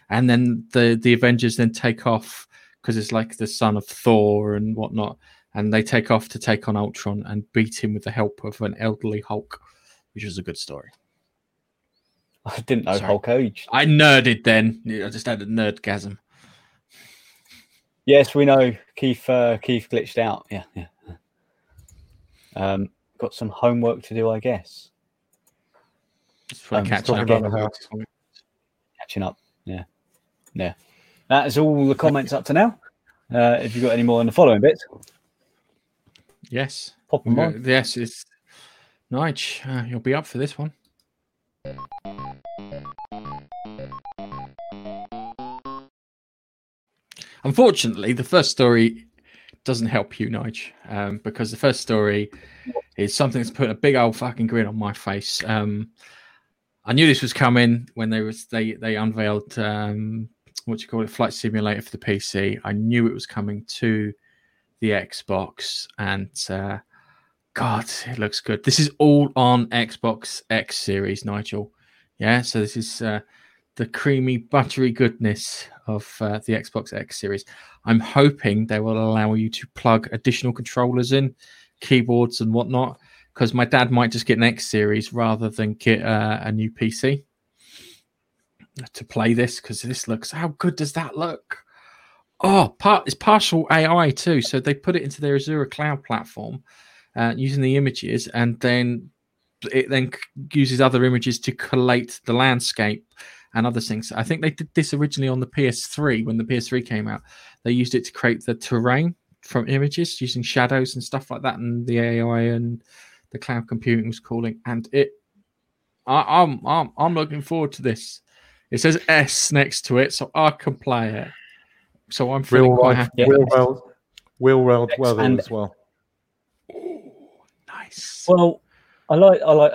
and then the the Avengers then take off because it's like the son of Thor and whatnot, and they take off to take on Ultron and beat him with the help of an elderly Hulk, which was a good story. I didn't know Sorry. Hulk aged. I nerded then. I just had a nerdgasm. Yes, we know Keith. Uh, Keith glitched out. Yeah, yeah. Um, got some homework to do, I guess. Just Um, catching up. Catching up. Yeah, yeah. That is all the comments up to now. Uh, if you've got any more in the following bits, Yes. pop them on. Yes, it's Nige. Uh, you'll be up for this one. Unfortunately, the first story doesn't help you, Nige, um, because the first story is something that's put a big old fucking grin on my face. Um, I knew this was coming when they was they they unveiled um, what you call it, Flight Simulator for the PC. I knew it was coming to the Xbox, and uh, God, it looks good. This is all on Xbox X Series, Nigel. Yeah, so this is uh, the creamy, buttery goodness of uh, the Xbox X Series. I'm hoping they will allow you to plug additional controllers in, keyboards and whatnot, because my dad might just get an X Series rather than get uh, a new PC to play this because this looks. How good does that look? Oh, part it's partial AI too. So they put it into their Azure cloud platform uh, using the images, and then it then uses other images to collate the landscape and other things. I think they did this originally on the PS3 when the PS3 came out. They used it to create the terrain from images using shadows and stuff like that, and the AI and the cloud computing was calling. And it, I, I'm I'm I'm looking forward to this. It says S next to it, so I can play it. So I'm feeling Real quite life, happy. real world, real world weather And- as well. Oh nice. Well, I like I like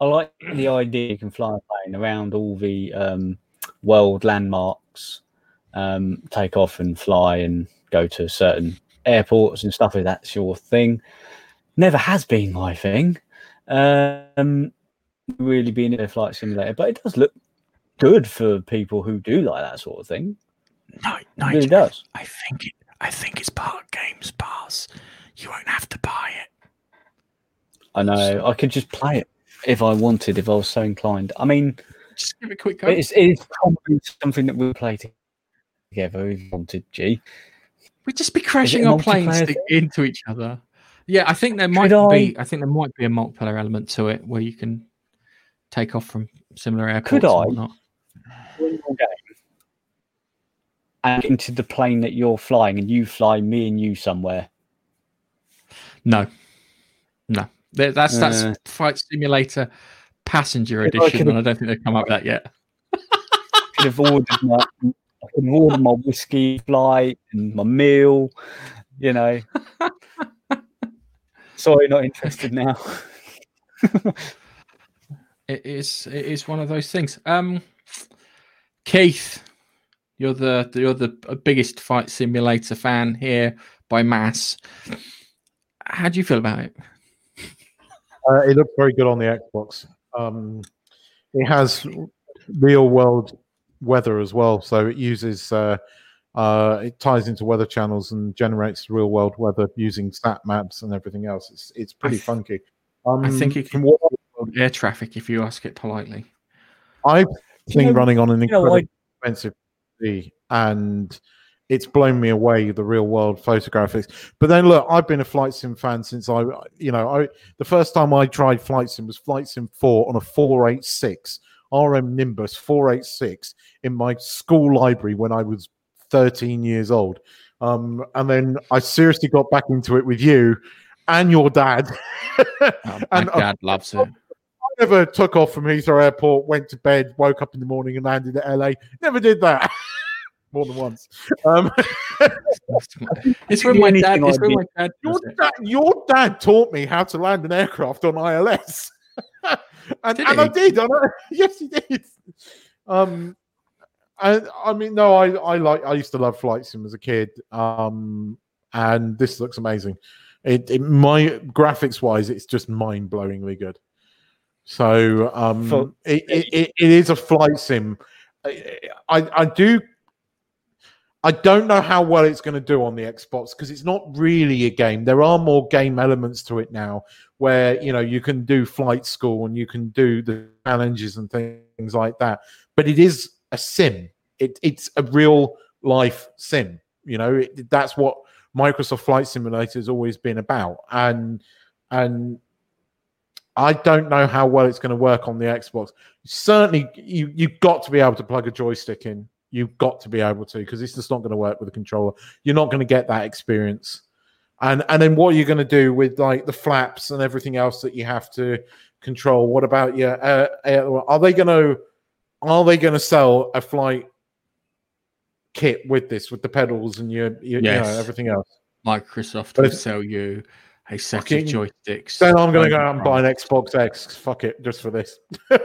I like the idea you can fly a plane around all the um, world landmarks, um, take off and fly and go to certain airports and stuff. If that's your thing, never has been my thing. Um, really being in a flight simulator, but it does look good for people who do like that sort of thing. No, no, It really does. I think it. I think it's part of Games Pass. You won't have to buy it. I know I could just play it if I wanted, if I was so inclined. I mean, Just give it a quick go. it's, it's probably something that we'll play together if wanted, G. We'd just be crashing our planes thing? into each other. Yeah, I think there might Could be. I- I think there might be a multiplayer element to it where you can take off from similar airports. Could I? Whatnot. Your game and get into the plane that you're flying, and you fly me and you somewhere. No, no. That's that's Uh. Flight Simulator Passenger If I Edition, and I don't think they've come up that yet. could have ordered my, I could have ordered my whiskey flight and my meal. You know, Sorry, not interested now. it is it is one of those things. Um, Keith, you're the you're the biggest fight simulator fan here by mass. How do you feel about it? Uh, it looks very good on the Xbox. Um, it has real world weather as well, so it uses uh, uh, it ties into weather channels and generates real world weather using sat maps and everything else. It's it's pretty funky. Um, I think it can what air traffic if you ask it politely. I've You been know- running on an you know, incredibly expensive PC, and it's blown me away the real world photographics. But then look, I've been a flight sim fan since I, you know, I the first time I tried flight sim was flight sim four on a four eight six RM Nimbus four eight six in my school library when I was thirteen years old. Um, and then I seriously got back into it with you and your dad. My and I- dad loves it. I never took off from Heathrow Airport, went to bed, woke up in the morning, and landed at LA. Never did that. More than once. Um, It's when my dad. It's I when my dad. your, dad, your dad taught me how to land an aircraft on ILS. and, Did and I did. I know. yes, he did. Um, and I mean, no, I, I like. I used to love flight sim as a kid. Um, and this looks amazing. It, it my graphics wise, it's just mind blowingly good. So um, For- it, it, it, is a flight sim. I, I, I do. I don't know how well it's going to do on the Xbox because it's not really a game. There are more game elements to it now, where you know you can do flight school and you can do the challenges and things like that. But it is a sim. It, it's a real life sim. You know, it, that's what Microsoft Flight Simulator has always been about, and and I don't know how well it's going to work on the Xbox. Certainly, you you've got to be able to plug a joystick in. You've got to be able to because it's just not going to work with a controller. You're not going to get that experience. And and then what are you going to do with like the flaps and everything else that you have to control? What about your? Uh, are they going to are they going to sell a flight kit with this with the pedals and your, your you know everything else? Microsoft will sell you a set of Fucking- joysticks. Then I'm going to go out and buy an Xbox X. Fuck it, just for this.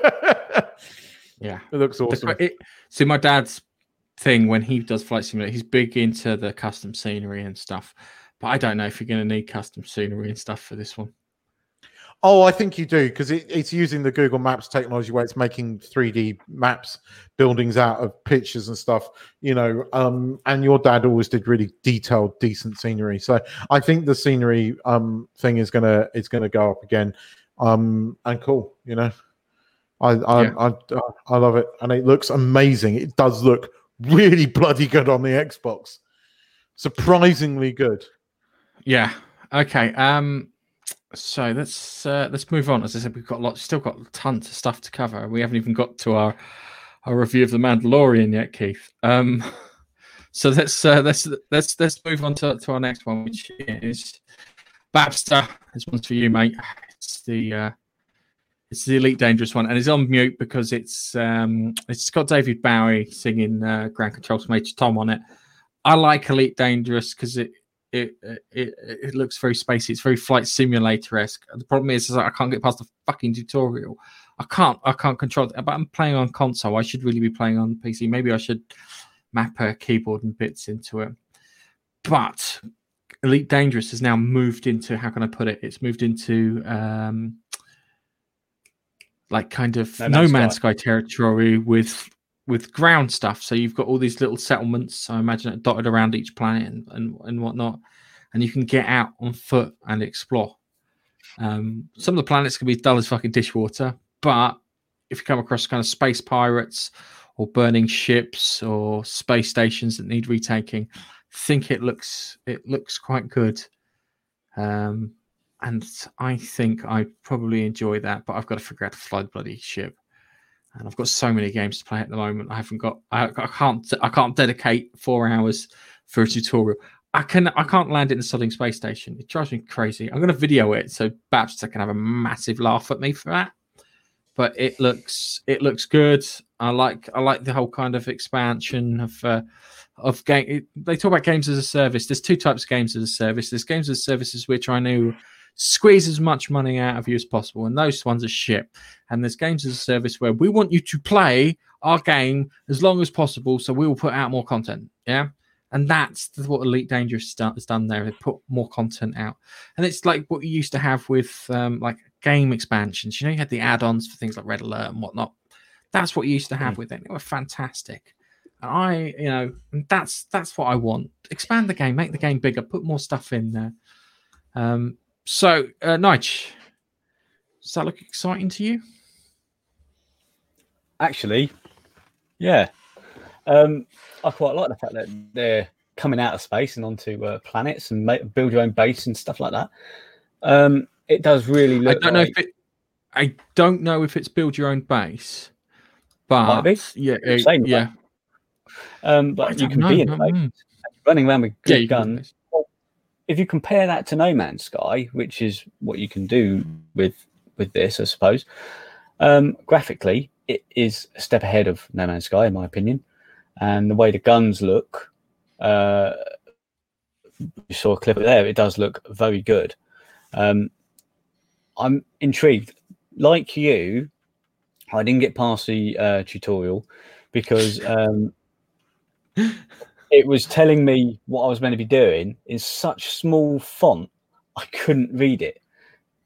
Yeah. It looks awesome. it- see, my dad's thing when he does flight simulator, he's big into the custom scenery and stuff. But I don't know if you're going to need custom scenery and stuff for this one. Oh, I think you do because it, it's using the Google Maps technology where it's making 3D maps, buildings out of pictures and stuff, you know. Um, and your dad always did really detailed, decent scenery. So I think the scenery um thing is gonna it's gonna go up again. Um, and cool, you know. I I, Yeah. I I love it, and it looks amazing. It does look really bloody good on the Xbox. Surprisingly good. Yeah. Okay. Um. So let's uh, let's move on. As I said, we've got a lot, still got tons of stuff to cover. We haven't even got to our our review of the Mandalorian yet, Keith. Um. So let's uh, let's let's let's move on to, to our next one, which is Babster. This one's for you, mate. It's the uh, it's the Elite Dangerous one, and it's on mute because it's um it's got David Bowie singing uh, Ground Major Tom on it. I like Elite Dangerous because it it, it it looks very spacey. It's very flight simulator esque. The problem is, is that I can't get past the fucking tutorial. I can't I can't control it. But I'm playing on console. I should really be playing on PC. Maybe I should map a keyboard and bits into it. But Elite Dangerous has now moved into how can I put it? It's moved into um like kind of No no, Man's man's Sky. sky territory with with ground stuff. So you've got all these little settlements. I imagine it dotted around each planet and, and, and whatnot. And you can get out on foot and explore. Um, some of the planets can be dull as fucking dishwater, but if you come across kind of space pirates or burning ships or space stations that need retaking, think it looks it looks quite good. Um, and I think I probably enjoy that, but I've got to figure out to fly the bloody ship and I've got so many games to play at the moment. I haven't got, I, I can't, I can't dedicate four hours for a tutorial. I can, I can't land it in the Sodding space station. It drives me crazy. I'm going to video it so Babster can have a massive laugh at me for that. But it looks, it looks good. I like, I like the whole kind of expansion of, uh, of game. They talk about games as a service. There's two types of games as a service. There's games as services which I know squeeze as much money out of you as possible, and those ones are shit. And there's games as a service where we want you to play our game as long as possible, so we will put out more content. Yeah. And that's what Elite Dangerous has done there. They put more content out, and it's like what you used to have with um, like game expansions. You know, you had the add-ons for things like Red Alert and whatnot. That's what you used to have with it. They were fantastic. And I, you know, that's that's what I want. Expand the game, make the game bigger, put more stuff in there. Um, so, uh, Nige, does that look exciting to you? Actually, yeah. Um, I quite like the fact that they're coming out of space and onto uh, planets and make, build your own base and stuff like that. Um, it does really look. I don't know if it. I don't know if it's build your own base, but yeah, it- yeah. Um, I but you can know, be in mm, space, mm. running around with Yeah, good can guns. If you compare that to No Man's Sky, which is what you can do with with this, I suppose. Um, graphically, it is a step ahead of No Man's Sky, in my opinion, and the way the guns look. Uh, you saw a clip of there; it does look very good. Um, I'm intrigued. Like you, I didn't get past the uh, tutorial because um, it was telling me what I was meant to be doing in such small font, I couldn't read it.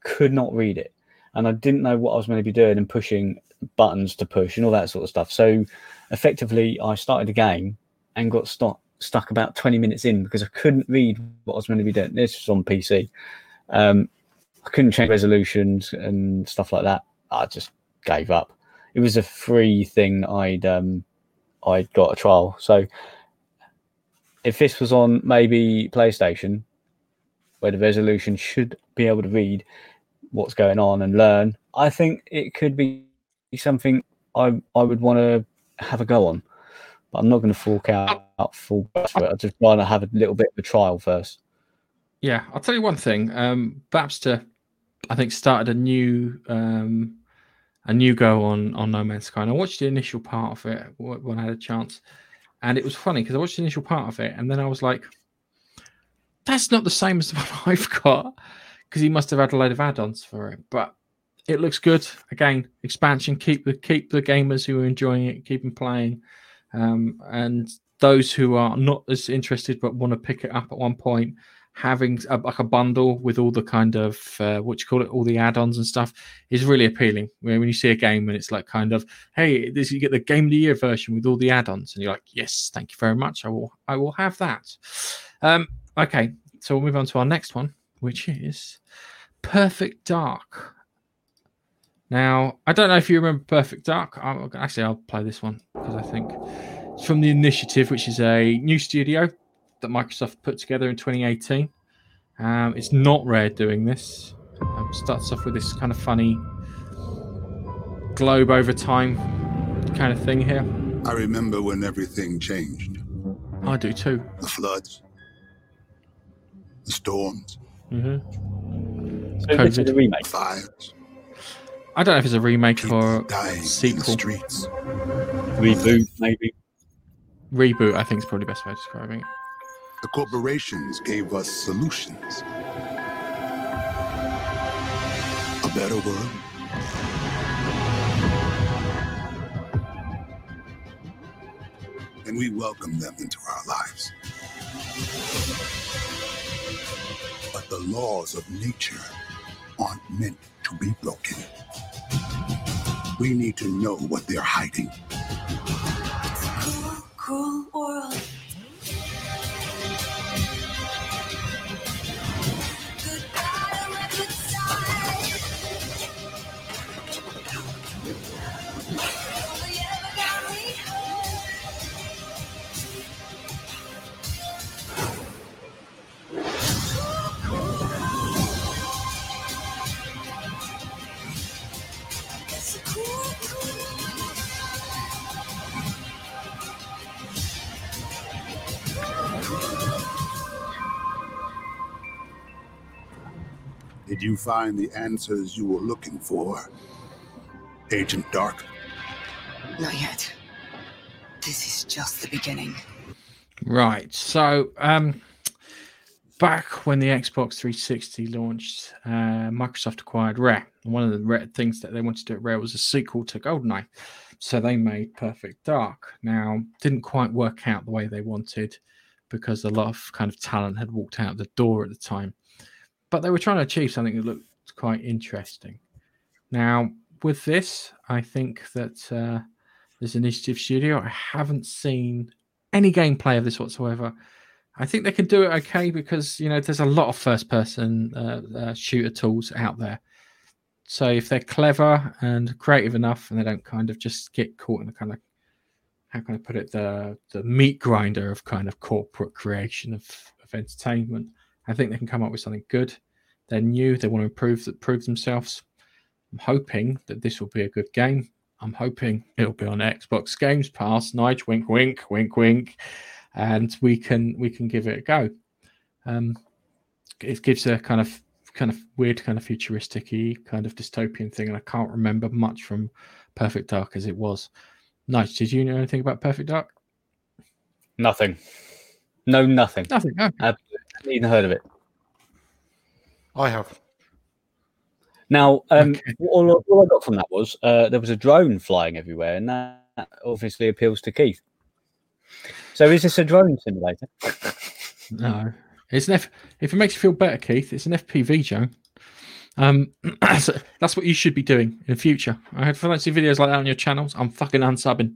Could not read it. And I didn't know what I was meant to be doing and pushing buttons to push and all that sort of stuff. So effectively, I started the game and got stuck stuck about 20 minutes in because I couldn't read what I was meant to be doing. This was on PC. Um, I couldn't change resolutions and stuff like that. I just gave up. It was a free thing I'd um, I'd got a trial. So if this was on maybe PlayStation, where the resolution should be able to read what's going on and learn, I think it could be something I I would want to have a go on. But I'm not going to fork out, full price for it. I just want to have a little bit of a trial first. Yeah, I'll tell you one thing. Um, Babster, I think, started a new um, a new go on on No Man's Sky, and I watched the initial part of it wh- when I had a chance, and it was funny because I watched the initial part of it, and then I was like, "That's not the same as the one I've got," because he must have had a load of add-ons for it. But it looks good. Again, expansion. Keep the keep the gamers who are enjoying it, keep them playing, um, and those who are not as interested but want to pick it up at one point having a, like a bundle with all the kind of uh, what you call it, all the add-ons and stuff is really appealing. When you see a game and it's like kind of, hey, this you get the game of the year version with all the add-ons, and you're like, yes, thank you very much. I will, I will have that. Um, okay, so we'll move on to our next one, which is Perfect Dark. Now, I don't know if you remember Perfect Dark. I'll, actually, I'll play this one because I think it's from the Initiative, which is a new studio that Microsoft put together in 2018. Um, it's not rare doing this. Um, starts off with this kind of funny globe over time kind of thing here. I remember when everything changed. I do too. The floods, the storms, Mm-hmm. So this is a remake. fires, I don't know if it's a remake or a dying in the sequel. streets. Reboot, maybe. Reboot, I think is probably the best way of describing it. The corporations gave us solutions. A better world. And we welcome them into our lives. But the laws of nature aren't meant to be broken. We need to know what they're hiding. It's a cruel, cruel world. Did you find the answers you were looking for, Agent Dark? Not yet. This is just the beginning. Right. So, um, back when the Xbox 360 launched, uh, Microsoft acquired Rare. And one of the rare things that they wanted to do at Rare was a sequel to GoldenEye. So they made Perfect Dark. Now, didn't quite work out the way they wanted because a lot of kind of talent had walked out the door at the time. But they were trying to achieve something that looked quite interesting. Now, with this, I think that uh, there's Initiative Studio. I haven't seen any gameplay of this whatsoever. I think they can do it okay because you know there's a lot of first-person uh, uh, shooter tools out there. So if they're clever and creative enough, and they don't kind of just get caught in the kind of how can I put it the the meat grinder of kind of corporate creation of, of entertainment, I think they can come up with something good. They're new. They want to improve prove themselves. I'm hoping that this will be a good game. I'm hoping it'll be on Xbox Games Pass. Nige, wink, wink, wink, wink, and we can we can give it a go. Um, it gives a kind of kind of weird, kind of futuristic kind of dystopian thing, and I can't remember much from Perfect Dark as it was. Nice. Did you know anything about Perfect Dark? Nothing. No, nothing. Nothing. Okay. I've even heard of it. I have. Now, um, okay. all, all, I got from that was uh, there was a drone flying everywhere, and that obviously appeals to Keith. So, is this a drone simulator? no, it's an F. If it makes you feel better, Keith, it's an FPV drone. Um, so that's what you should be doing in the future. I if I don't see videos like that on your channels, I'm fucking unsubbing.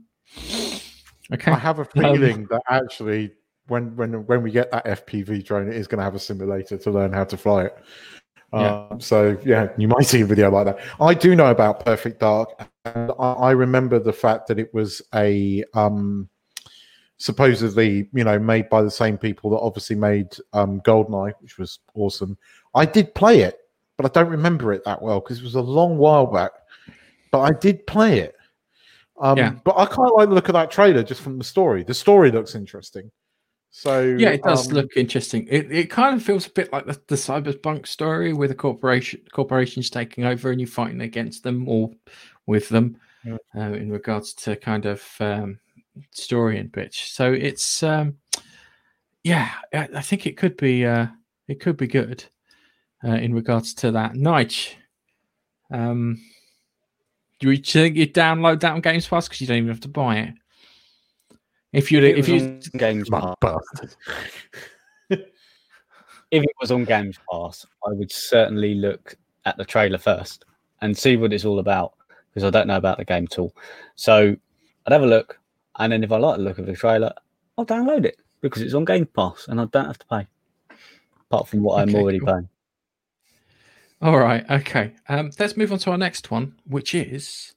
Okay. I have a feeling um, that actually, when when when we get that FPV drone, it is going to have a simulator to learn how to fly it. Yeah. Um, so yeah, you might see a video like that. I do know about Perfect Dark, and I, I remember the fact that it was a um, supposedly you know made by the same people that obviously made um, Goldeneye, which was awesome. I did play it, but I don't remember it that well because it was a long while back. But I did play it. Um, yeah. But I quite like the look of that trailer just from the story. The story looks interesting. So yeah, it does um, look interesting. It, it kind of feels a bit like the, the cyberpunk story with a corporation corporations taking over and you fighting against them or with them yeah. uh, in regards to kind of um, story and bitch. So it's um, yeah, I, I, think it could be uh, it could be good uh, in regards to that. Nige, um, do you think you download that on Games Pass because you don't even have to buy it? If you if, if you Games Pass, if it was on Games Pass, I would certainly look at the trailer first and see what it's all about because I don't know about the game at all. So I'd have a look, and then if I like the look of the trailer, I'll download it because it's on Game Pass and I don't have to pay apart from what okay, I'm already cool. paying. All right, okay. Um, let's move on to our next one, which is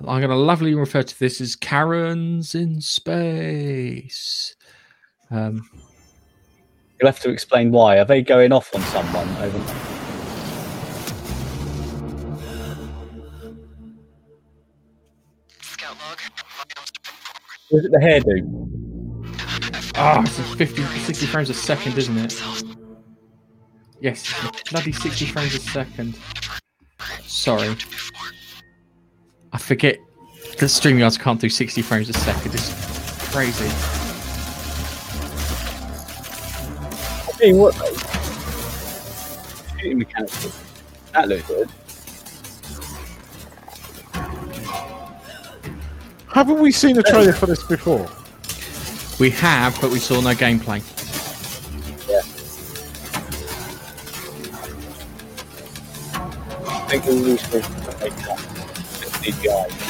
I'm going to lovely refer to this as Karens in space. Um, You'll have to explain why. Are they going off on someone over? Was it the hairdo? Ah, oh, it's 50, 60 frames a second, isn't it? Yes, bloody 60 frames a second. Sorry. I forget that StreamYards can't do 60 frames a second. It's crazy. I tell you what, though. Shooting mechanics, that looks good. Haven't we seen a trailer for this before? We have, but we saw no gameplay. Yeah. I think we'll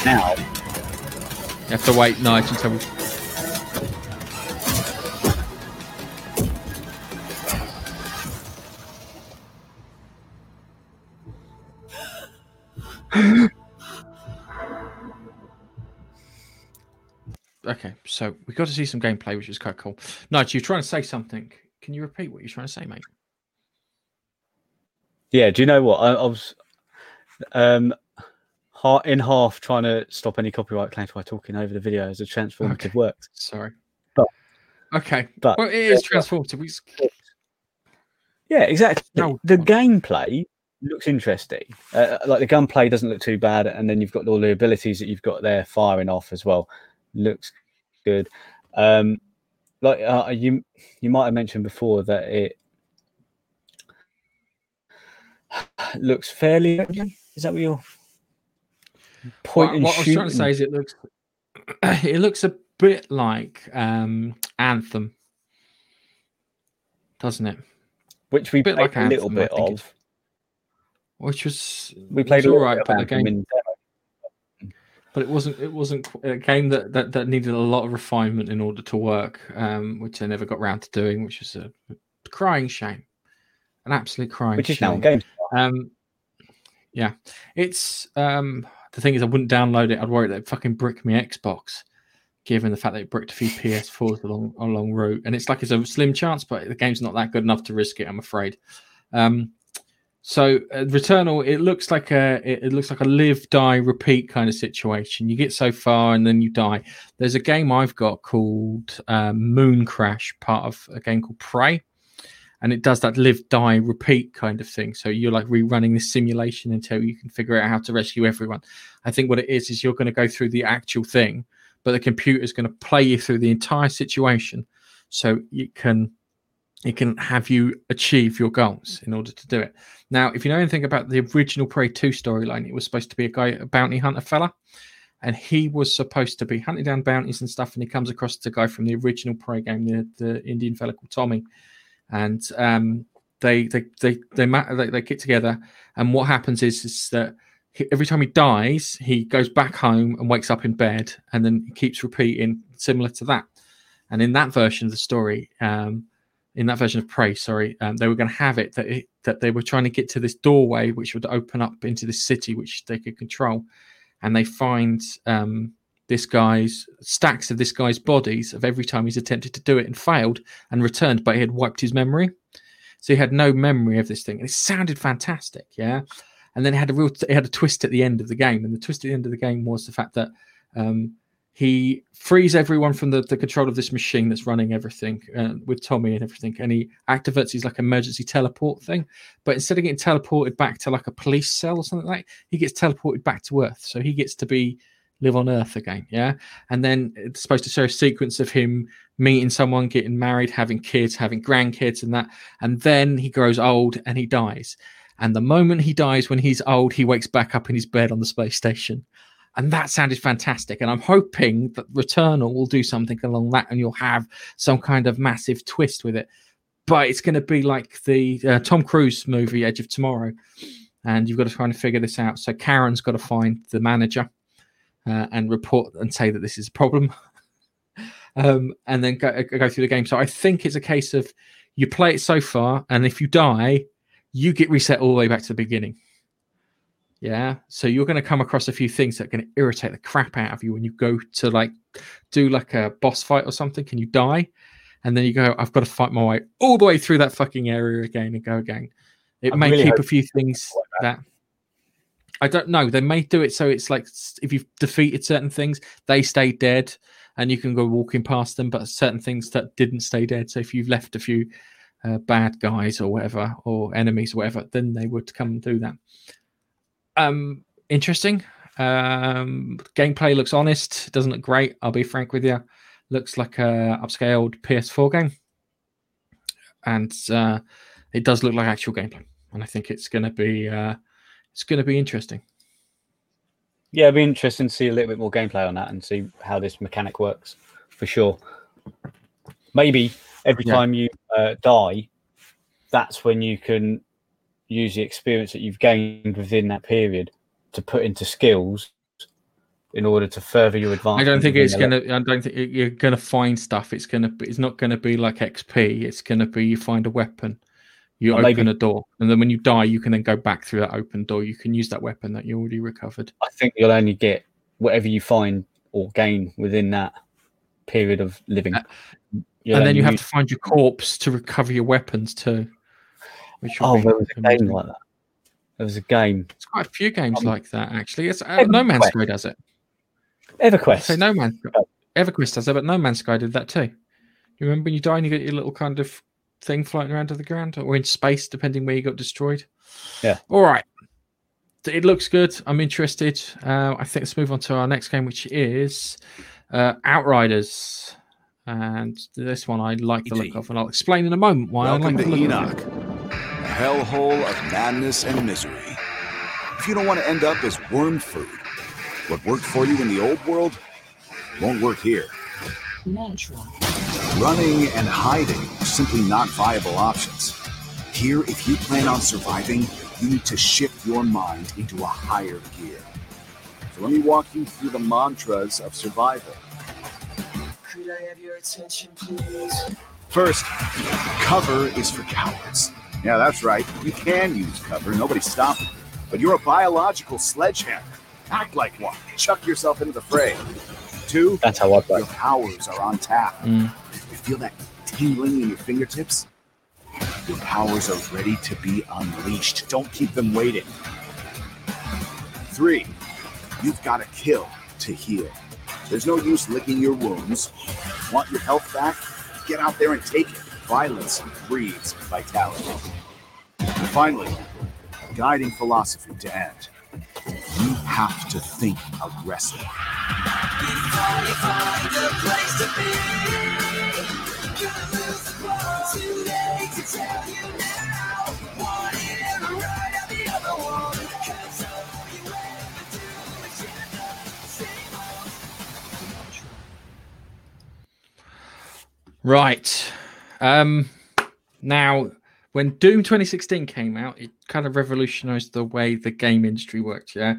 Now. You have to wait night until we. okay, so we got to see some gameplay, which is quite cool. Nige, you're trying to say something. Can you repeat what you're trying to say, mate? Yeah, do you know what? I, I was um heart in half trying to stop any copyright claims by talking over the video as a transformative okay. work. Sorry. But, okay. But well, it is transformative. We... Yeah, exactly. No, the oh, gameplay looks interesting. Uh, uh, like the gunplay doesn't look too bad, and then you've got all the abilities that you've got there firing off as well. Looks good. Um, like uh, you, you might have mentioned before that it looks fairly. Is that what you're point what, and what I was trying to say is it looks it looks a bit like um Anthem, doesn't it? which we bit played like a little Anthem, I bit of. Which was We played was all little right, but the game in but it wasn't it wasn't a game that, that that needed a lot of refinement in order to work um which they never got round to doing which is a crying shame an absolute crying which is shame now on games. um yeah it's um the thing is i wouldn't download it i'd worry that it'd fucking brick me xbox given the fact that it bricked a few ps4s along along route and it's like it's a slim chance but the game's not that good enough to risk it i'm afraid um so uh, Returnal, it looks like a it, it looks like a live die repeat kind of situation. You get so far and then you die. There's a game I've got called um, Mooncrash, part of a game called Prey, and it does that live die repeat kind of thing. So you're like rerunning this simulation until you can figure out how to rescue everyone. I think what it is is you're going to go through the actual thing, but the computer is going to play you through the entire situation, so you can it can have you achieve your goals in order to do it. Now, if you know anything about the original Prey 2 storyline, it was supposed to be a guy, a bounty hunter fella, and he was supposed to be hunting down bounties and stuff. And he comes across the guy from the original Prey game, the, the Indian fella called Tommy, and um, they they they they, they they get together. And what happens is is that he, every time he dies, he goes back home and wakes up in bed, and then he keeps repeating similar to that. And in that version of the story, um, in that version of Prey, sorry, um, they were going to have it that it, that they were trying to get to this doorway which would open up into the city which they could control, and they find um, this guy's stacks of this guy's bodies of every time he's attempted to do it and failed and returned, but he had wiped his memory, so he had no memory of this thing, and it sounded fantastic, yeah. And then it had a real, it had a twist at the end of the game, and the twist at the end of the game was the fact that um, he frees everyone from the, the control of this machine that's running everything uh, with Tommy and everything, and he activates his like emergency teleport thing. But instead of getting teleported back to like a police cell or something like, he gets teleported back to Earth, so he gets to be live on Earth again. Yeah, and then it's supposed to show a sequence of him meeting someone, getting married, having kids, having grandkids, and that, and then he grows old and he dies. And the moment he dies, when he's old, he wakes back up in his bed on the space station and that sounded fantastic. And I'm hoping that Returnal will do something along that, and you'll have some kind of massive twist with it. But it's going to be like the uh, Tom Cruise movie Edge of Tomorrow, and you've got to try and figure this out. So Karen's got to find the manager uh, and report and say that this is a problem, um, and then go, go through the game. So I think it's a case of you play it so far, and if you die, you get reset all the way back to the beginning. Yeah. So you're going to come across a few things that are going to irritate the crap out of you when you go to like do like a boss fight or something. Can you die? And then you go, I've got to fight my way all the way through that fucking area again and go again. It I may really keep a few things that I don't know. They may do it so it's like if you've defeated certain things, they stay dead and you can go walking past them, but certain things that didn't stay dead. So if you've left a few uh, bad guys or whatever, or enemies or whatever, then they would come and do that um interesting um gameplay looks honest doesn't look great i'll be frank with you looks like a upscaled ps4 game and uh it does look like actual gameplay and i think it's going to be uh it's going to be interesting Yeah, it'd be interesting to see a little bit more gameplay on that and see how this mechanic works for sure. Maybe every Yeah. time you uh, die, that's when you can use the experience that you've gained within that period to put into skills in order to further your advancement. i don't think it's going to i don't think you're going to find stuff it's going to be it's not going to be like xp it's going to be you find a weapon you Or open maybe- a door and then when you die you can then go back through that open door you can use that weapon that you already recovered I think you'll only get whatever you find or gain within that period of living. You'll Uh, and then you have to find your corpse to recover your weapons too. Which Oh, there was a game like that. There was a game. There's quite a few games like that actually. It's, uh, no Man's Sky does it. EverQuest. So No Man's EverQuest does it, but No Man's Sky did that too. You remember when you die and you get your little kind of thing floating around to the ground or in space, depending where you got destroyed. Yeah. All right. It looks good. I'm interested. Uh, I think let's move on to our next game, which is uh, Outriders. And this one I like the look of, and I'll explain in a moment why I Welcome like to the look Enoch, of it. a hellhole of madness and misery. If you don't want to end up as worm food, what worked for you in the old world won't work here. Mantra. Running and hiding are simply not viable options. Here, if you plan on surviving, you need to shift your mind into a higher gear. So let me walk you through the mantras of survival. Could I have your attention, please? First, cover is for cowards. Yeah, that's right. You can use cover, nobody's stopping you. But you're a biological sledgehammer. Act like one. Chuck yourself into the fray. Two, That's how I play. your powers are on tap. Mm. Feel that tingling in your fingertips? Your powers are ready to be unleashed. Don't keep them waiting. Three, you've got to kill to heal. There's no use licking your wounds. Want your health back? Get out there and take it. Violence breeds vitality. And finally, guiding philosophy to end. You have to think aggressive. Right. Um, now, when Doom 2016 came out, it kind of revolutionized the way the game industry worked. Yeah.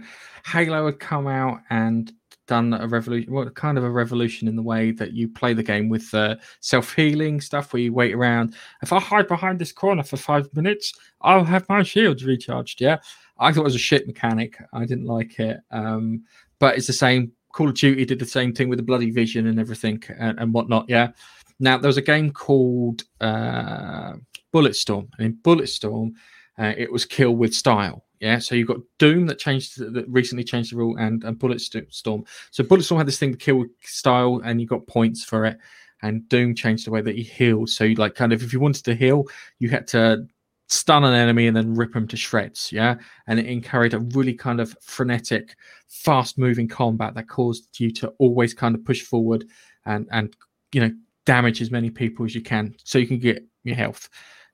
Halo had come out and done a revolution, well, kind of a revolution in the way that you play the game with uh, self healing stuff where you wait around. If I hide behind this corner for five minutes, I'll have my shields recharged. Yeah. I thought it was a shit mechanic. I didn't like it. Um, but it's the same. Call of Duty did the same thing with the bloody vision and everything and, and whatnot. Yeah. Now there was a game called uh, Bulletstorm, and in Bulletstorm, uh, it was kill with style. Yeah, so you've got Doom that changed that recently changed the rule, and and Bulletstorm. So Bulletstorm had this thing to kill style, and you got points for it. And Doom changed the way that you healed. So you like kind of if you wanted to heal, you had to stun an enemy and then rip them to shreds. Yeah, and it encouraged a really kind of frenetic, fast-moving combat that caused you to always kind of push forward and and you know damage as many people as you can so you can get your health.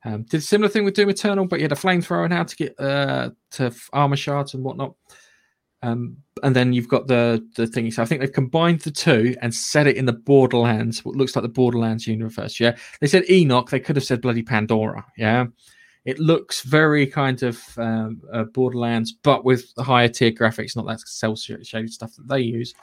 Um, did a similar thing with Doom Eternal, but you had a flamethrower and how to get uh, to armor shards and whatnot. Um, and then you've got the the thingy. So I think they've combined the two and set it in the Borderlands, what looks like the Borderlands universe. Yeah, they said Enoch. They could have said bloody Pandora. Yeah, it looks very kind of um, uh, Borderlands, but with the higher tier graphics, not that cell shaded stuff that they use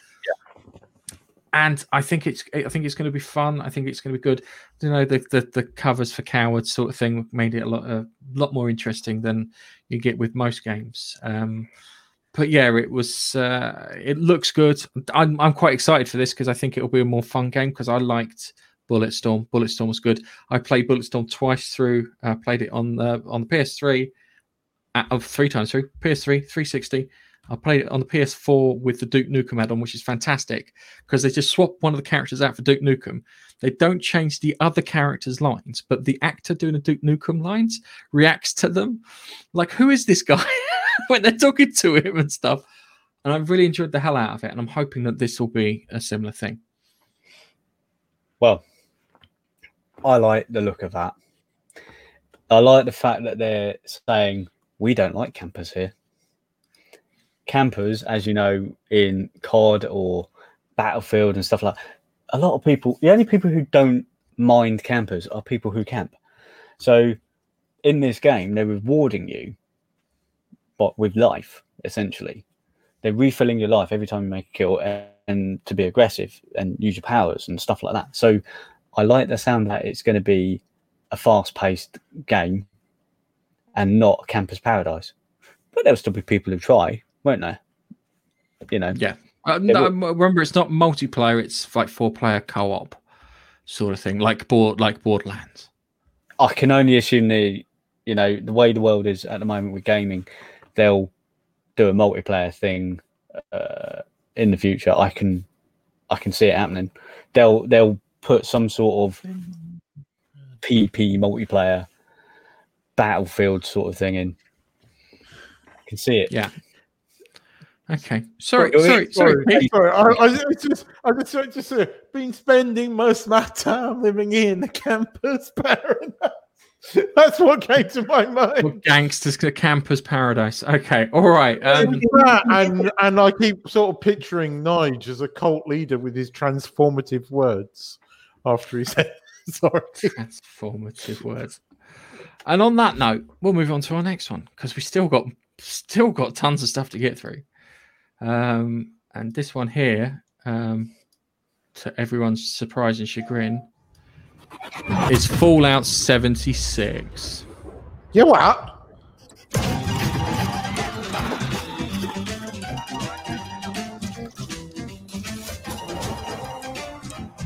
and I think it's I think it's going to be fun. I think it's going to be good. You know, the the, the covers for cowards sort of thing made it a lot a lot more interesting than you get with most games. Um, but yeah, it was. Uh, it looks good. I'm I'm quite excited for this because I think it'll be a more fun game because I liked Bulletstorm. Bulletstorm was good. I played Bulletstorm twice through. Uh, played it on the on the PS3, uh, three times through PS3, 360. I played it on the PS4 with the Duke Nukem add-on, which is fantastic because they just swap one of the characters out for Duke Nukem. They don't change the other characters' lines, but the actor doing the Duke Nukem lines reacts to them. Like, who is this guy? when they're talking to him and stuff. And I've really enjoyed the hell out of it, and I'm hoping that this will be a similar thing. Well, I like the look of that. I like the fact that they're saying we don't like campers here. Campers, as you know, in COD or Battlefield and stuff like a lot of people, the only people who don't mind campers are people who camp. So in this game, they're rewarding you but with life, essentially. They're refilling your life every time you make a kill and, and to be aggressive and use your powers and stuff like that. So I like the sound that it's going to be a fast paced game and not Campus Paradise. But there'll still be people who try, won't there? You know. Yeah. Uh, no, remember, it's not multiplayer; it's like four-player co-op sort of thing, like board, like Borderlands. I can only assume the, you know, the way the world is at the moment with gaming, they'll do a multiplayer thing uh, in the future. I can, I can see it happening. They'll they'll put some sort of PP multiplayer battlefield sort of thing in. I can see it. Yeah. Okay. Sorry. Sorry, Sorry. Sorry. Sorry. I, I I just, I just, just uh, been spending most of my time living in the campus paradise. That's what came to my mind. Gangsters, campers, paradise. Okay, all right. Um, and and I keep sort of picturing Nige as a cult leader with his transformative words after he said sorry. transformative words. And on that note, we'll move on to our next one because we still got still got tons of stuff to get through. Um, and this one here, um, to everyone's surprise and chagrin, is Fallout 76. Yeah, what?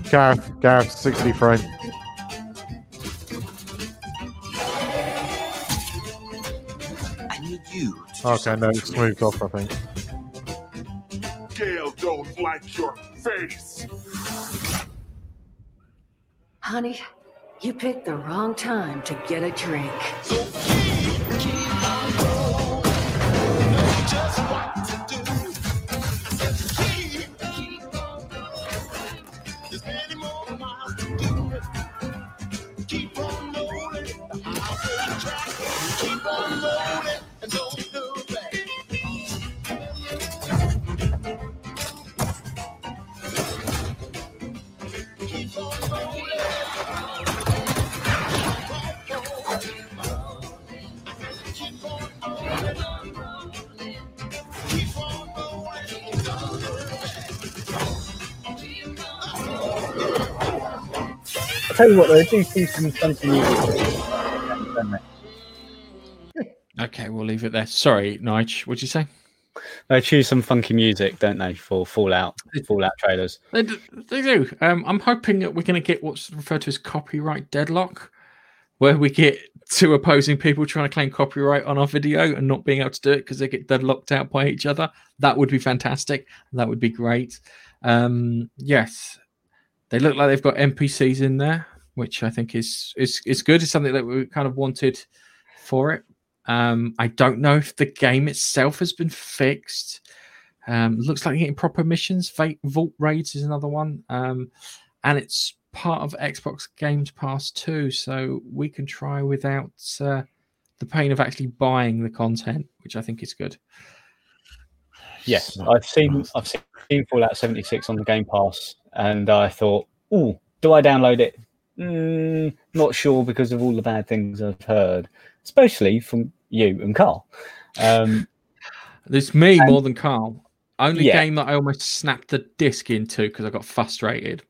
Gareth, Gareth, 60 frame. I need you. Okay, no, it's moved off, I think. Don't like your face. Honey, you picked the wrong time to get a drink. Tell you what, they do see some funky music. don't? Okay, we'll leave it there. Sorry, Nige, what'd you say? They choose some funky music, don't they, for Fallout Fallout trailers? They do. They do. Um, I'm hoping that we're going to get what's referred to as copyright deadlock, where we get two opposing people trying to claim copyright on our video and not being able to do it because they get deadlocked out by each other. That would be fantastic. That would be great. Um, yes, they look like they've got NPCs in there, which I think is is is good. It's something that we kind of wanted for it. Um, I don't know if the game itself has been fixed. Um, looks like getting proper missions. Va- Vault raids is another one, um, and it's part of Xbox Games Pass too, so we can try without uh, the pain of actually buying the content, which I think is good. Yes, I've seen I've seen Fallout 76 on the Game Pass, and I thought, oh, do I download it? Mm, not sure because of all the bad things I've heard, especially from you and Carl. Um, It's me And- more than Carl. Only Yeah. game that I almost snapped the disc into because I got frustrated.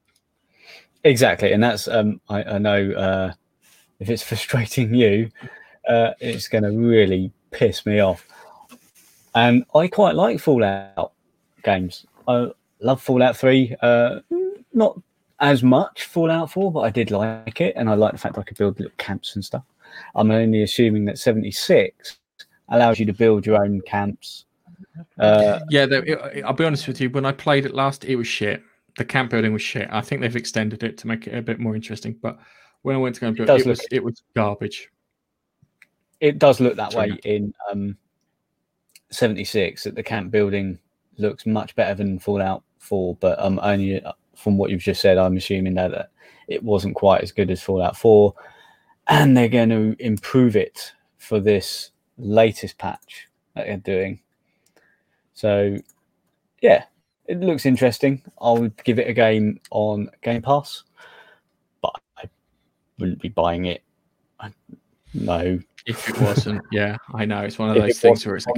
exactly, and that's um, I, I know uh, if it's frustrating you, uh, it's going to really piss me off. And I quite like Fallout games. I love Fallout 3. Uh, not as much Fallout 4, but I did like it, and I like the fact I could build little camps and stuff. I'm only assuming that 76 allows you to build your own camps. Uh, Yeah, it- I'll be honest with you. When I played it last, it was shit. The camp building was shit. I think they've extended it to make it a bit more interesting. But when I went to go and build, does it, was it was garbage. it does look that Sorry, way in um, 76 that the camp building looks much better than fallout 4 but um only uh, from what you've just said i'm assuming that uh, it wasn't quite as good as fallout 4 and they're going to improve it for this latest patch that they're doing. So yeah it looks interesting. I would give it a game on game pass but i wouldn't be buying it. I- no If it wasn't, yeah, I know. It's one of If those things where it's a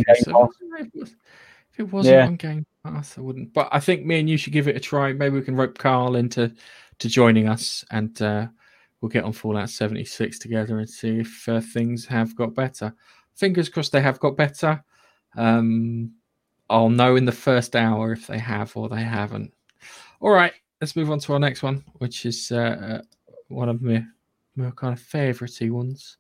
on case Game of Pass. if it was- if it wasn't Yeah. on Game Pass, I wouldn't. But I think me and you should give it a try. Maybe we can rope Carl into to joining us, and uh, we'll get on Fallout 76 together and see if uh, things have got better. Fingers crossed they have got better. Um, I'll know in the first hour if they have or they haven't. All right, let's move on to our next one, which is uh, uh, one of my, my kind of favourite ones.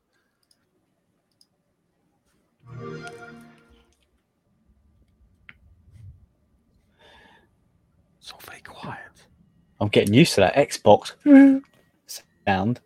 It's all very quiet. i'm getting used to that xbox sound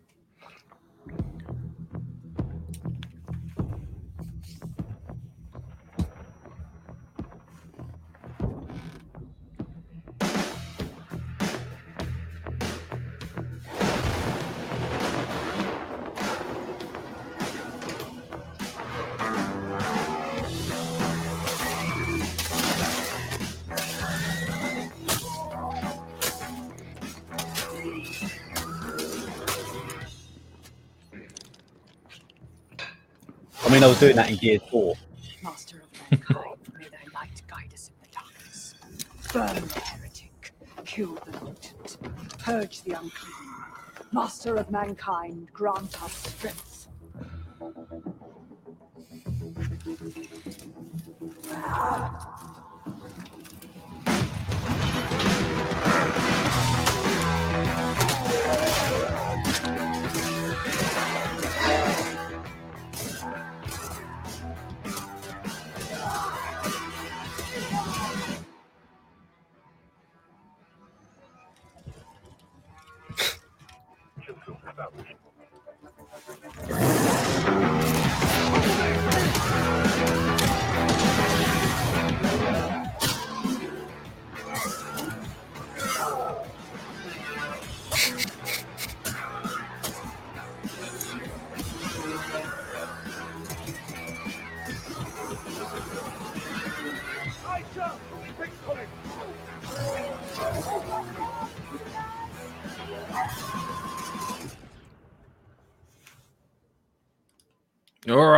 I was doing that in Gears 4. Master of mankind, may thy light guide us in the darkness. Burn the heretic, kill the mutant, purge the unclean. Master of mankind, grant us strength.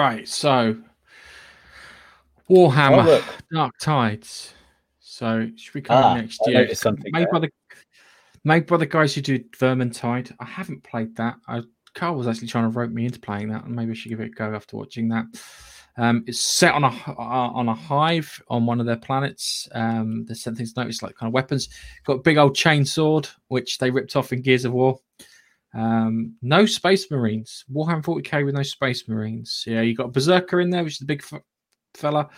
Right, so Warhammer Oh. Dark Tides. So should be coming Ah, next year. something made there. by the made by the guys who do Vermintide. I haven't played that. I Carl was actually trying to rope me into playing that, and maybe I should give it a go after watching that. Um, it's set on a uh, on a hive on one of their planets. Um, there's some things noticed like kind of weapons. Got a big old chain sword, which they ripped off in Gears of War. Um, no space marines. Warhammer 40k with no space marines. Yeah, you got a berserker in there, which is the big f- fella.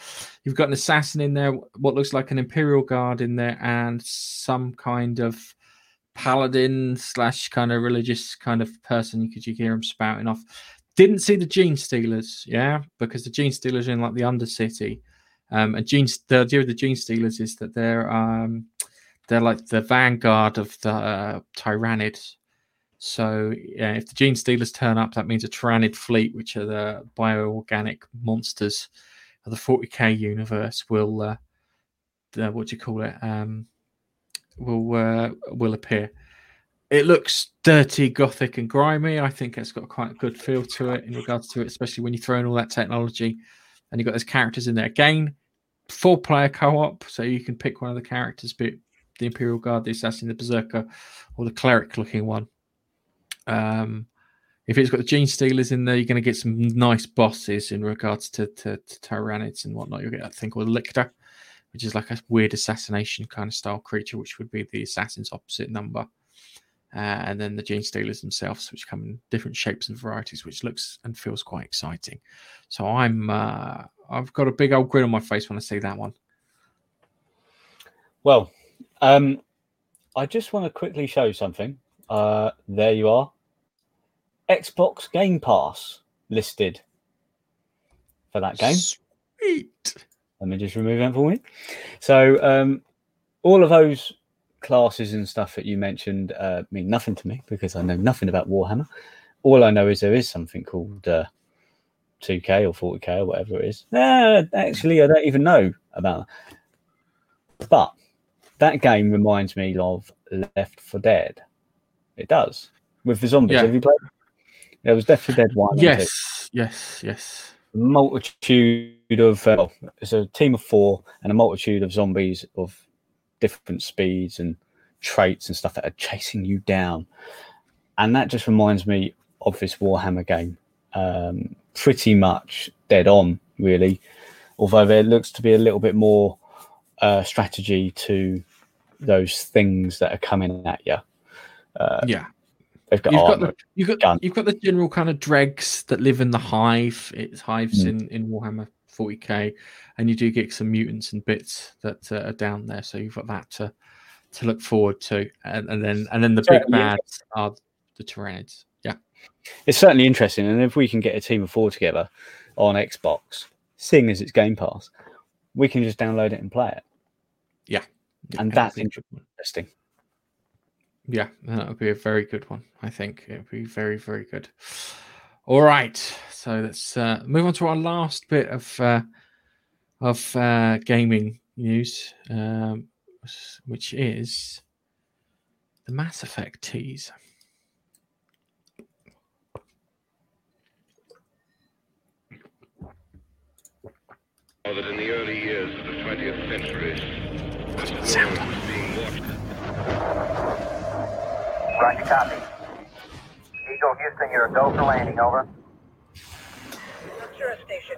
You've got an assassin in there, what looks like an imperial guard in there, and some kind of paladin slash kind of religious kind of person. You could you hear him spouting off. Didn't see the gene stealers, yeah, because the gene stealers are in like the undercity. Um, and gene the idea of the gene stealers is that they're um they're like the vanguard of the uh, tyranids. So yeah, if the gene stealers turn up, that means a Tyranid fleet, which are the bioorganic monsters of the 40k universe, will uh, the, what do you call it? Um, will uh, will appear. It looks dirty, gothic, and grimy. I think it's got quite a good feel to it in regards to it, especially when you throw in all that technology and you've got those characters in there. Again, four player co op, so you can pick one of the characters, be the Imperial Guard, the Assassin, the Berserker, or the cleric looking one. Um, if it's got the Gene Stealers in there, you're going to get some nice bosses in regards to, to, to Tyranids and whatnot. You'll get that thing called Lictor, which is like a weird assassination kind of style creature, which would be the assassin's opposite number. Uh, and then the Gene Stealers themselves, which come in different shapes and varieties, which looks and feels quite exciting. So I'm uh, I've got a big old grin on my face when I see that one. Well, um, I just want to quickly show something. Uh, there you are. Xbox Game Pass listed for that game. Sweet. Let me just remove that for me. So, um, all of those classes and stuff that you mentioned uh, mean nothing to me because I know nothing about Warhammer. All I know is there is something called uh, 2K or 40K or whatever it is. Uh, actually, I don't even know about that. But that game reminds me of Left 4 Dead. It does with the zombies. Yeah. Have you played? There was for Dead one. Yes, yes, yes. multitude of uh, well, it's a team of four and a multitude of zombies of different speeds and traits and stuff that are chasing you down and that just reminds me of this warhammer game um, pretty much dead on really although there looks to be a little bit more uh, strategy to those things that are coming at you uh, yeah. they've got, You've got the you've got gun. you've got the general kind of dregs that live in the hive. It's hives Mm. in in Warhammer 40k, and you do get some mutants and bits that uh, are down there. So you've got that to to look forward to, and, and then and then the big bads are the Tyranids. Yeah, it's certainly interesting. And if we can get a team of four together on Xbox, seeing as it's Game Pass, we can just download it and play it. yeah, And that's be a good one. interesting. Yeah, that would be a very good one. I think it would be very, very good. All right, so let's uh, move on to our last bit of uh, of uh, gaming news, um, which is the Mass Effect tease. that in the early years of the 20th century, world was being watched. Roger, copy. Eagle Houston, you're a go for landing, over. Ventura Station.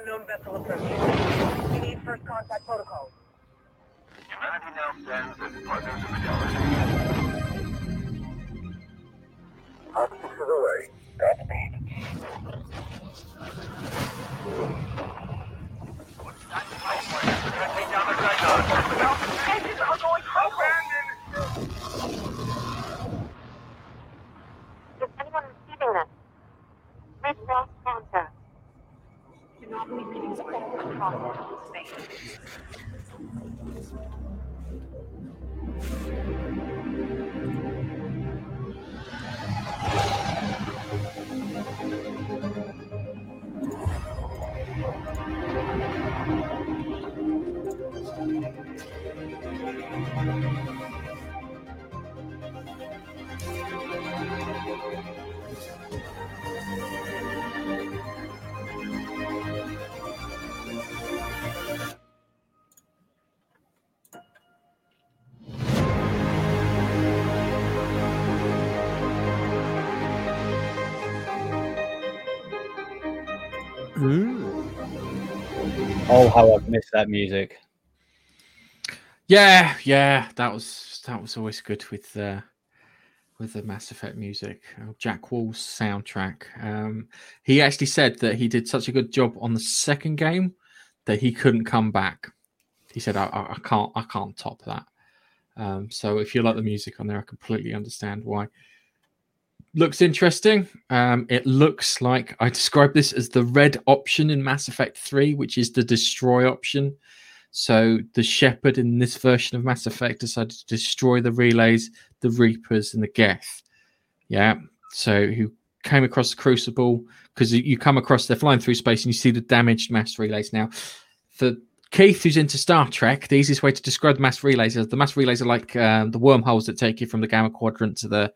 Unknown vessel approaching. We need first contact protocol. Humanity now stands as partners in the galaxy. Optics of the way. Godspeed. Engines are going crazy. Is anyone receiving this? Read lost contact. Anomaly readings all across the space. How I've missed that music. Yeah, yeah, that was that was always good with uh, with the Mass Effect music. Uh, Jack Wall's soundtrack. Um, he actually said that he did such a good job on the second game that he couldn't come back. He said, "I, I, I can't, I can't top that." Um, so if you like the music on there, I completely understand why. Looks interesting. Um, it looks like I describe this as the red option in Mass Effect 3, which is the destroy option. So the Shepard in this version of Mass Effect decided to destroy the relays, the Reapers, and the Geth. Yeah. So who came across the Crucible because you come across they're flying through space and you see the damaged mass relays. Now, for Keith, who's into Star Trek, the easiest way to describe the mass relays is the mass relays are like um, the wormholes that take you from the Gamma Quadrant to the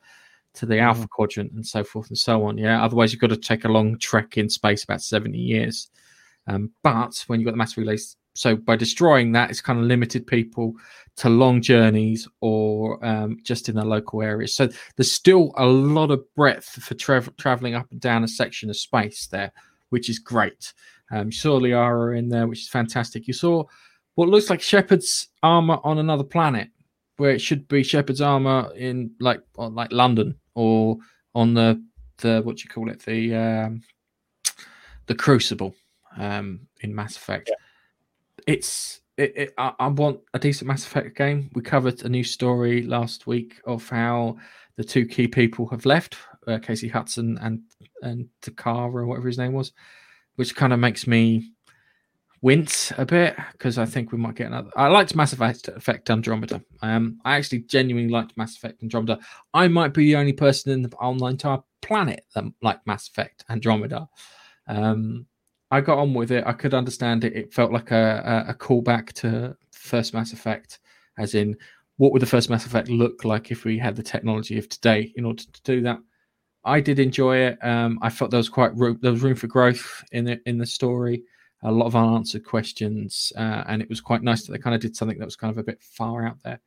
to the Alpha Quadrant and so forth and so on. Yeah. Otherwise, you've got to take a long trek in space, about seventy years. Um, but when you've got the mass relays, so by destroying that, it's kind of limited people to long journeys or um, just in the local areas. So there's still a lot of breadth for tra- traveling up and down a section of space there, which is great. Um, you saw Liara in there, which is fantastic. You saw what looks like Shepard's armor on another planet, where it should be Shepard's armor in like on like London or on the the what do you call it the um, the Crucible um, in Mass Effect. It's it, it, I, I want a decent Mass Effect game. We covered a new story last week of how the two key people have left, uh, Casey Hudson and and Takara or whatever his name was, which kind of makes me wince a bit because I think we might get another. I liked Mass Effect, Andromeda. Um, I actually genuinely liked Mass Effect Andromeda. I might be the only person in the on the entire planet that liked Mass Effect Andromeda. Um, I got on with it. I could understand it. It felt like a, a, a callback to first Mass Effect, as in what would the first Mass Effect look like if we had the technology of today in order to do that. I did enjoy it. Um, I felt there was quite room, there was room for growth in the in the story. A lot of unanswered questions, uh, and it was quite nice that they kind of did something that was kind of a bit far out there.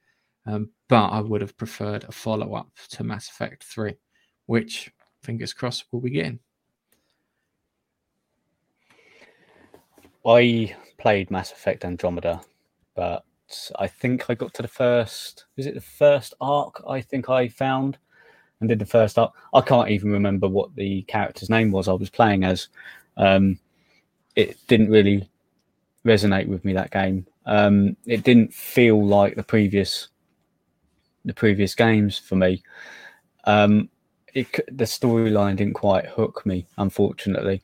Um, but I would have preferred a follow up to Mass Effect Three, which fingers crossed we'll be. I played Mass Effect Andromeda, but I think I got to the first. Was it the first arc? I think I found and did the first arc. I can't even remember what the character's name was I was playing as. Um, it didn't really resonate with me that game. Um, it didn't feel like the previous the previous games for me. Um, it the storyline didn't quite hook me, unfortunately.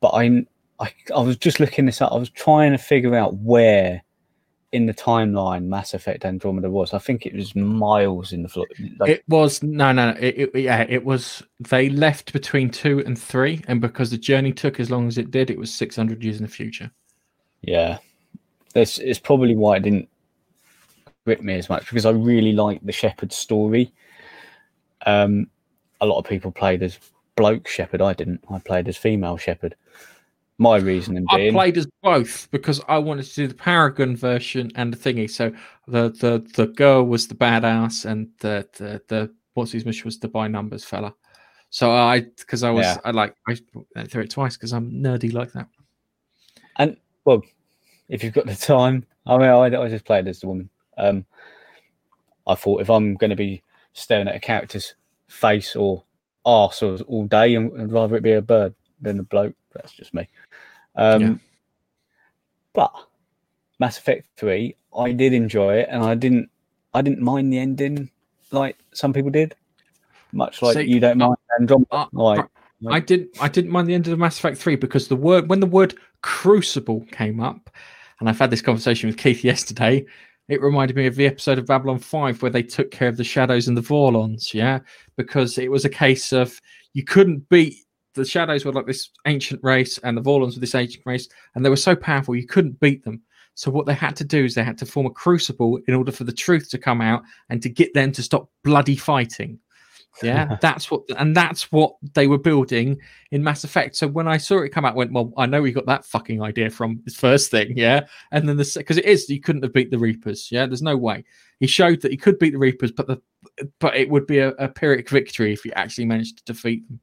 But I, I I was just looking this up. I was trying to figure out where in the timeline Mass Effect Andromeda was. I think it was miles in the floor. Like, it was no, no, no. It, it, yeah, it was. They left between two and three, and because the journey took as long as it did, it was six hundred years in the future. Yeah, this is probably why it didn't grip me as much because I really like the Shepard story. Um, a lot of people played as bloke Shepard. I didn't. I played as female Shepard. My reasoning I being, played as both because I wanted to do the Paragon version and the thingy. So the the the girl was the badass, and the the, the what's his mission was the by numbers fella. So I because I was Yeah. I like I went through it twice because I'm nerdy like that. and well, if you've got the time, I mean, I, I just played as the woman. Um, I thought if I'm going to be staring at a character's face or arse all day, I'd rather it be a bird than a bloke. That's just me. Um, Yeah. But Mass Effect Three, I did enjoy it, and I didn't, I didn't mind the ending like some people did. Much like you don't mind Andromeda. like, I did I didn't mind the end of Mass Effect 3 because the word when the word crucible came up, and I've had this conversation with Keith yesterday, it reminded me of the episode of Babylon 5 where they took care of the shadows and the Vorlons, yeah? Because it was a case of you couldn't beat the shadows were like this ancient race and the Vorlons were this ancient race, and they were so powerful you couldn't beat them. So what they had to do is they had to form a crucible in order for the truth to come out and to get them to stop bloody fighting. Yeah, that's what, and that's what they were building in Mass Effect. So when I saw it come out, I went, well, I know we got that fucking idea from this first thing, yeah. And then the because it is you couldn't have beat the Reapers, yeah. There's no way. He showed that he could beat the Reapers, but the but it would be a, a pyrrhic victory if he actually managed to defeat them.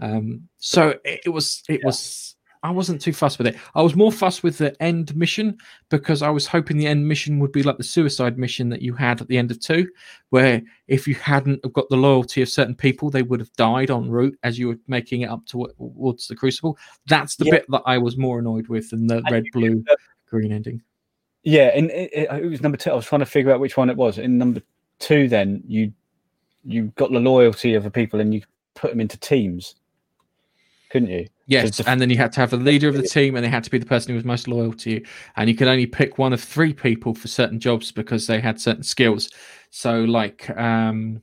Um, so it, it was it was I wasn't too fussed with it. I was more fussed with the end mission because I was hoping the end mission would be like the suicide mission that you had at the end of two, where if you hadn't got the loyalty of certain people, they would have died en route as you were making it up to, towards the crucible. That's the Yeah. bit that I was more annoyed with than the red, blue, green ending. Yeah, and it, it, it was number two. I was trying to figure out which one it was. In number two, then you you got the loyalty of the people, and you put them into teams, couldn't you? Yes, and then you had to have a leader of the team, and they had to be the person who was most loyal to you. And you could only pick one of three people for certain jobs because they had certain skills. So, like um,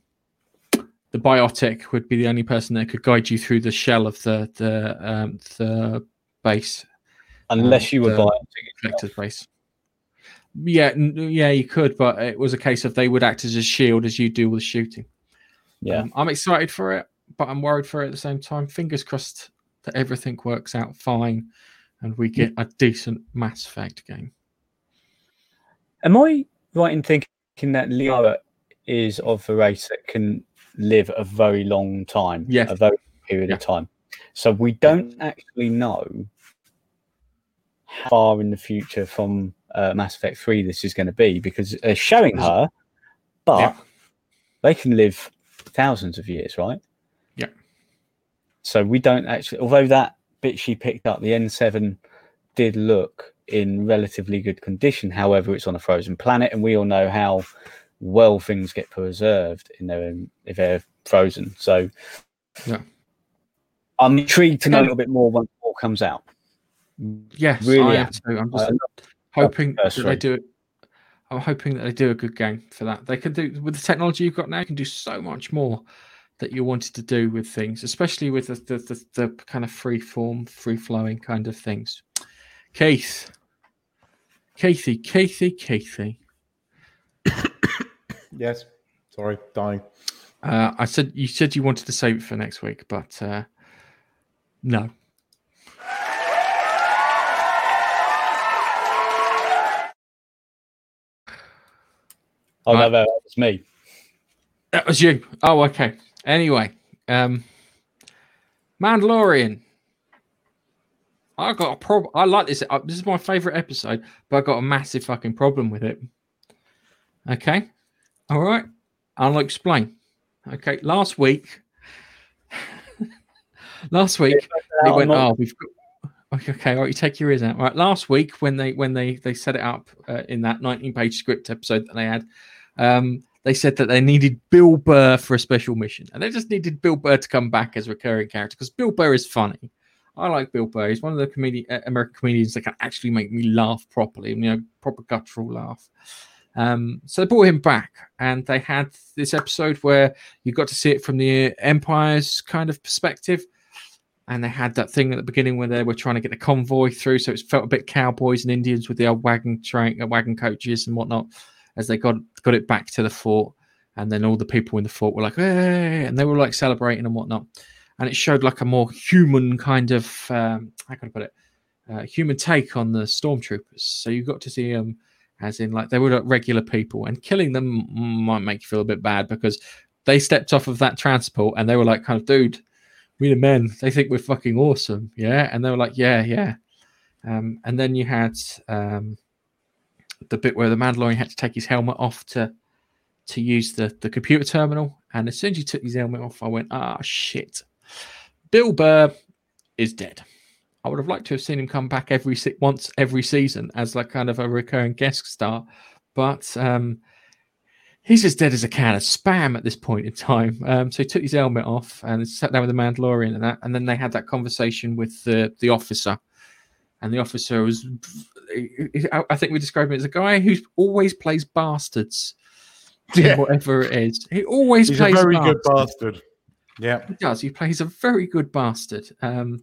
the biotic would be the only person that could guide you through the shell of the the um, the base, Unless you were the biotic Vector's base. Yeah, yeah, you could, but it was a case of they would act as a shield as you do with shooting. Yeah. Um, I'm excited for it, but I'm worried for it at the same time. Fingers crossed that everything works out fine and we get a decent Mass Effect game. Am I right in thinking that Liara is of a race that can live a very long time? Yeah. A very long period of time. So we don't actually know how far in the future from uh, Mass Effect 3 this is going to be because they're showing her, but Yeah. they can live thousands of years, right? So we don't actually, although that bit she picked up, the N7 did look in relatively good condition. However, it's on a frozen planet, and we all know how well things get preserved in their if they're frozen. So Yeah. I'm intrigued to know a little bit more when more comes out. Yes, Really I am too. I'm just love- hoping uh, that the they do it. I'm hoping that they do a good game for that. They can do with the technology you've got now. You can do so much more that you wanted to do with things, especially with the the, the, the kind of free form, free flowing kind of things. Keith, Keithy, Keithy, Keithy. Yes. Sorry, dying. Uh, I said you said you wanted to save it for next week, but uh, no. Oh no, that was me. That was you. Oh, okay. Anyway, um, Mandalorian. I got a problem. I like this. Uh, this is my favorite episode, but I got a massive fucking problem with it. Okay. All right. I'll explain. Okay. Last week, last week they went. Oh, we've got. Okay, okay, all right. You take your ears out. All right. Last week, when they when they they set it up uh, in that 19 page script episode that they had, um, they said that they needed Bill Burr for a special mission, and they just needed Bill Burr to come back as a recurring character because Bill Burr is funny. I like Bill Burr. He's one of the comedi- uh, American comedians that can actually make me laugh properly, you know, proper guttural laugh. Um, so they brought him back, and they had this episode where you got to see it from the Empire's kind of perspective. And they had that thing at the beginning where they were trying to get the convoy through, so it felt a bit cowboys and Indians with the old wagon train, uh, wagon coaches and whatnot, as they got got it back to the fort. And then all the people in the fort were like, "Hey!" and they were like celebrating and whatnot. And it showed like a more human kind of um, how can I put it? uh, human take on the stormtroopers. So you got to see them as in like they were like regular people, and killing them might make you feel a bit bad because they stepped off of that transport and they were like, kind of, dude, we the men, they think we're fucking awesome, yeah, and they were like, yeah, yeah. Um, and then you had um, the bit where the Mandalorian had to take his helmet off to to use the the computer terminal, and as soon as he took his helmet off, I went, ah, shit. Bill Burr is dead. I would have liked to have seen him come back every se- once every season as like kind of a recurring guest star, but um, he's as dead as a can of spam at this point in time. Um, so he took his helmet off and sat down with the Mandalorian and that, and then they had that conversation with the the officer, and the officer was, I think we describe him as a guy who always plays bastards. Yeah. whatever it is, he always He's a plays very good bastard. Yeah. He does. He plays a very good bastard. Um,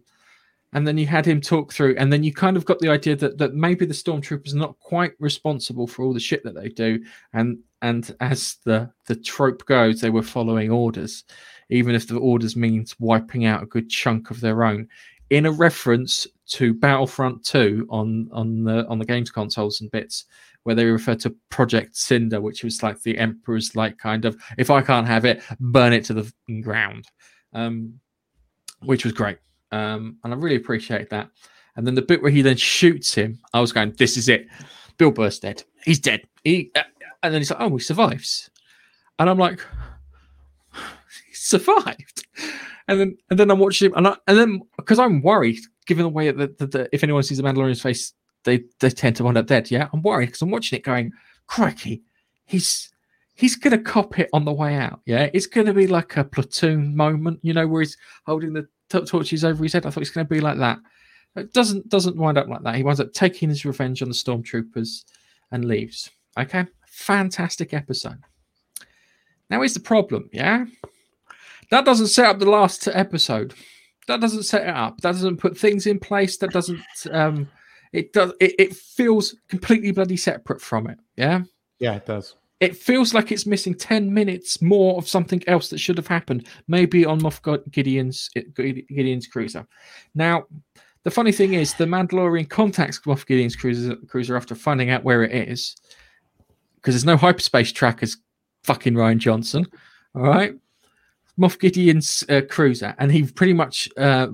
and then you had him talk through, and then you kind of got the idea that that maybe the stormtroopers are not quite responsible for all the shit that they do, and and as the the trope goes, they were following orders, even if the orders means wiping out a good chunk of their own. In a reference to Battlefront 2 on on the on the games consoles and bits, where they refer to Project Cinder, which was like the Emperor's like kind of if I can't have it, burn it to the ground, um, which was great, um, and I really appreciate that. And then the bit where he then shoots him, I was going, "This is it, Bill Burr's dead. He's dead." He, uh, and then he's like, "Oh, he survives," and I'm like, "He survived." And then and then I'm watching him, and I, and then because I'm worried, given the way that, that, that if anyone sees the Mandalorian's face, they they tend to wind up dead. Yeah, I'm worried because I'm watching it, going, "Crikey, he's he's gonna cop it on the way out. Yeah, it's gonna be like a platoon moment, you know, where he's holding the t- torches over his head. I thought it's gonna be like that. It doesn't doesn't wind up like that. He winds up taking his revenge on the stormtroopers and leaves. Okay, fantastic episode. Now is the problem. Yeah, that doesn't set up the last episode. That doesn't set it up. That doesn't put things in place. That doesn't. Um, it does. It, it feels completely bloody separate from it. Yeah Yeah, it does. it feels like it's missing 10 minutes more of something else that should have happened maybe on Moff Gideon's Gideon's cruiser now the funny thing is the Mandalorian contacts Moff Gideon's cruiser, cruiser after finding out where it is because there's no hyperspace trackers fucking Rian Johnson all right Moff Gideon's uh, cruiser, and he pretty much uh,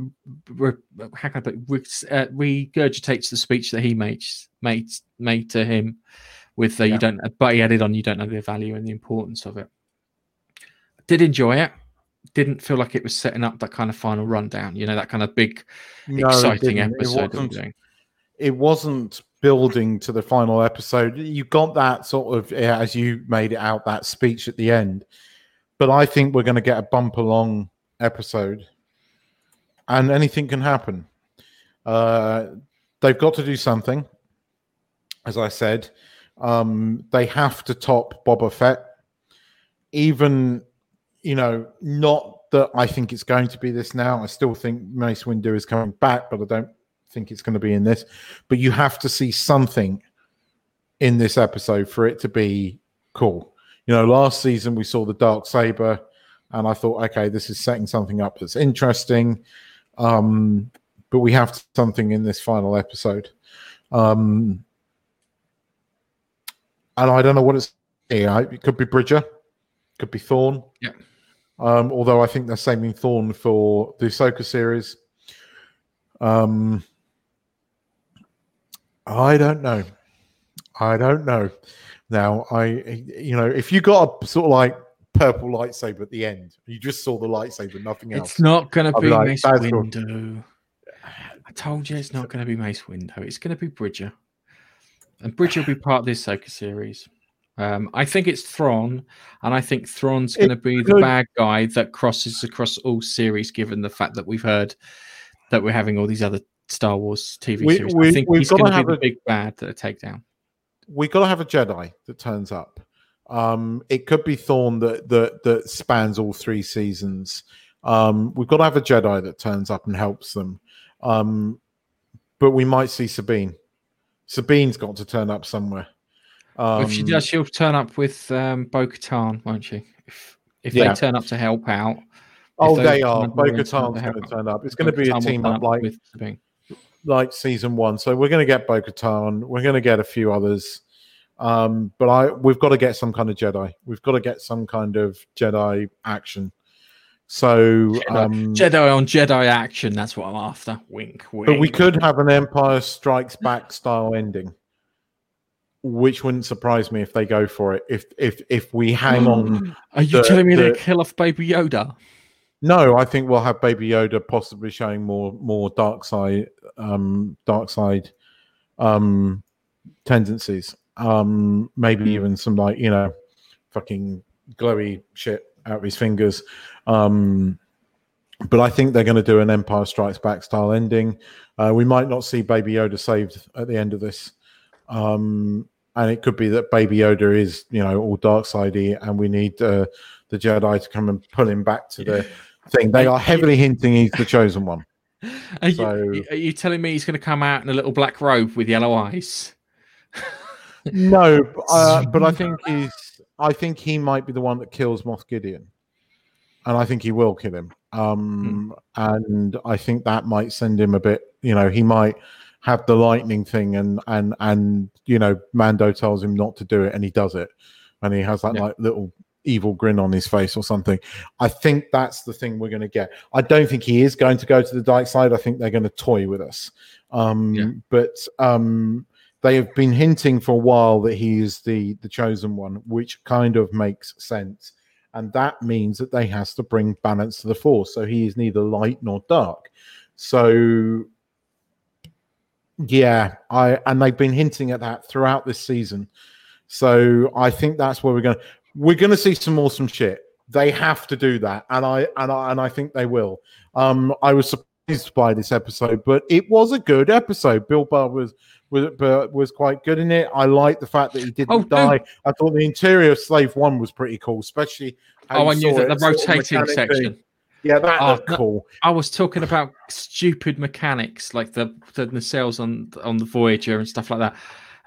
re- how can I put it, re- uh, regurgitates the speech that he made made made to him with uh, you don't, but he added on you don't know the value and the importance of it. Did enjoy it. Didn't feel like it was setting up that kind of final rundown. You know that kind of big, No, exciting. It episode. we're wasn't. It wasn't building to the final episode. You got that sort of yeah, as you made it out that speech at the end, but I think we're going to get a bumper long episode, and anything can happen. Uh, they've got to do something. As I said, um, they have to top Boba Fett. Even, you know, not that I think it's going to be this now. I still think Mace Windu is coming back, but I don't think it's going to be in this. But you have to see something in this episode for it to be cool. You know, last season we saw the dark saber, and I thought, okay, this is setting something up that's interesting. Um, but we have something in this final episode. Um, and I don't know what it's. Yeah, it could be Bridger, could be Thrawn. Yeah. Um, although I think they're saving Thrawn for the Ahsoka series. Um, I don't know. I don't know. Now, I, you know, if you got a sort of like purple lightsaber at the end, you just saw the lightsaber, nothing else. It's not going to be like, Mace. Windu. I told you it's not going to be Mace Windu. It's going to be Bridger, and Bridger will be part of this Ahsoka series. Um, I think it's Thrawn, and I think Thrawn's going to be the bad guy that crosses across all series. Given the fact that we've heard that we're having all these other Star Wars TV We- series, we- I think we've he's going to have be the a- big bad that take down. We got to have a Jedi that turns up. Um, it could be Thrawn that that that spans all three seasons. Um, we've got to have a Jedi that turns up and helps them. Um, but we might see Sabine. Sabine's got to turn up somewhere. Um, if she does, she'll turn up with um, Bo Katan, won't she? If if Yeah. they turn up to help out. Oh, they are. Bo Katan's going to turn up. It's going to be a team up like with Sabine. Like season one. So we're going to get Bo Katan. We're going to get a few others. Um, but I we've got to get some kind of Jedi. We've got to get some kind of Jedi action. So Jedi, um, Jedi on Jedi action. That's what I'm after. Wink, wink. but we could have an Empire Strikes Back style ending, which wouldn't surprise me if they go for it. If if if we hang on, Are you the- telling me they kill off Baby Yoda? No, I think we'll have Baby Yoda possibly showing more more dark side um dark side um tendencies. Um maybe even some like, you know, fucking glowy shit out of his fingers. Um but I think they're going to do an Empire Strikes Back style ending. Uh, we might not see Baby Yoda saved at the end of this, um, and it could be that Baby Yoda is, you know, all dark sidey, and we need uh, the Jedi to come and pull him back to the thing. They are heavily hinting he's the chosen one. Are So- you, are you telling me he's going to come out in a little black robe with yellow eyes? No, uh, but I think he's. I think he might be the one that kills Moff Gideon, and I think he will kill him. Um, and I think that might send him a bit. You know, he might have the lightning thing, and and and you know, Mando tells him not to do it, and he does it, and he has that Yeah. like little evil grin on his face or something. I think that's the thing we're going to get. I don't think he is going to go to the dark side. I think they're going to toy with us. Um, But um, they have been hinting for a while that he is the the chosen one, which kind of makes sense. And that means that they has to bring balance to the force. So he is neither light nor dark. So yeah, I and they've been hinting at that throughout this season. So I think that's where we're going. We're going to see some awesome shit. They have to do that, and I and I and I think they will. Um, I was surprised by this episode, but it was a good episode. Bill Burr was was was quite good in it. I like the fact that he didn't Oh, die. dude. I thought the interior of Slave One was pretty cool, especially. Oh, I knew that the rotating section. Yeah, that Oh, no, cool. I was talking about stupid mechanics like the the nacelles on on the Voyager and stuff like that,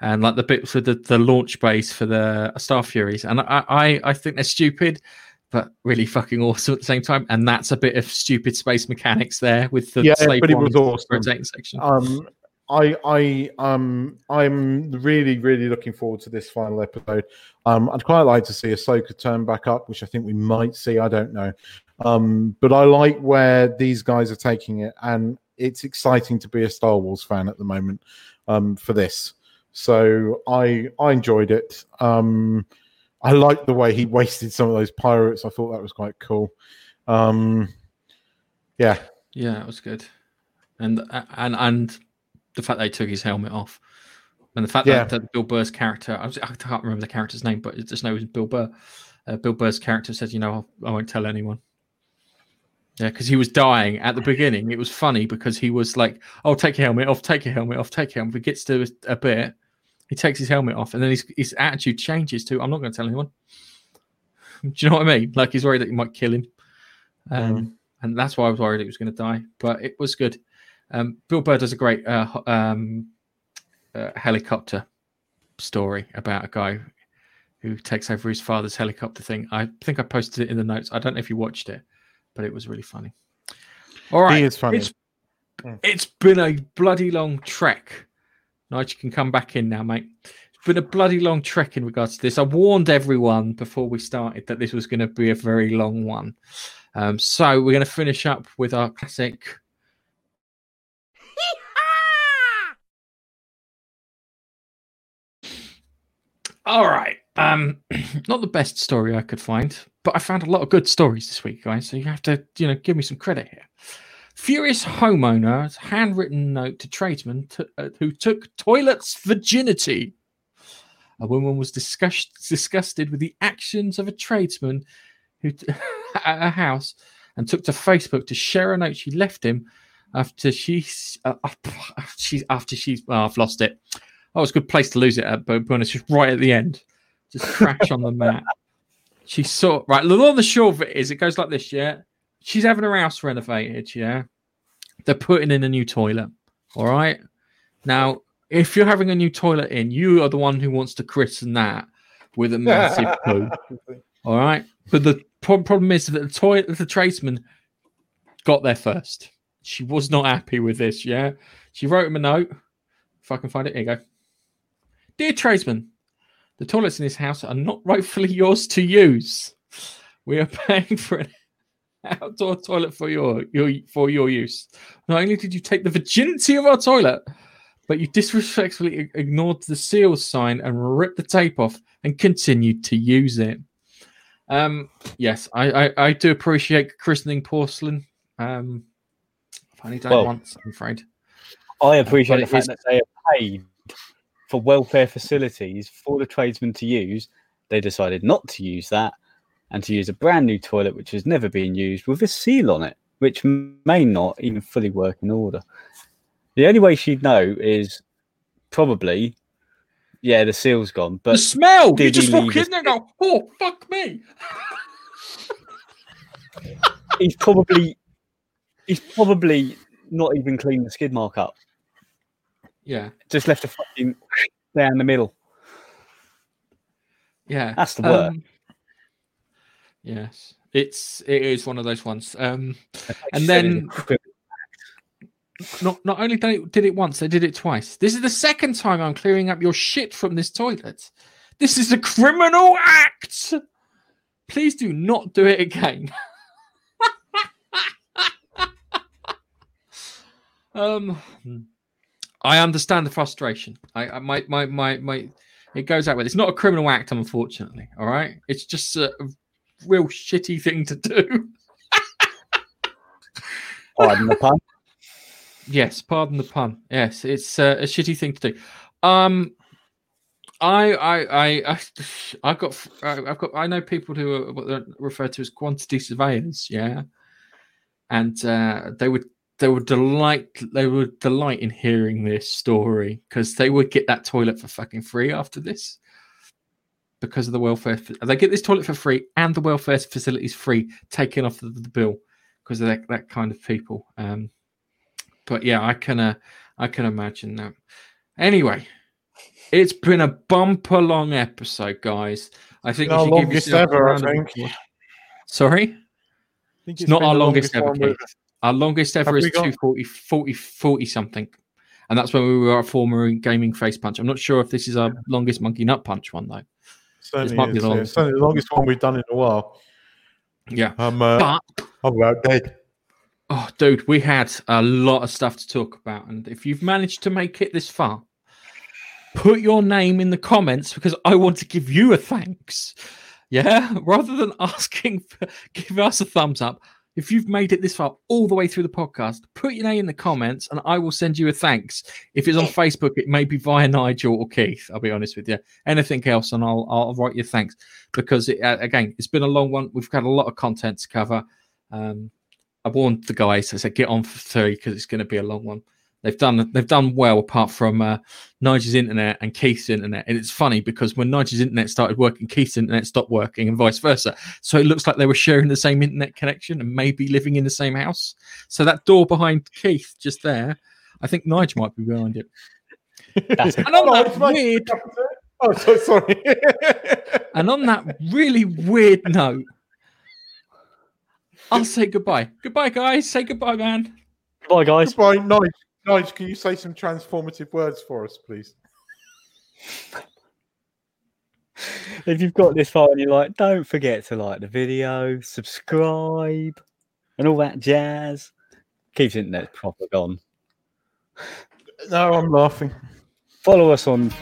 and like the bits for the, the launch base for the Star Furies, and I, I I think they're stupid, but really fucking awesome at the same time. And that's a bit of stupid space mechanics there with the yeah, slave but it was awesome. section. Um, I, I, um, I'm really, really looking forward to this final episode. Um, I'd quite like to see Ahsoka turn back up, which I think we might see. I don't know, um, but I like where these guys are taking it, and it's exciting to be a Star Wars fan at the moment um, for this. So I, I enjoyed it. Um, I liked the way he wasted some of those pirates. I thought that was quite cool. Um, yeah, Yeah, it was good, and and and the fact they took his helmet off, and the fact Yeah. that, that Bill Burr's character, I, was, I can't remember the character's name, but I just know it was Bill Burr. Uh, Bill Burr's character said, "You know, I won't tell anyone." Yeah, because he was dying at the beginning. It was funny because he was like, "Oh, take your helmet off, take your helmet off, take your helmet." If he gets to a bit, he takes his helmet off, and then his his attitude changes to, "I'm not going to tell anyone." Do you know what I mean? Like he's worried that you might kill him. Um, and that's why I was worried he was going to die. But it was good. Um, Bill Burr does a great uh, um, uh, helicopter story about a guy who takes over his father's helicopter thing. I think I posted it in the notes. I don't know if you watched it, but it was really funny. All right, is funny. It's, it's been a bloody long trek. Nigel you can come back in now, mate. It's been a bloody long trek in regards to this. I warned everyone before we started that this was going to be a very long one. Um, so we're going to finish up with our classic. All right. Um, not the best story I could find, but I found a lot of good stories this week, guys. So you have to, you know, give me some credit here. Furious homeowner's handwritten note to tradesman t- uh, who took toilet's virginity. A woman was disgust- disgusted with the actions of a tradesman who t- at a house and took to Facebook to share a note she left him after she's uh, she's after she's oh, I've lost it. Oh, it's a good place to lose it at, but bonus just right at the end, just crash on the mat. She saw right. The long the short of it is, it goes like this. Yeah, she's having her house renovated. Yeah, they're putting in a new toilet. All right. Now, if you're having a new toilet in, you are the one who wants to christen that with a massive poo. All right. But the pro- problem is that the toilet, the tradesman got there first. She was not happy with this. Yeah. She wrote him a note. If I can find it, here you go. Dear tradesman, the toilets in this house are not rightfully yours to use. We are paying for an outdoor toilet for your, your for your use. Not only did you take the virginity of our toilet, but you disrespectfully ignored the seal sign and ripped the tape off and continued to use it. Um, yes, I, I, I do appreciate christening porcelain. Um, I've only done it Well, once, I'm afraid. I appreciate the fact is- that they are paid for welfare facilities for the tradesmen to use. They decided not to use that and to use a brand new toilet which has never been used with a seal on it, which may not even fully work in order. The only way she'd know is probably, yeah, the seal's gone. But the smell! You did just walk in there and go, oh, fuck me. he's probably he's probably not even cleaned the skid mark up. Yeah. Just left a fucking down the middle. Yeah. That's the work. Um, yes. It's it is one of those ones. Um and then not not only did it, did it once, they did it twice. This is the second time I'm clearing up your shit from this toilet. This is a criminal act. Please do not do it again. um, I understand the frustration. I, I my my my my it goes that way. It's not a criminal act, unfortunately. All right, it's just a real shitty thing to do. Pardon the pun. Yes, pardon the pun. Yes, it's uh, a shitty thing to do. Um, I, I, I, I, got, I've got, I know people who are what they're referred to as quantity surveyors. Yeah, and uh, they would, they would delight, they would delight in hearing this story because they would get that toilet for fucking free after this because of the welfare. They get this toilet for free and the welfare facilities free taken off the, the bill because of that, that kind of people. Um, but yeah, I can uh, I can imagine that. Anyway, it's been a bumper long episode, guys. I think you Our should give longest yourself a ever, I round of think. applause. Sorry, think it's, it's not our longest, longest ever. Keith. Our longest ever Have is we 240, 40, 40 something. And that's when we were at former gaming face punch. I'm not sure if this is our longest monkey nut punch one though. Certainly might be is, the yeah. longest. Certainly the longest one we've done in a while. Yeah. I'm, uh, I'm about dead. Oh, dude, we had a lot of stuff to talk about, and if you've managed to make it this far, put your name in the comments because I want to give you a thanks. Yeah, rather than asking, for, give us a thumbs up. If you've made it this far, all the way through the podcast, put your name in the comments, and I will send you a thanks. If it's on Facebook, it may be via Nigel or Keith. I'll be honest with you. Anything else, and I'll I'll write you thanks because it, uh, again, it's been a long one. We've got a lot of content to cover. Um, I warned the guys. I said get on for three because it's going to be a long one. They've done they've done well apart from uh, Nigel's internet and Keith's internet. And it's funny because when Nigel's internet started working, Keith's internet stopped working, and vice versa. So it looks like they were sharing the same internet connection and maybe living in the same house. So that door behind Keith just there, I think Nigel might be behind it. and on Oh, that weird, Oh, so sorry. and on that really weird note, I'll say goodbye. Goodbye, guys. Say goodbye, man. Bye, guys. Goodbye, Nige. Nige, can you say some transformative words for us, please? If you've got this far and you're like, don't forget to like the video, subscribe, and all that jazz. Keeps internet proper gone. No, I'm laughing. Follow us on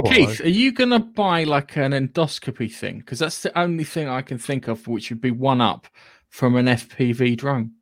Keith, are you to buy like an endoscopy thing? Because that's the only thing I can think of which would be one up from an FPV drone.